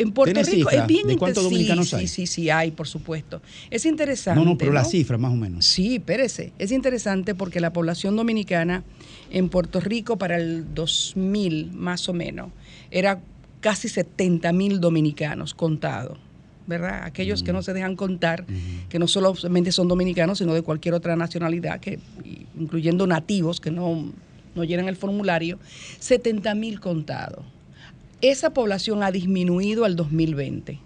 [SPEAKER 22] En Puerto
[SPEAKER 3] ¿Tiene
[SPEAKER 22] Rico es bien
[SPEAKER 3] de cuántos dominicanos
[SPEAKER 22] sí,
[SPEAKER 3] hay?
[SPEAKER 22] Sí, sí, hay, por supuesto. Es interesante.
[SPEAKER 3] No, no, pero la cifra más o menos.
[SPEAKER 22] Sí, espérese. Es interesante porque la población dominicana en Puerto Rico para el 2000, más o menos, era casi 70 mil dominicanos contados. ¿Verdad? Aquellos
[SPEAKER 3] Mm.
[SPEAKER 22] que no se dejan contar, que no solamente son dominicanos, sino de cualquier otra nacionalidad, que, incluyendo nativos que no, no llenan el formulario, 70 mil contados. Esa población ha disminuido al 2020,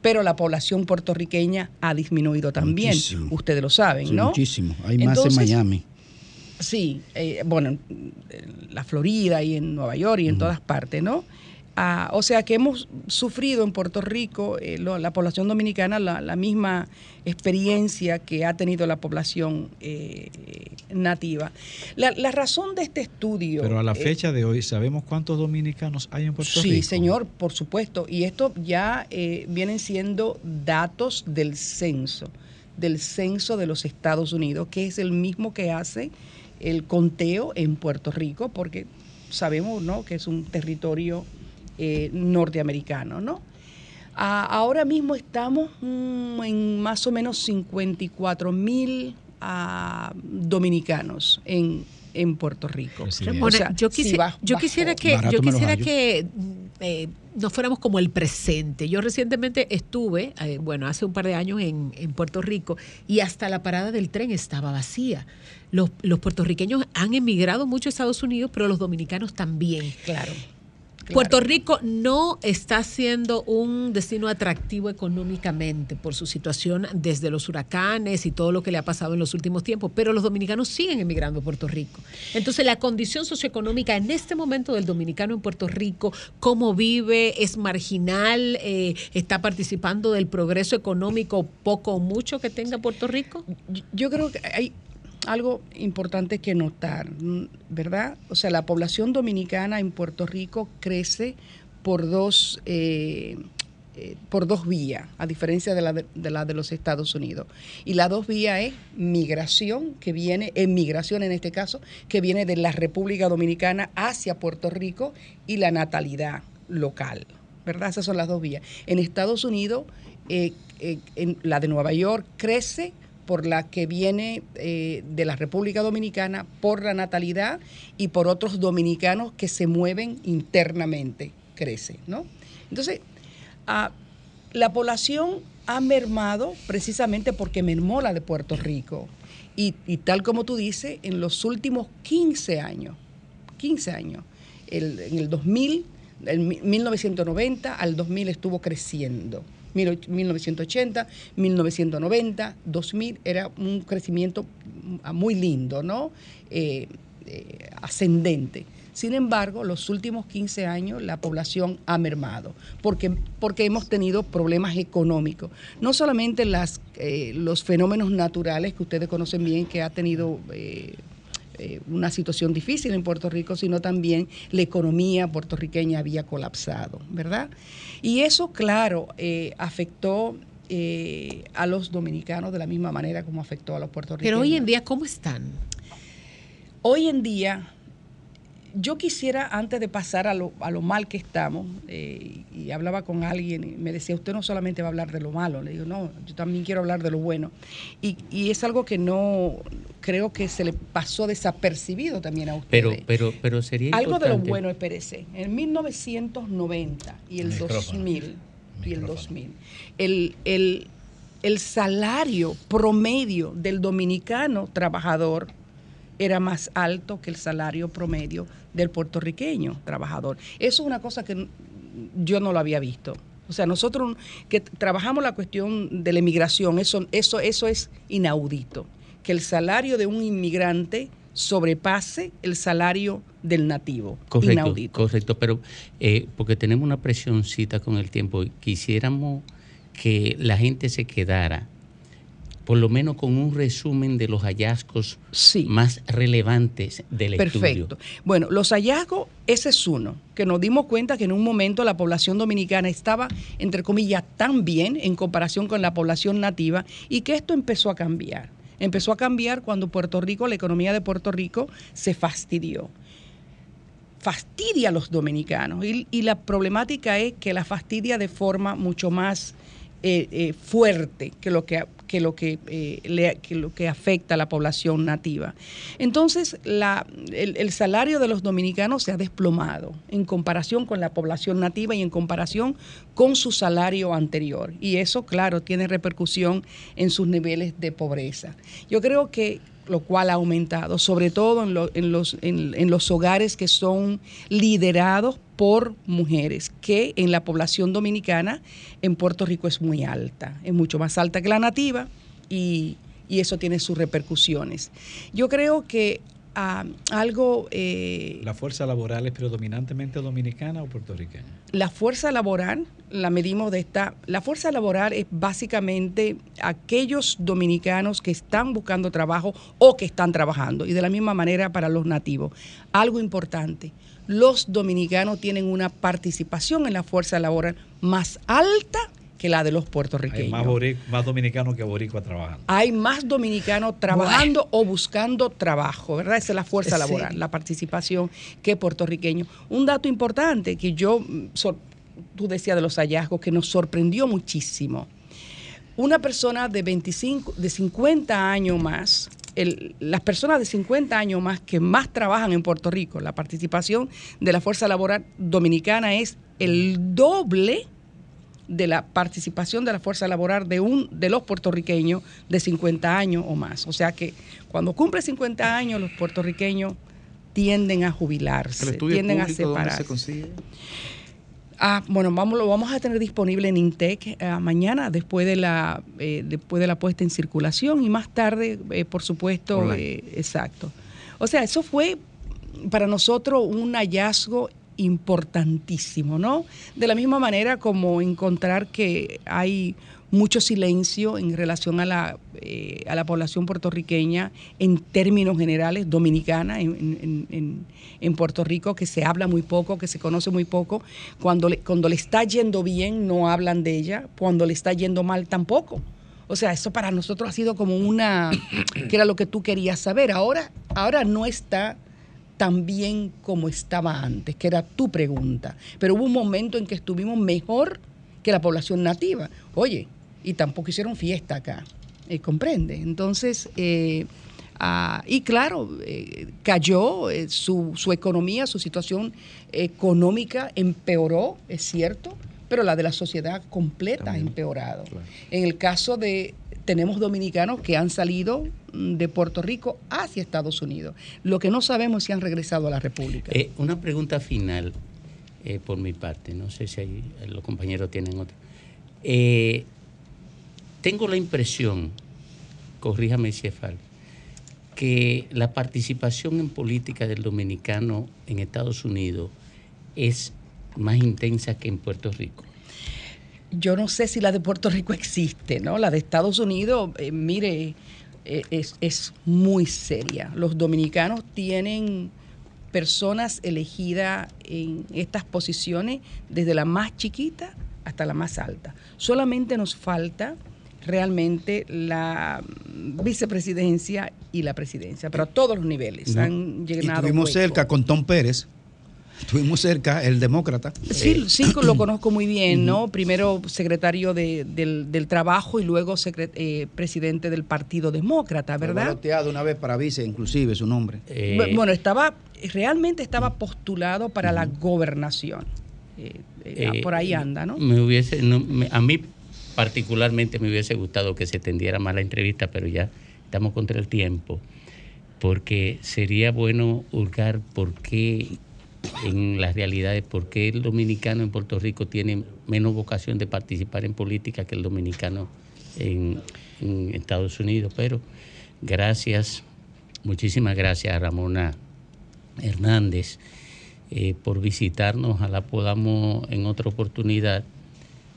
[SPEAKER 22] pero la población puertorriqueña ha disminuido también.
[SPEAKER 3] Muchísimo.
[SPEAKER 22] Ustedes lo saben,
[SPEAKER 3] Sí,
[SPEAKER 22] ¿no?
[SPEAKER 3] Muchísimo. Hay más
[SPEAKER 22] Entonces,
[SPEAKER 3] en Miami.
[SPEAKER 22] Sí, eh, bueno, en en la Florida y en Nueva York y en todas partes, ¿no? Ah, o sea que hemos sufrido en Puerto Rico, eh, lo- la población dominicana, la, la misma experiencia que ha tenido la población eh, nativa. La, la razón de este estudio...
[SPEAKER 18] Pero a la
[SPEAKER 22] eh,
[SPEAKER 18] fecha de hoy, ¿sabemos cuántos dominicanos hay en Puerto
[SPEAKER 22] Sí,
[SPEAKER 18] Rico?
[SPEAKER 22] señor, por supuesto. Y esto ya eh, vienen siendo datos del censo, del censo de los Estados Unidos, que es el mismo que hace el conteo en Puerto Rico, porque sabemos ¿no? que es un territorio eh, norteamericano, ¿no? Ah, ahora mismo estamos mm, en más o menos 54 mil ah, dominicanos en, en Puerto Rico.
[SPEAKER 7] Ramona,
[SPEAKER 22] O sea,
[SPEAKER 7] yo,
[SPEAKER 22] sí,
[SPEAKER 7] quisi-
[SPEAKER 22] baj-
[SPEAKER 7] yo quisiera que, yo quisiera que eh, nos fuéramos como el presente. Yo recientemente estuve, eh, bueno, hace un par de años en, en Puerto Rico y hasta la parada del tren estaba vacía. Los, los puertorriqueños han emigrado mucho a Estados Unidos, pero los dominicanos también.
[SPEAKER 22] Claro.
[SPEAKER 7] Puerto Rico no está siendo un destino atractivo económicamente por su situación desde los huracanes y todo lo que le ha pasado en los últimos tiempos, pero los dominicanos siguen emigrando a Puerto Rico. Entonces, la condición socioeconómica en este momento del dominicano en Puerto Rico, cómo vive, es marginal, eh, está participando del progreso económico poco o mucho que tenga Puerto Rico.
[SPEAKER 22] Yo creo que hay algo importante que notar, ¿verdad? O sea, la población dominicana en Puerto Rico crece por dos, eh, eh, por dos vías, a diferencia de la de, la de los Estados Unidos. Y la dos vías es migración, que viene, emigración en este caso, que viene de la República Dominicana hacia Puerto Rico, y la natalidad local, ¿verdad? Esas son las dos vías. En Estados Unidos, eh, eh, en la de Nueva York crece por la que viene eh, de la República Dominicana, por la natalidad y por otros dominicanos que se mueven internamente, crece, ¿no? Entonces, ah, la población ha mermado precisamente porque mermó la de Puerto Rico. Y, tal como tú dices, en los últimos 15 años, 15 años, en el 2000, el mi- 1990 al 2000 estuvo creciendo. Mil- 1980, 1990, 2000 era un crecimiento muy lindo, ¿no? Eh, eh, ascendente. Sin embargo, los últimos 15 años la población ha mermado porque, porque hemos tenido problemas económicos. No solamente las, eh, los fenómenos naturales que ustedes conocen bien, que ha tenido eh, una situación difícil en Puerto Rico, sino también la economía puertorriqueña había colapsado, ¿verdad? Y eso, claro, eh, afectó eh, a los dominicanos de la misma manera como afectó a los puertorriqueños.
[SPEAKER 7] Pero hoy en día, ¿cómo están?
[SPEAKER 22] Hoy en día, yo quisiera, antes de pasar a lo, a lo mal que estamos, eh, y hablaba con alguien y me decía, usted no solamente va a hablar de lo malo, le digo, no, yo también quiero hablar de lo bueno. Y, y es algo que no creo que se le pasó desapercibido también a usted.
[SPEAKER 1] Pero, pero, pero sería
[SPEAKER 22] Algo de lo bueno, espérese. En 1990 y el
[SPEAKER 1] Micrófono.
[SPEAKER 22] 2000, y el 2000, el, el, el salario promedio del dominicano trabajador era más alto que el salario promedio del puertorriqueño trabajador. Eso es una cosa que yo no lo había visto. O sea, nosotros que trabajamos la cuestión de la inmigración, eso, eso, eso es inaudito. Que el salario de un inmigrante sobrepase el salario del nativo.
[SPEAKER 1] Correcto,
[SPEAKER 22] inaudito.
[SPEAKER 1] correcto, pero eh, porque tenemos una presioncita con el tiempo, quisiéramos que la gente se quedara por lo menos con un resumen de los hallazgos más relevantes del estudio.
[SPEAKER 22] Perfecto. Bueno, los hallazgos, ese es uno, que nos dimos cuenta que en un momento la población dominicana estaba, entre comillas, tan bien en comparación con la población nativa y que esto empezó a cambiar. Empezó a cambiar cuando Puerto Rico, la economía de Puerto Rico, se fastidió fastidia a los dominicanos y, y, la problemática es que la fastidia de forma mucho más eh, eh, fuerte que lo que, lo que, eh, le, que, lo que afecta a la población nativa. Entonces, la, el, salario de los dominicanos se ha desplomado en comparación con la población nativa y en comparación con su salario anterior. Y eso, claro, tiene repercusión en sus niveles de pobreza. Yo creo que lo cual ha aumentado, sobre todo en, lo, en, los, en, en, los hogares que son liderados por mujeres, que en la población dominicana en Puerto Rico es muy alta, es mucho más alta que la nativa y, y eso tiene sus repercusiones. Yo creo que algo... Eh,
[SPEAKER 18] ¿La fuerza laboral es predominantemente dominicana o puertorriqueña?
[SPEAKER 22] La fuerza laboral la medimos de esta... La fuerza laboral es básicamente aquellos dominicanos que están buscando trabajo o que están trabajando y de la misma manera para los nativos. Algo importante, los dominicanos tienen una participación en la fuerza laboral más alta que la de los puertorriqueños.
[SPEAKER 18] Hay más, dominicanos que boricuas trabajando.
[SPEAKER 22] Hay más dominicanos trabajando bueno. o buscando trabajo, ¿verdad? Esa es la fuerza laboral, sí. la participación que puertorriqueños. Un dato importante que yo, tú decías de los hallazgos, que nos sorprendió muchísimo. Una persona de 25, de 50 años más, el, las personas de 50 años más que más trabajan en Puerto Rico, la participación de la fuerza laboral dominicana es el doble de la participación de la fuerza laboral de un de los puertorriqueños de 50 años o más. O sea que cuando cumple 50 años los puertorriqueños tienden a jubilarse, tienden a separarse.
[SPEAKER 19] Se consigue?
[SPEAKER 22] Ah, bueno, vamos, lo vamos a tener disponible en Intec eh, mañana después de la eh, después de la puesta en circulación y más tarde, eh, por supuesto, exacto. O sea, eso fue para nosotros un hallazgo importantísimo, ¿no? De la misma manera como encontrar que hay mucho silencio en relación a la, eh, a la población puertorriqueña en términos generales, dominicana en, en, en, Puerto Rico, que se habla muy poco, que se conoce muy poco. Cuando le, cuando le está yendo bien, no hablan de ella, cuando le está yendo mal, tampoco. O sea, eso para nosotros ha sido como una, que era lo que tú querías saber. Ahora, ahora no está tan bien como estaba antes, que era tu pregunta. Pero hubo un momento en que estuvimos mejor que la población nativa. Oye, y tampoco hicieron fiesta acá, eh, ¿comprende? Entonces, eh, ah, y claro, eh, cayó su, su, economía, su situación económica empeoró, es cierto, pero la de la sociedad completa También. ha empeorado. Claro. En el caso de tenemos dominicanos que han salido de Puerto Rico hacia Estados Unidos. Lo que no sabemos es si han regresado a la República.
[SPEAKER 1] Eh, una pregunta final eh, por mi parte, no sé si hay, los compañeros tienen otra. Eh, tengo la impresión, corríjame si es falso, que la participación en política del dominicano en Estados Unidos es más intensa que en Puerto Rico
[SPEAKER 22] yo no sé si la de Puerto Rico existe, ¿no? La de Estados Unidos, eh, mire, eh, es, es, muy seria. Los dominicanos tienen personas elegidas en estas posiciones desde la más chiquita hasta la más alta. Solamente nos falta realmente la vicepresidencia y la presidencia, pero a todos los niveles no. han llenado.
[SPEAKER 3] Y estuvimos hueco. cerca con Tom Pérez Estuvimos cerca, el demócrata.
[SPEAKER 22] Sí, sí lo conozco muy bien, ¿no? Primero secretario de, del, del, Trabajo y luego secret, eh, presidente del Partido Demócrata, ¿verdad?
[SPEAKER 3] Baloteado una vez para vice, inclusive su nombre.
[SPEAKER 22] Eh... Bueno, estaba, realmente estaba postulado para uh -huh. la gobernación. Eh, por ahí anda, ¿no?
[SPEAKER 1] Me hubiese, no, me, a mí particularmente me hubiese gustado que se tendiera más la entrevista, pero ya estamos contra el tiempo, porque sería bueno hurgar por qué en las realidades, por qué el dominicano en Puerto Rico tiene menos vocación de participar en política que el dominicano en, en Estados Unidos. Pero gracias, muchísimas gracias a Ramona Hernández eh, por visitarnos. Ojalá podamos en otra oportunidad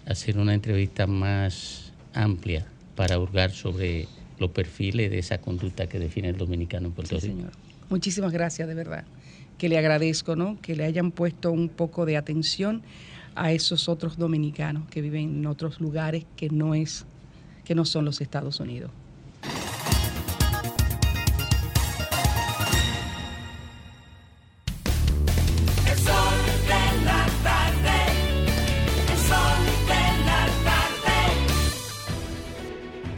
[SPEAKER 1] hacer una entrevista más amplia para hurgar sobre los perfiles de esa conducta que define el dominicano en Puerto
[SPEAKER 22] Sí,
[SPEAKER 1] Rico.
[SPEAKER 22] señor. Muchísimas gracias, de verdad. Que le agradezco, ¿no? Que le hayan puesto un poco de atención a esos otros dominicanos que viven en otros lugares que no es, que no son los Estados Unidos.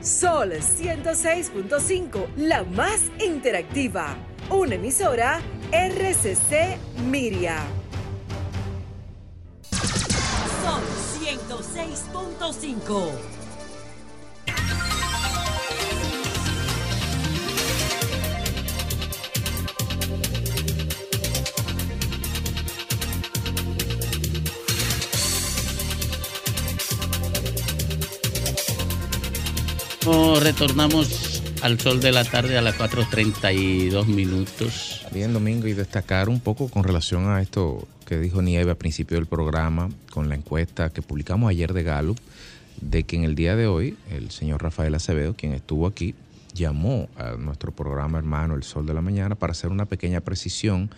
[SPEAKER 23] Sol
[SPEAKER 20] 106.5, la más interactiva. Una emisora RCC Miria.
[SPEAKER 21] Sol 106.5.
[SPEAKER 1] No, retornamos al sol de la tarde a las 4.32 minutos.
[SPEAKER 19] Bien, Domingo, y destacar un poco con relación a esto que dijo Nieve al principio del programa, con la encuesta que publicamos ayer de Gallup, de que en el día de hoy el señor Rafael Acevedo, quien estuvo aquí, llamó a nuestro programa hermano El Sol de la Mañana para hacer una pequeña precisión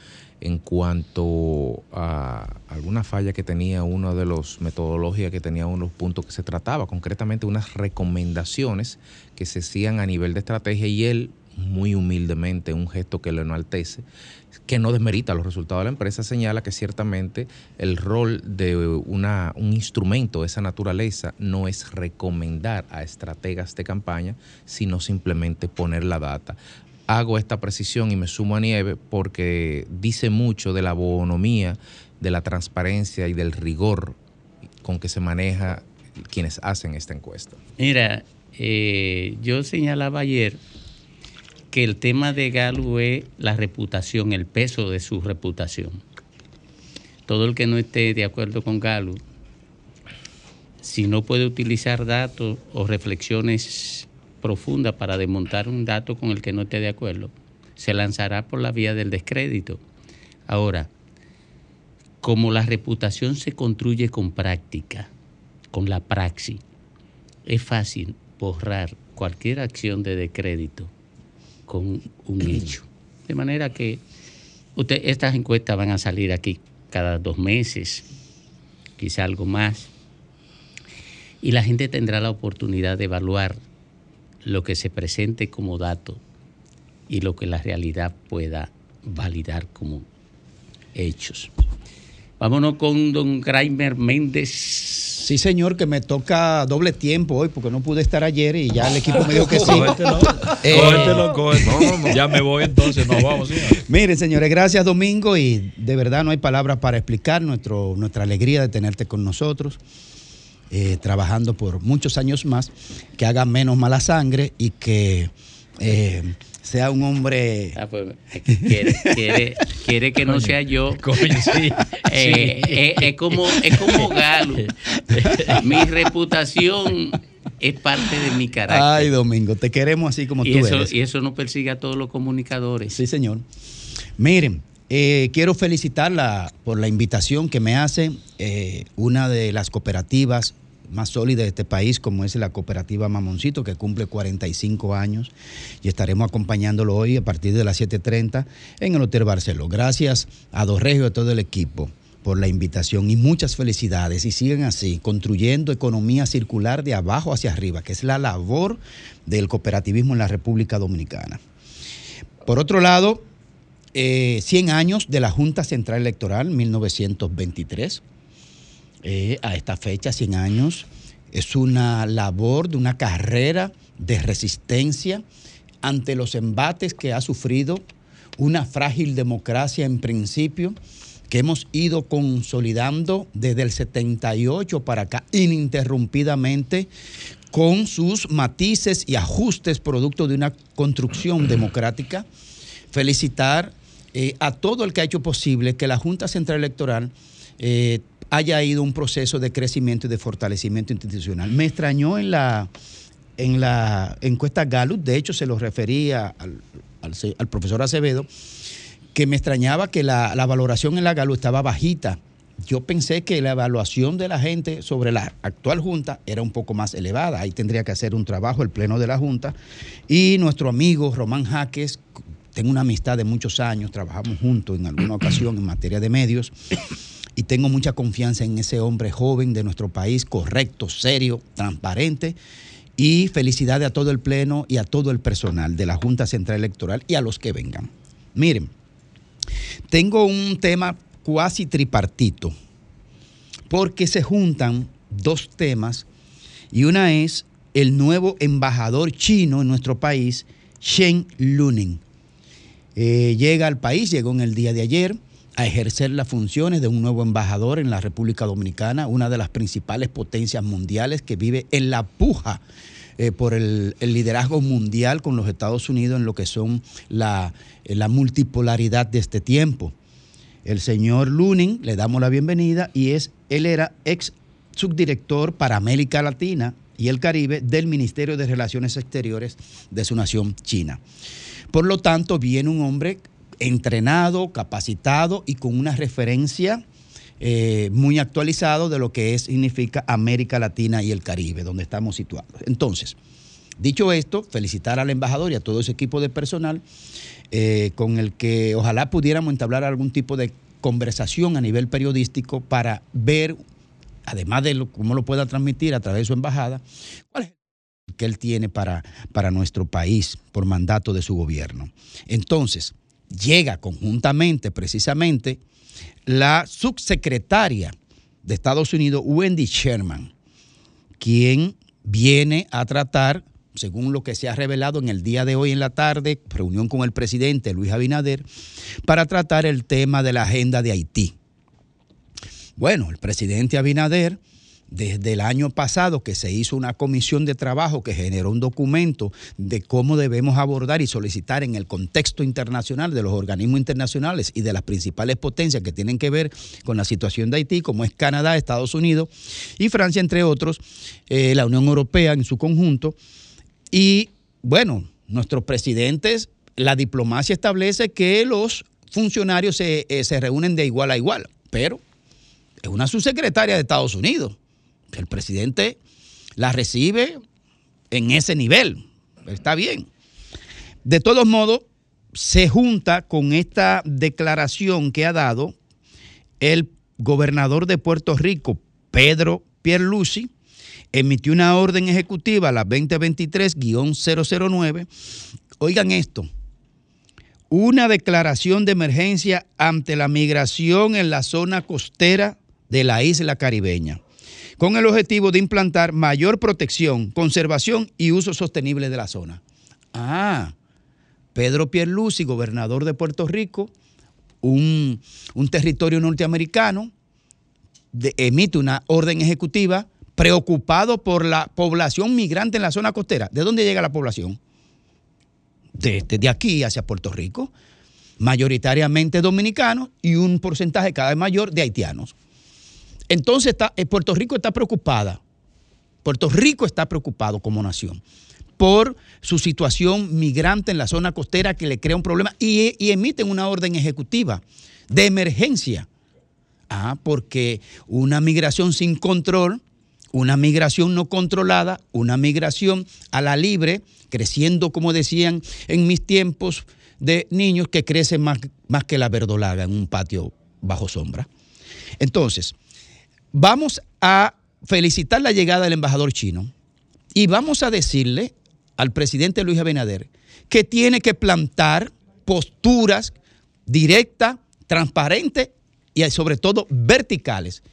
[SPEAKER 19] en cuanto a alguna falla que tenía uno de los metodologías que tenía unos puntos que se trataba, concretamente unas recomendaciones que se hacían a nivel de estrategia y él muy humildemente, un gesto que le enaltece, que no desmerita los resultados de la empresa, señala que ciertamente el rol de una, un instrumento de esa naturaleza no es recomendar a estrategas de campaña, sino simplemente poner la data. Hago esta precisión y me sumo a Nieve porque dice mucho de la bonomía, de la transparencia y del rigor con que se maneja quienes hacen esta encuesta.
[SPEAKER 1] Mira, eh, yo señalaba ayer que el tema de Galo es la reputación, el peso de su reputación. Todo el que no esté de acuerdo con Galo, si no puede utilizar datos o reflexiones profundas para desmontar un dato con el que no esté de acuerdo, se lanzará por la vía del descrédito. Ahora, como la reputación se construye con práctica, con la praxis, es fácil borrar cualquier acción de descrédito con un hecho. De manera que usted, estas encuestas van a salir aquí cada dos meses, quizá algo más, y la gente tendrá la oportunidad de evaluar lo que se presente como dato y lo que la realidad pueda validar como hechos. Vámonos con don Graimer Méndez.
[SPEAKER 3] Sí, señor, que me toca doble tiempo hoy porque no pude estar ayer y ya el equipo me dijo que sí.
[SPEAKER 18] Cógetelo,
[SPEAKER 3] Eh,
[SPEAKER 18] cógetelo, cógetelo. Ya me voy entonces, nos vamos. señor.
[SPEAKER 3] Miren, señores, gracias Domingo y de verdad no hay palabras para explicar nuestro, nuestra alegría de tenerte con nosotros, eh, trabajando por muchos años más, que haga menos mala sangre y que eh, sea un hombre...
[SPEAKER 1] Ah, pues, quiere, quiere, quiere que no sea yo.
[SPEAKER 18] sí.
[SPEAKER 1] Eh,
[SPEAKER 18] Sí.
[SPEAKER 1] eh, es como, es como Galo. Mi reputación es parte de mi carácter.
[SPEAKER 3] Ay, Domingo, te queremos así como
[SPEAKER 1] y,
[SPEAKER 3] tú
[SPEAKER 1] eso,
[SPEAKER 3] eres.
[SPEAKER 1] y eso no persigue a todos los comunicadores.
[SPEAKER 3] Sí, señor. Miren, eh, quiero felicitarla por la invitación que me hace eh, una de las cooperativas más sólidas de este país, como es la cooperativa Mamoncito, que cumple 45 años, y estaremos acompañándolo hoy a partir de las 7.30 en el Hotel Barceló. Gracias a Dorregio y a todo el equipo por la invitación y muchas felicidades y sigan así, construyendo economía circular de abajo hacia arriba, que es la labor del cooperativismo en la República Dominicana. Por otro lado, eh, 100 años de la Junta Central Electoral, 1923. Eh, a esta fecha, 100 años, es una labor de una carrera de resistencia ante los embates que ha sufrido una frágil democracia en principio, que hemos ido consolidando desde el 78 para acá ininterrumpidamente con sus matices y ajustes producto de una construcción democrática. Felicitar eh, a todo el que ha hecho posible que la Junta Central Electoral eh, haya ido un proceso de crecimiento y de fortalecimiento institucional. Me extrañó en la, en la encuesta Gallup, de hecho se lo refería al, al profesor Acevedo, que me extrañaba que la, la valoración en la Gallup estaba bajita. Yo pensé que la evaluación de la gente sobre la actual Junta era un poco más elevada. Ahí tendría que hacer un trabajo el Pleno de la Junta. Y nuestro amigo Román Jaques, tengo una amistad de muchos años, trabajamos juntos en alguna ocasión en materia de medios y tengo mucha confianza en ese hombre joven de nuestro país, correcto, serio, transparente. Y felicidades a todo el Pleno y a todo el personal de la Junta Central Electoral y a los que vengan. Miren, tengo un tema cuasi tripartito, porque se juntan dos temas y una es el nuevo embajador chino en nuestro país, Shen Luning. Eh, llega al país, llegó en el día de ayer a ejercer las funciones de un nuevo embajador en la República Dominicana, una de las principales potencias mundiales que vive en la puja eh, por el, liderazgo mundial con los Estados Unidos en lo que son la, eh, la multipolaridad de este tiempo. El señor Luning, le damos la bienvenida y es, él era ex subdirector para América Latina y el Caribe del Ministerio de Relaciones Exteriores de su nación China. Por lo tanto, viene un hombre entrenado, capacitado y con una referencia eh, muy actualizado de lo que es, significa América Latina y el Caribe, donde estamos situados. Entonces, dicho esto, felicitar al embajador y a todo ese equipo de personal eh, con el que ojalá pudiéramos entablar algún tipo de conversación a nivel periodístico para ver, además de cómo lo pueda transmitir a través de su embajada, cuál es el que él tiene para, para nuestro país por mandato de su gobierno. Entonces, llega conjuntamente, precisamente, la subsecretaria de Estados Unidos, Wendy Sherman, quien viene a tratar, según lo que se ha revelado en el día de hoy en la tarde, reunión con el presidente Luis Abinader, para tratar el tema de la agenda de Haití. Bueno, el presidente Abinader, desde el año pasado que se hizo una comisión de trabajo que generó un documento de cómo debemos abordar y solicitar en el contexto internacional de los organismos internacionales y de las principales potencias que tienen que ver con la situación de Haití, como es Canadá, Estados Unidos y Francia, entre otros, eh, la Unión Europea en su conjunto. Y bueno, nuestros presidentes, la diplomacia establece que los funcionarios se, eh, se reúnen de igual a igual, pero es una subsecretaria de Estados Unidos. El presidente la recibe en ese nivel. Está bien. De todos modos, se junta con esta declaración que ha dado el gobernador de Puerto Rico, Pedro Pierluisi, emitió una orden ejecutiva, la 2023-009. Oigan esto, una declaración de emergencia ante la migración en la zona costera de la isla caribeña, con el objetivo de implantar mayor protección, conservación y uso sostenible de la zona. Ah, Pedro Pierluisi, gobernador de Puerto Rico, un, territorio norteamericano, de- emite una orden ejecutiva preocupado por la población migrante en la zona costera. ¿De dónde llega la población? De- Desde aquí hacia Puerto Rico, mayoritariamente dominicanos y un porcentaje cada vez mayor de haitianos. Entonces está, eh, Puerto Rico está preocupada, Puerto Rico está preocupado como nación por su situación migrante en la zona costera que le crea un problema y, emiten una orden ejecutiva de emergencia. Ah, porque una migración sin control, una migración no controlada, una migración a la libre, creciendo, como decían en mis tiempos de niños, que crece más, más que la verdolaga en un patio bajo sombra. Entonces, vamos a felicitar la llegada del embajador chino y vamos a decirle al presidente Luis Abinader que tiene que plantar posturas directas, transparentes y sobre todo verticales,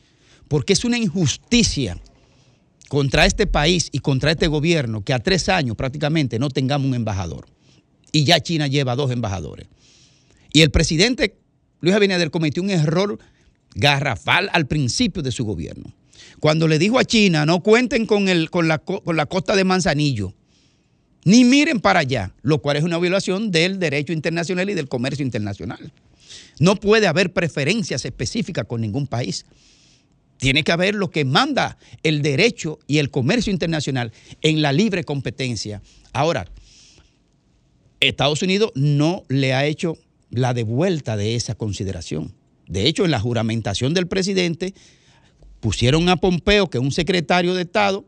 [SPEAKER 3] porque es una injusticia contra este país y contra este gobierno que a tres años prácticamente no tengamos un embajador. Y ya China lleva dos embajadores. Y el presidente Luis Abinader cometió un error garrafal al principio de su gobierno. Cuando le dijo a China, no cuenten con, el, con, la, co- con la costa de Manzanillo, ni miren para allá, lo cual es una violación del derecho internacional y del comercio internacional. No puede haber preferencias específicas con ningún país. Tiene que haber lo que manda el derecho y el comercio internacional en la libre competencia. Ahora, Estados Unidos no le ha hecho la devuelta de esa consideración. De hecho, en la juramentación del presidente pusieron a Pompeo, que es un secretario de Estado,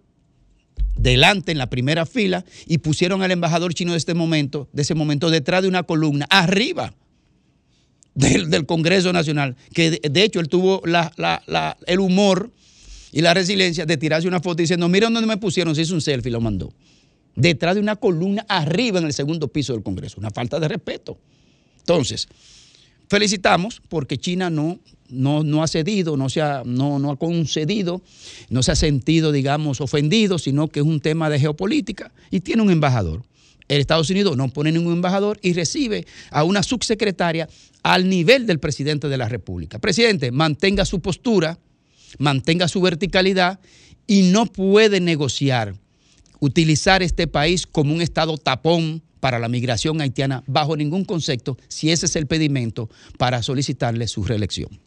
[SPEAKER 3] delante en la primera fila y pusieron al embajador chino de este momento, de ese momento, detrás de una columna, arriba del, Congreso Nacional, que de, hecho él tuvo el humor y la resiliencia de tirarse una foto diciendo, mira dónde me pusieron, se hizo un selfie lo mandó. Detrás de una columna arriba en el segundo piso del Congreso, una falta de respeto. Entonces, felicitamos porque China no, no, no ha cedido, no, se ha, no, no ha concedido, no se ha sentido, digamos, ofendido, sino que es un tema de geopolítica y tiene un embajador. El Estados Unidos no pone ningún embajador y recibe a una subsecretaria al nivel del presidente de la República. Presidente, mantenga su postura, mantenga su verticalidad y no puede negociar utilizar este país como un estado tapón para la migración haitiana bajo ningún concepto, si ese es el pedimento para solicitarle su reelección.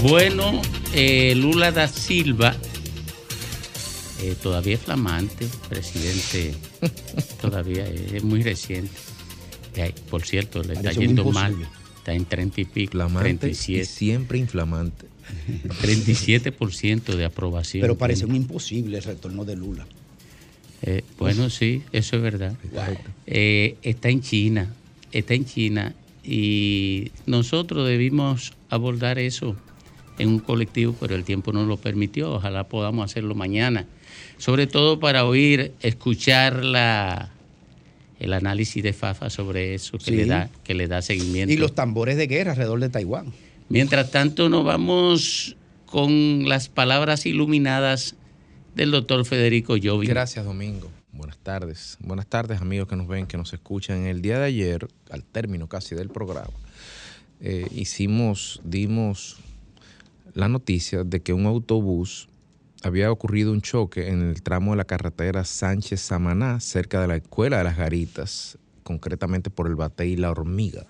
[SPEAKER 1] Bueno, eh, Lula da Silva eh, todavía es flamante, presidente, todavía es muy reciente. Eh, por cierto, le está yendo
[SPEAKER 19] imposible.
[SPEAKER 1] mal, está en 30 y pico,
[SPEAKER 19] Flamante y
[SPEAKER 1] 37.
[SPEAKER 19] siempre inflamante.
[SPEAKER 1] 37% de aprobación.
[SPEAKER 3] Pero parece un imposible el retorno de Lula.
[SPEAKER 1] Eh, bueno, sí, eso es verdad. Eh, está en China, está en China y nosotros debimos abordar eso en un colectivo, pero el tiempo no lo permitió. Ojalá podamos hacerlo mañana, sobre todo para oír, escuchar la, el análisis de Fafa sobre eso que,
[SPEAKER 3] Sí.
[SPEAKER 1] le, da, que le da seguimiento.
[SPEAKER 3] Y los tambores de guerra alrededor de Taiwán.
[SPEAKER 1] Mientras tanto, nos vamos con las palabras iluminadas del doctor Federico Jovi.
[SPEAKER 19] Gracias, Domingo. Buenas tardes. Buenas tardes, amigos que nos ven, que nos escuchan. El día de ayer, al término casi del programa, eh, hicimos, dimos la noticia de que un autobús había ocurrido un choque en el tramo de la carretera Sánchez Samaná, cerca de la Escuela de las Garitas, concretamente por el Bate y la Hormiga,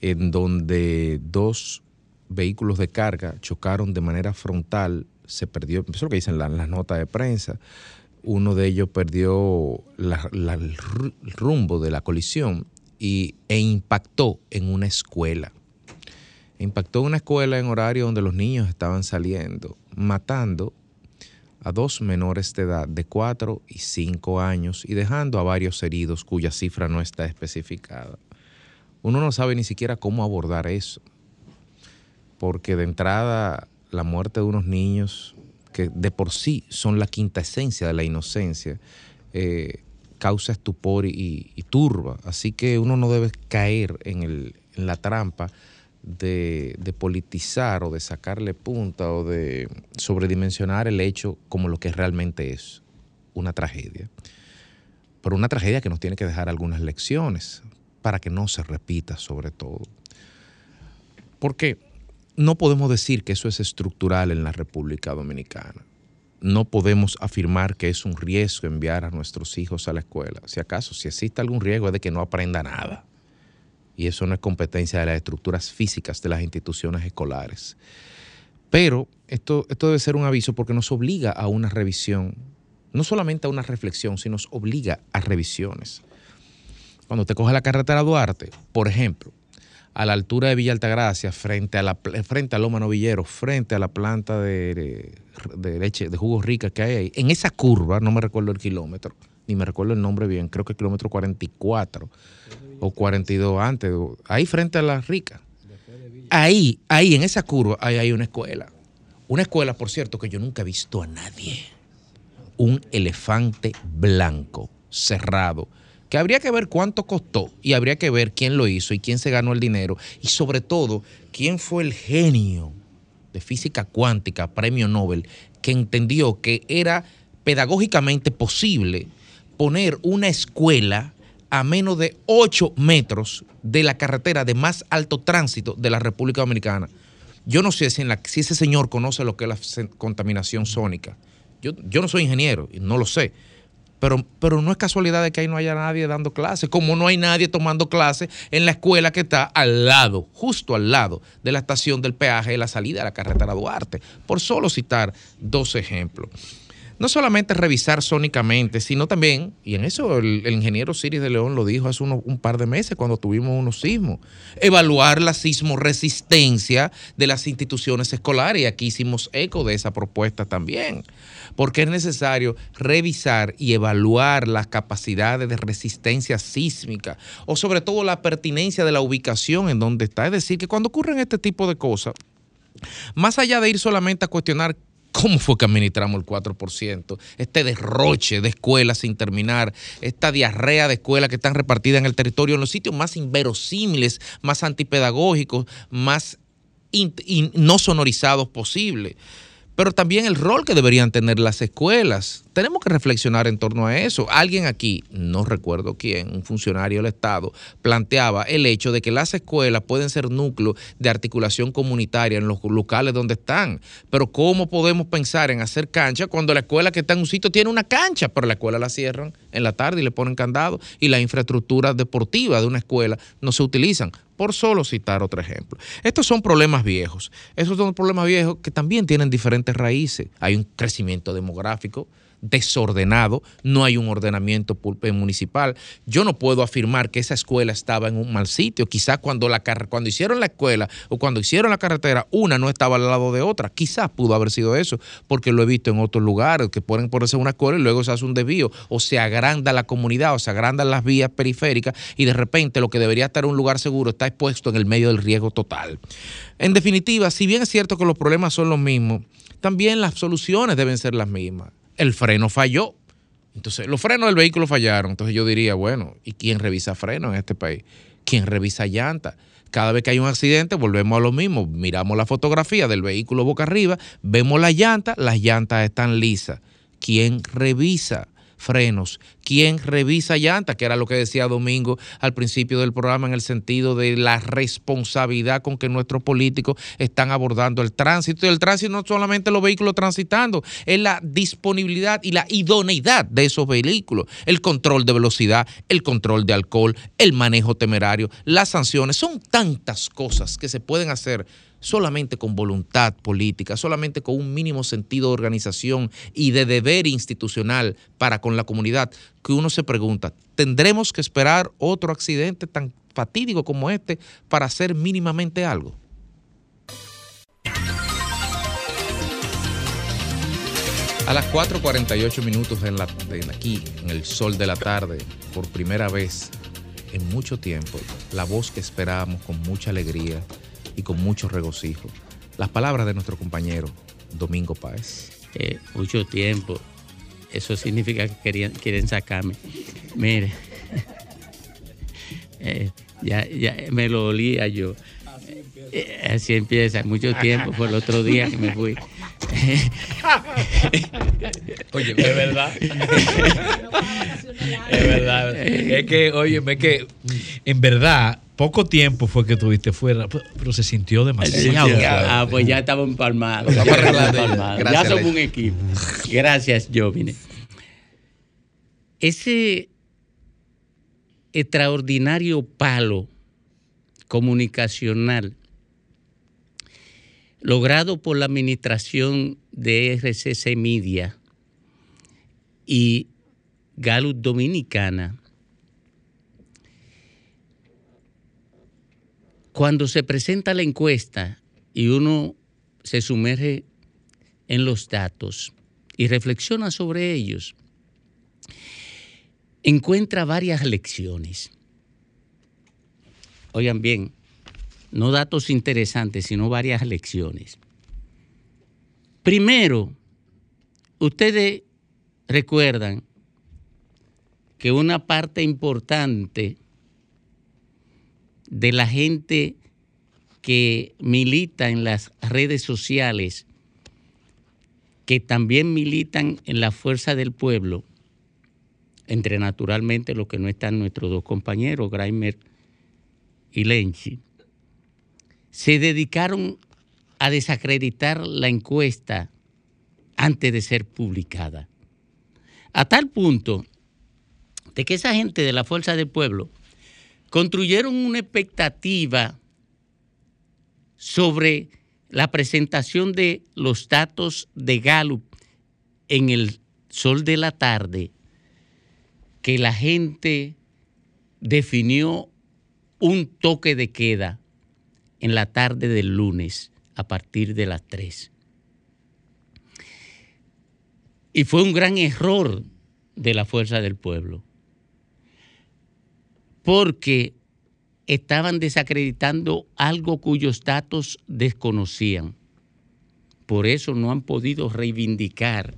[SPEAKER 19] en donde dos vehículos de carga chocaron de manera frontal, se perdió, eso es lo que dicen la- las notas de prensa, uno de ellos perdió la- el rumbo de la colisión y, e impactó en una escuela. Impactó en una escuela en horario donde los niños estaban saliendo, matando a dos menores de edad de 4 y 5 años y dejando a varios heridos cuya cifra no está especificada. Uno no sabe ni siquiera cómo abordar eso, porque de entrada la muerte de unos niños que de por sí son la quinta esencia de la inocencia, eh, causa estupor y, y turba. Así que uno no debe caer en, el- en la trampa de, politizar o de sacarle punta o de sobredimensionar el hecho como lo que realmente es, una tragedia. Pero una tragedia que nos tiene que dejar algunas lecciones para que no se repita sobre todo. Porque no podemos decir que eso es estructural en la República Dominicana. No podemos afirmar que es un riesgo enviar a nuestros hijos a la escuela. Si acaso, si existe algún riesgo es de que no aprenda nada. Y eso no es competencia de las estructuras físicas de las instituciones escolares. Pero esto, esto debe ser un aviso porque nos obliga a una revisión, no solamente a una reflexión, sino nos obliga a revisiones. Cuando te coge la carretera Duarte, por ejemplo, a la altura de Villa Altagracia, frente a la frente a Loma Novillero, frente a la planta de, de- leche, de jugos ricas que hay ahí, en esa curva, no me recuerdo el kilómetro, ni me recuerdo el nombre bien, creo que el kilómetro 44 o 42 antes, ahí frente a la rica. Ahí, ahí, en esa curva, ahí hay una escuela. Una escuela, por cierto, que yo nunca he visto a nadie. Un elefante blanco, cerrado, que habría que ver cuánto costó y habría que ver quién lo hizo y quién se ganó el dinero y sobre todo quién fue el genio de física cuántica, premio Nobel, que entendió que era pedagógicamente posible poner una escuela a menos de 8 metros de la carretera de más alto tránsito de la República Dominicana. Yo no sé si, ese señor conoce lo que es la contaminación sónica. Yo, yo no soy ingeniero no lo sé. Pero, pero no es casualidad de que ahí no haya nadie dando clases, como no hay nadie tomando clases en la escuela que está al lado, justo al lado de la estación del peaje de la salida de la carretera Duarte, por solo citar dos ejemplos. No solamente revisar sónicamente, sino también, y en eso el, ingeniero Siris de León lo dijo hace un par de meses cuando tuvimos unos sismos, evaluar la sismoresistencia de las instituciones escolares, y aquí hicimos eco de esa propuesta también porque es necesario revisar y evaluar las capacidades de resistencia sísmica o sobre todo la pertinencia de la ubicación en donde está. Es decir, que cuando ocurren este tipo de cosas, más allá de ir solamente a cuestionar cómo fue que administramos el 4%, este derroche de escuelas sin terminar, esta diarrea de escuelas que están repartidas en el territorio, en los sitios más inverosímiles, más antipedagógicos, más in- no sonorizados posible pero también el rol que deberían tener las escuelas. Tenemos que reflexionar en torno a eso. Alguien aquí, no recuerdo quién, un funcionario del Estado, planteaba el hecho de que las escuelas pueden ser núcleos de articulación comunitaria en los locales donde están. Pero ¿cómo podemos pensar en hacer cancha cuando la escuela que está en un sitio tiene una cancha, pero la escuela la cierran en la tarde y le ponen candado y la infraestructura deportiva de una escuela no se utilizan? por solo citar otro ejemplo. Estos son problemas viejos. Esos son problemas viejos que también tienen diferentes raíces. Hay un crecimiento demográfico desordenado, no hay un ordenamiento eh, municipal. Yo no puedo afirmar que esa escuela estaba en un mal sitio. Quizás cuando, cuando hicieron la escuela o cuando hicieron la carretera, una no estaba al lado de otra. Quizás pudo haber sido eso, porque lo he visto en otros lugares, que ponen por eso una escuela y luego se hace un desvío, o se agranda la comunidad, o se agrandan las vías periféricas, y de repente lo que debería estar en un lugar seguro está expuesto en el medio del riesgo total. En definitiva, si bien es cierto que los problemas son los mismos, también las soluciones deben ser las mismas. El freno falló. Entonces, los frenos del vehículo fallaron. Entonces yo diría, bueno, ¿y quién revisa frenos en este país? ¿Quién revisa llanta? Cada vez que hay un accidente, volvemos a lo mismo. Miramos la fotografía del vehículo boca arriba, vemos la llanta, las llantas están lisas. ¿Quién revisa frenos? ¿Quién revisa llantas? Que era lo que decía Domingo al principio del programa en el sentido de la responsabilidad con que nuestros políticos están abordando el tránsito. Y el tránsito no solamente los vehículos transitando, es la disponibilidad y la idoneidad de esos vehículos. El control de velocidad, el control de alcohol, el manejo temerario, las sanciones. Son tantas cosas que se pueden hacer solamente con voluntad política, solamente con un mínimo sentido de organización y de deber institucional para con la comunidad, que uno se pregunta, ¿tendremos que esperar otro accidente tan fatídico como este para hacer mínimamente algo? A las 4.48 minutos en la, en aquí, en el sol de la tarde, por primera vez en mucho tiempo, la voz que esperábamos con mucha alegría y con mucho regocijo. Las palabras de nuestro compañero Domingo Páez.
[SPEAKER 1] Eh, mucho tiempo. Eso significa que querían, quieren sacarme. Mire, eh, ya, ya me lo olía yo. Eh, así empieza. Mucho tiempo fue el otro día que me fui.
[SPEAKER 18] Oye, es verdad. es verdad. Es que, oye, es que en verdad, poco tiempo fue que tuviste fuera, pero se sintió demasiado. fuerte.
[SPEAKER 1] Ah, pues ya estamos empalmados.
[SPEAKER 18] Vamos
[SPEAKER 1] Ya, somos un equipo. Gracias, Jovine. Ese extraordinario palo comunicacional logrado por la administración de RCC Media y Gallup Dominicana, cuando se presenta la encuesta y uno se sumerge en los datos y reflexiona sobre ellos, encuentra varias lecciones. Oigan bien, no datos interesantes, sino varias lecciones. Primero, ustedes recuerdan que una parte importante de la gente que milita en las redes sociales, que también militan en la fuerza del pueblo, entre naturalmente los que no están nuestros dos compañeros, Graimer y Lenchi, se dedicaron a desacreditar la encuesta antes de ser publicada. A tal punto de que esa gente de la Fuerza del Pueblo construyeron una expectativa sobre la presentación de los datos de Gallup en el sol de la tarde, que la gente definió un toque de queda en la tarde del lunes a partir de las 3. Y fue un gran error de la fuerza del pueblo, porque estaban desacreditando algo cuyos datos desconocían. Por eso no han podido reivindicar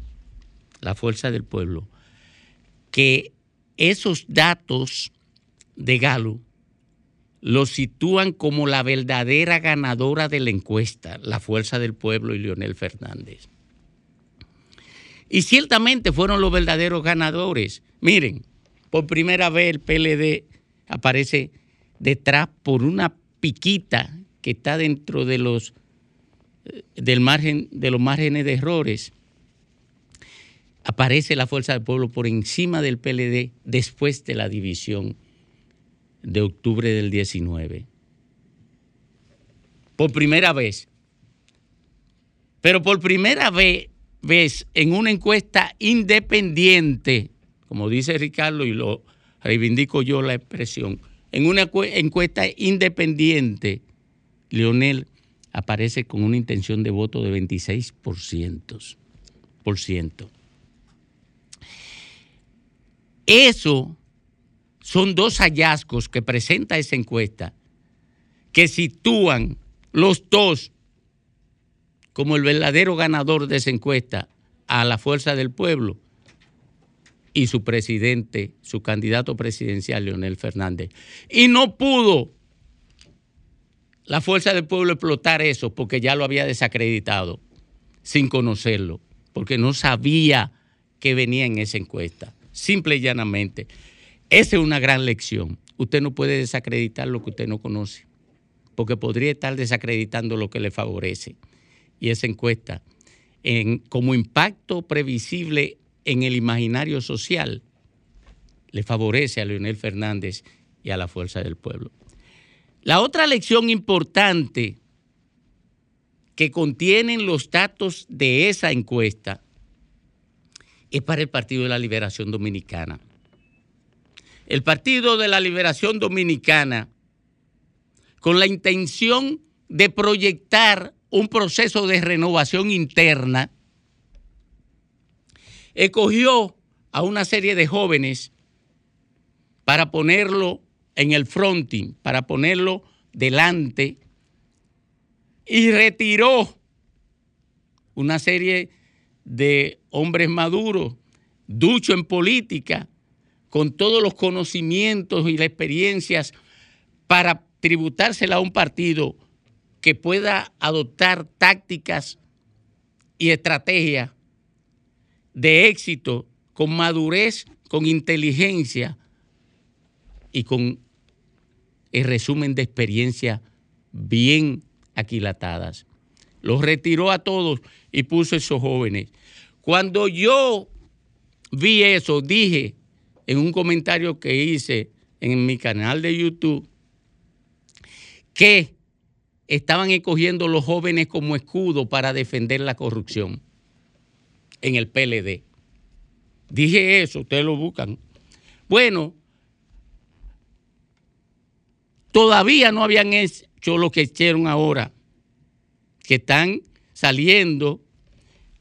[SPEAKER 1] la fuerza del pueblo que esos datos de Galo los sitúan como la verdadera ganadora de la encuesta, la fuerza del pueblo y Leonel Fernández. Y ciertamente fueron los verdaderos ganadores. Miren, por primera vez el PLD aparece detrás por una piquita que está dentro de los eh, del margen de los márgenes de errores. Aparece la fuerza del pueblo por encima del PLD después de la división de octubre del 19. Por primera vez. Pero por primera vez, vez en una encuesta independiente, como dice Ricardo y lo reivindico yo la expresión, en una encuesta independiente, Leonel aparece con una intención de voto de 26%. Por ciento. Eso son dos hallazgos que presenta esa encuesta que sitúan los dos como el verdadero ganador de esa encuesta a la fuerza del pueblo y su presidente, su candidato presidencial, Leonel Fernández. Y no pudo la fuerza del pueblo explotar eso porque ya lo había desacreditado sin conocerlo, porque no sabía que venía en esa encuesta, simple y llanamente. Esa es una gran lección. Usted no puede desacreditar lo que usted no conoce, porque podría estar desacreditando lo que le favorece. Y esa encuesta, en, como impacto previsible en el imaginario social le favorece a Leonel Fernández y a la fuerza del pueblo. La otra lección importante que contienen los datos de esa encuesta es para el Partido de la Liberación Dominicana. El Partido de la Liberación Dominicana, con la intención de proyectar un proceso de renovación interna, escogió a una serie de jóvenes para ponerlo en el fronting, para ponerlo delante y retiró una serie de hombres maduros, duchos en política, con todos los conocimientos y las experiencias para tributársela a un partido que pueda adoptar tácticas y estrategias de éxito, con madurez, con inteligencia y con el resumen de experiencias bien aquilatadas. Los retiró a todos y puso a esos jóvenes. Cuando yo vi eso, dije en un comentario que hice en mi canal de YouTube que estaban escogiendo los jóvenes como escudo para defender la corrupción en el PLD. Dije eso, ustedes lo buscan. Bueno, todavía no habían hecho lo que hicieron ahora, que están saliendo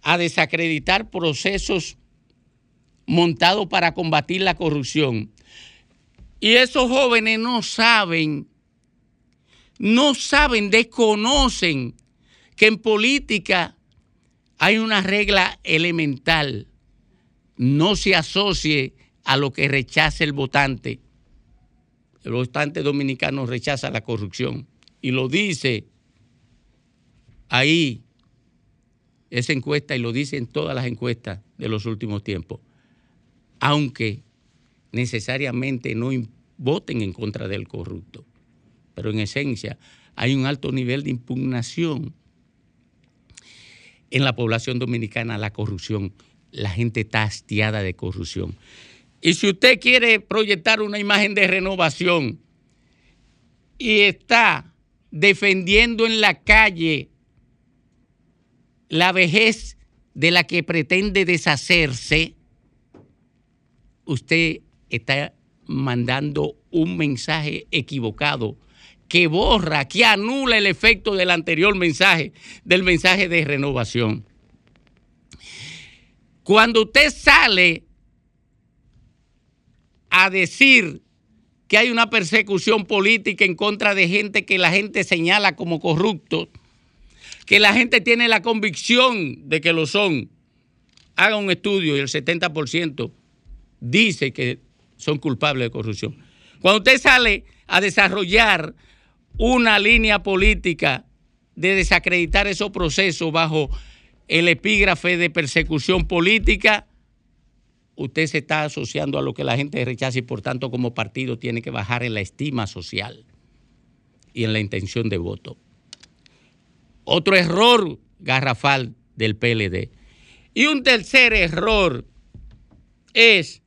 [SPEAKER 1] a desacreditar procesos montados para combatir la corrupción. Y esos jóvenes no saben, no saben, desconocen que en política hay una regla elemental. No se asocie a lo que rechace el votante. El votante dominicano rechaza la corrupción. Y lo dice ahí esa encuesta y lo dice en todas las encuestas de los últimos tiempos. Aunque necesariamente no voten en contra del corrupto, pero en esencia hay un alto nivel de impugnación en la población dominicana la corrupción. La gente está hastiada de corrupción. Y si usted quiere proyectar una imagen de renovación y está defendiendo en la calle la vejez de la que pretende deshacerse, usted está mandando un mensaje equivocado que borra, que anula el efecto del anterior mensaje, del mensaje de renovación. Cuando usted sale a decir que hay una persecución política en contra de gente que la gente señala como corruptos, que la gente tiene la convicción de que lo son, haga un estudio y el 70% dice que son culpables de corrupción. Cuando usted sale a desarrollar una línea política de desacreditar esos procesos bajo el epígrafe de persecución política, usted se está asociando a lo que la gente rechaza y por tanto como partido tiene que bajar en la estima social y en la intención de voto. Otro error garrafal del PLD. Y un tercer error es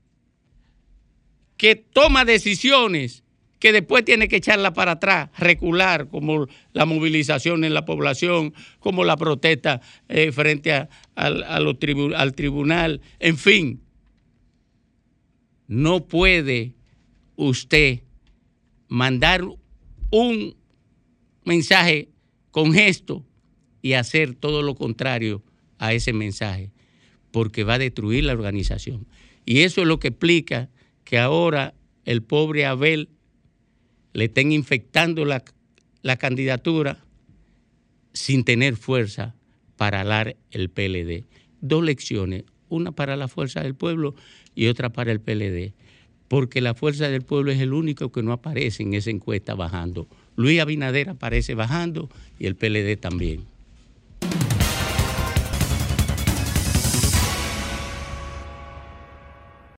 [SPEAKER 1] que toma decisiones que después tiene que echarla para atrás, recular, como la movilización en la población, como la protesta eh, frente a- al, al tribunal, en fin. No puede usted mandar un mensaje con gesto y hacer todo lo contrario a ese mensaje, porque va a destruir la organización. Y eso es lo que explica que ahora el pobre Abel le estén infectando la, candidatura sin tener fuerza para alar el PLD. Dos lecciones, una para la fuerza del pueblo y otra para el PLD, porque la fuerza del pueblo es el único que no aparece en esa encuesta bajando. Luis Abinader aparece bajando y el PLD también.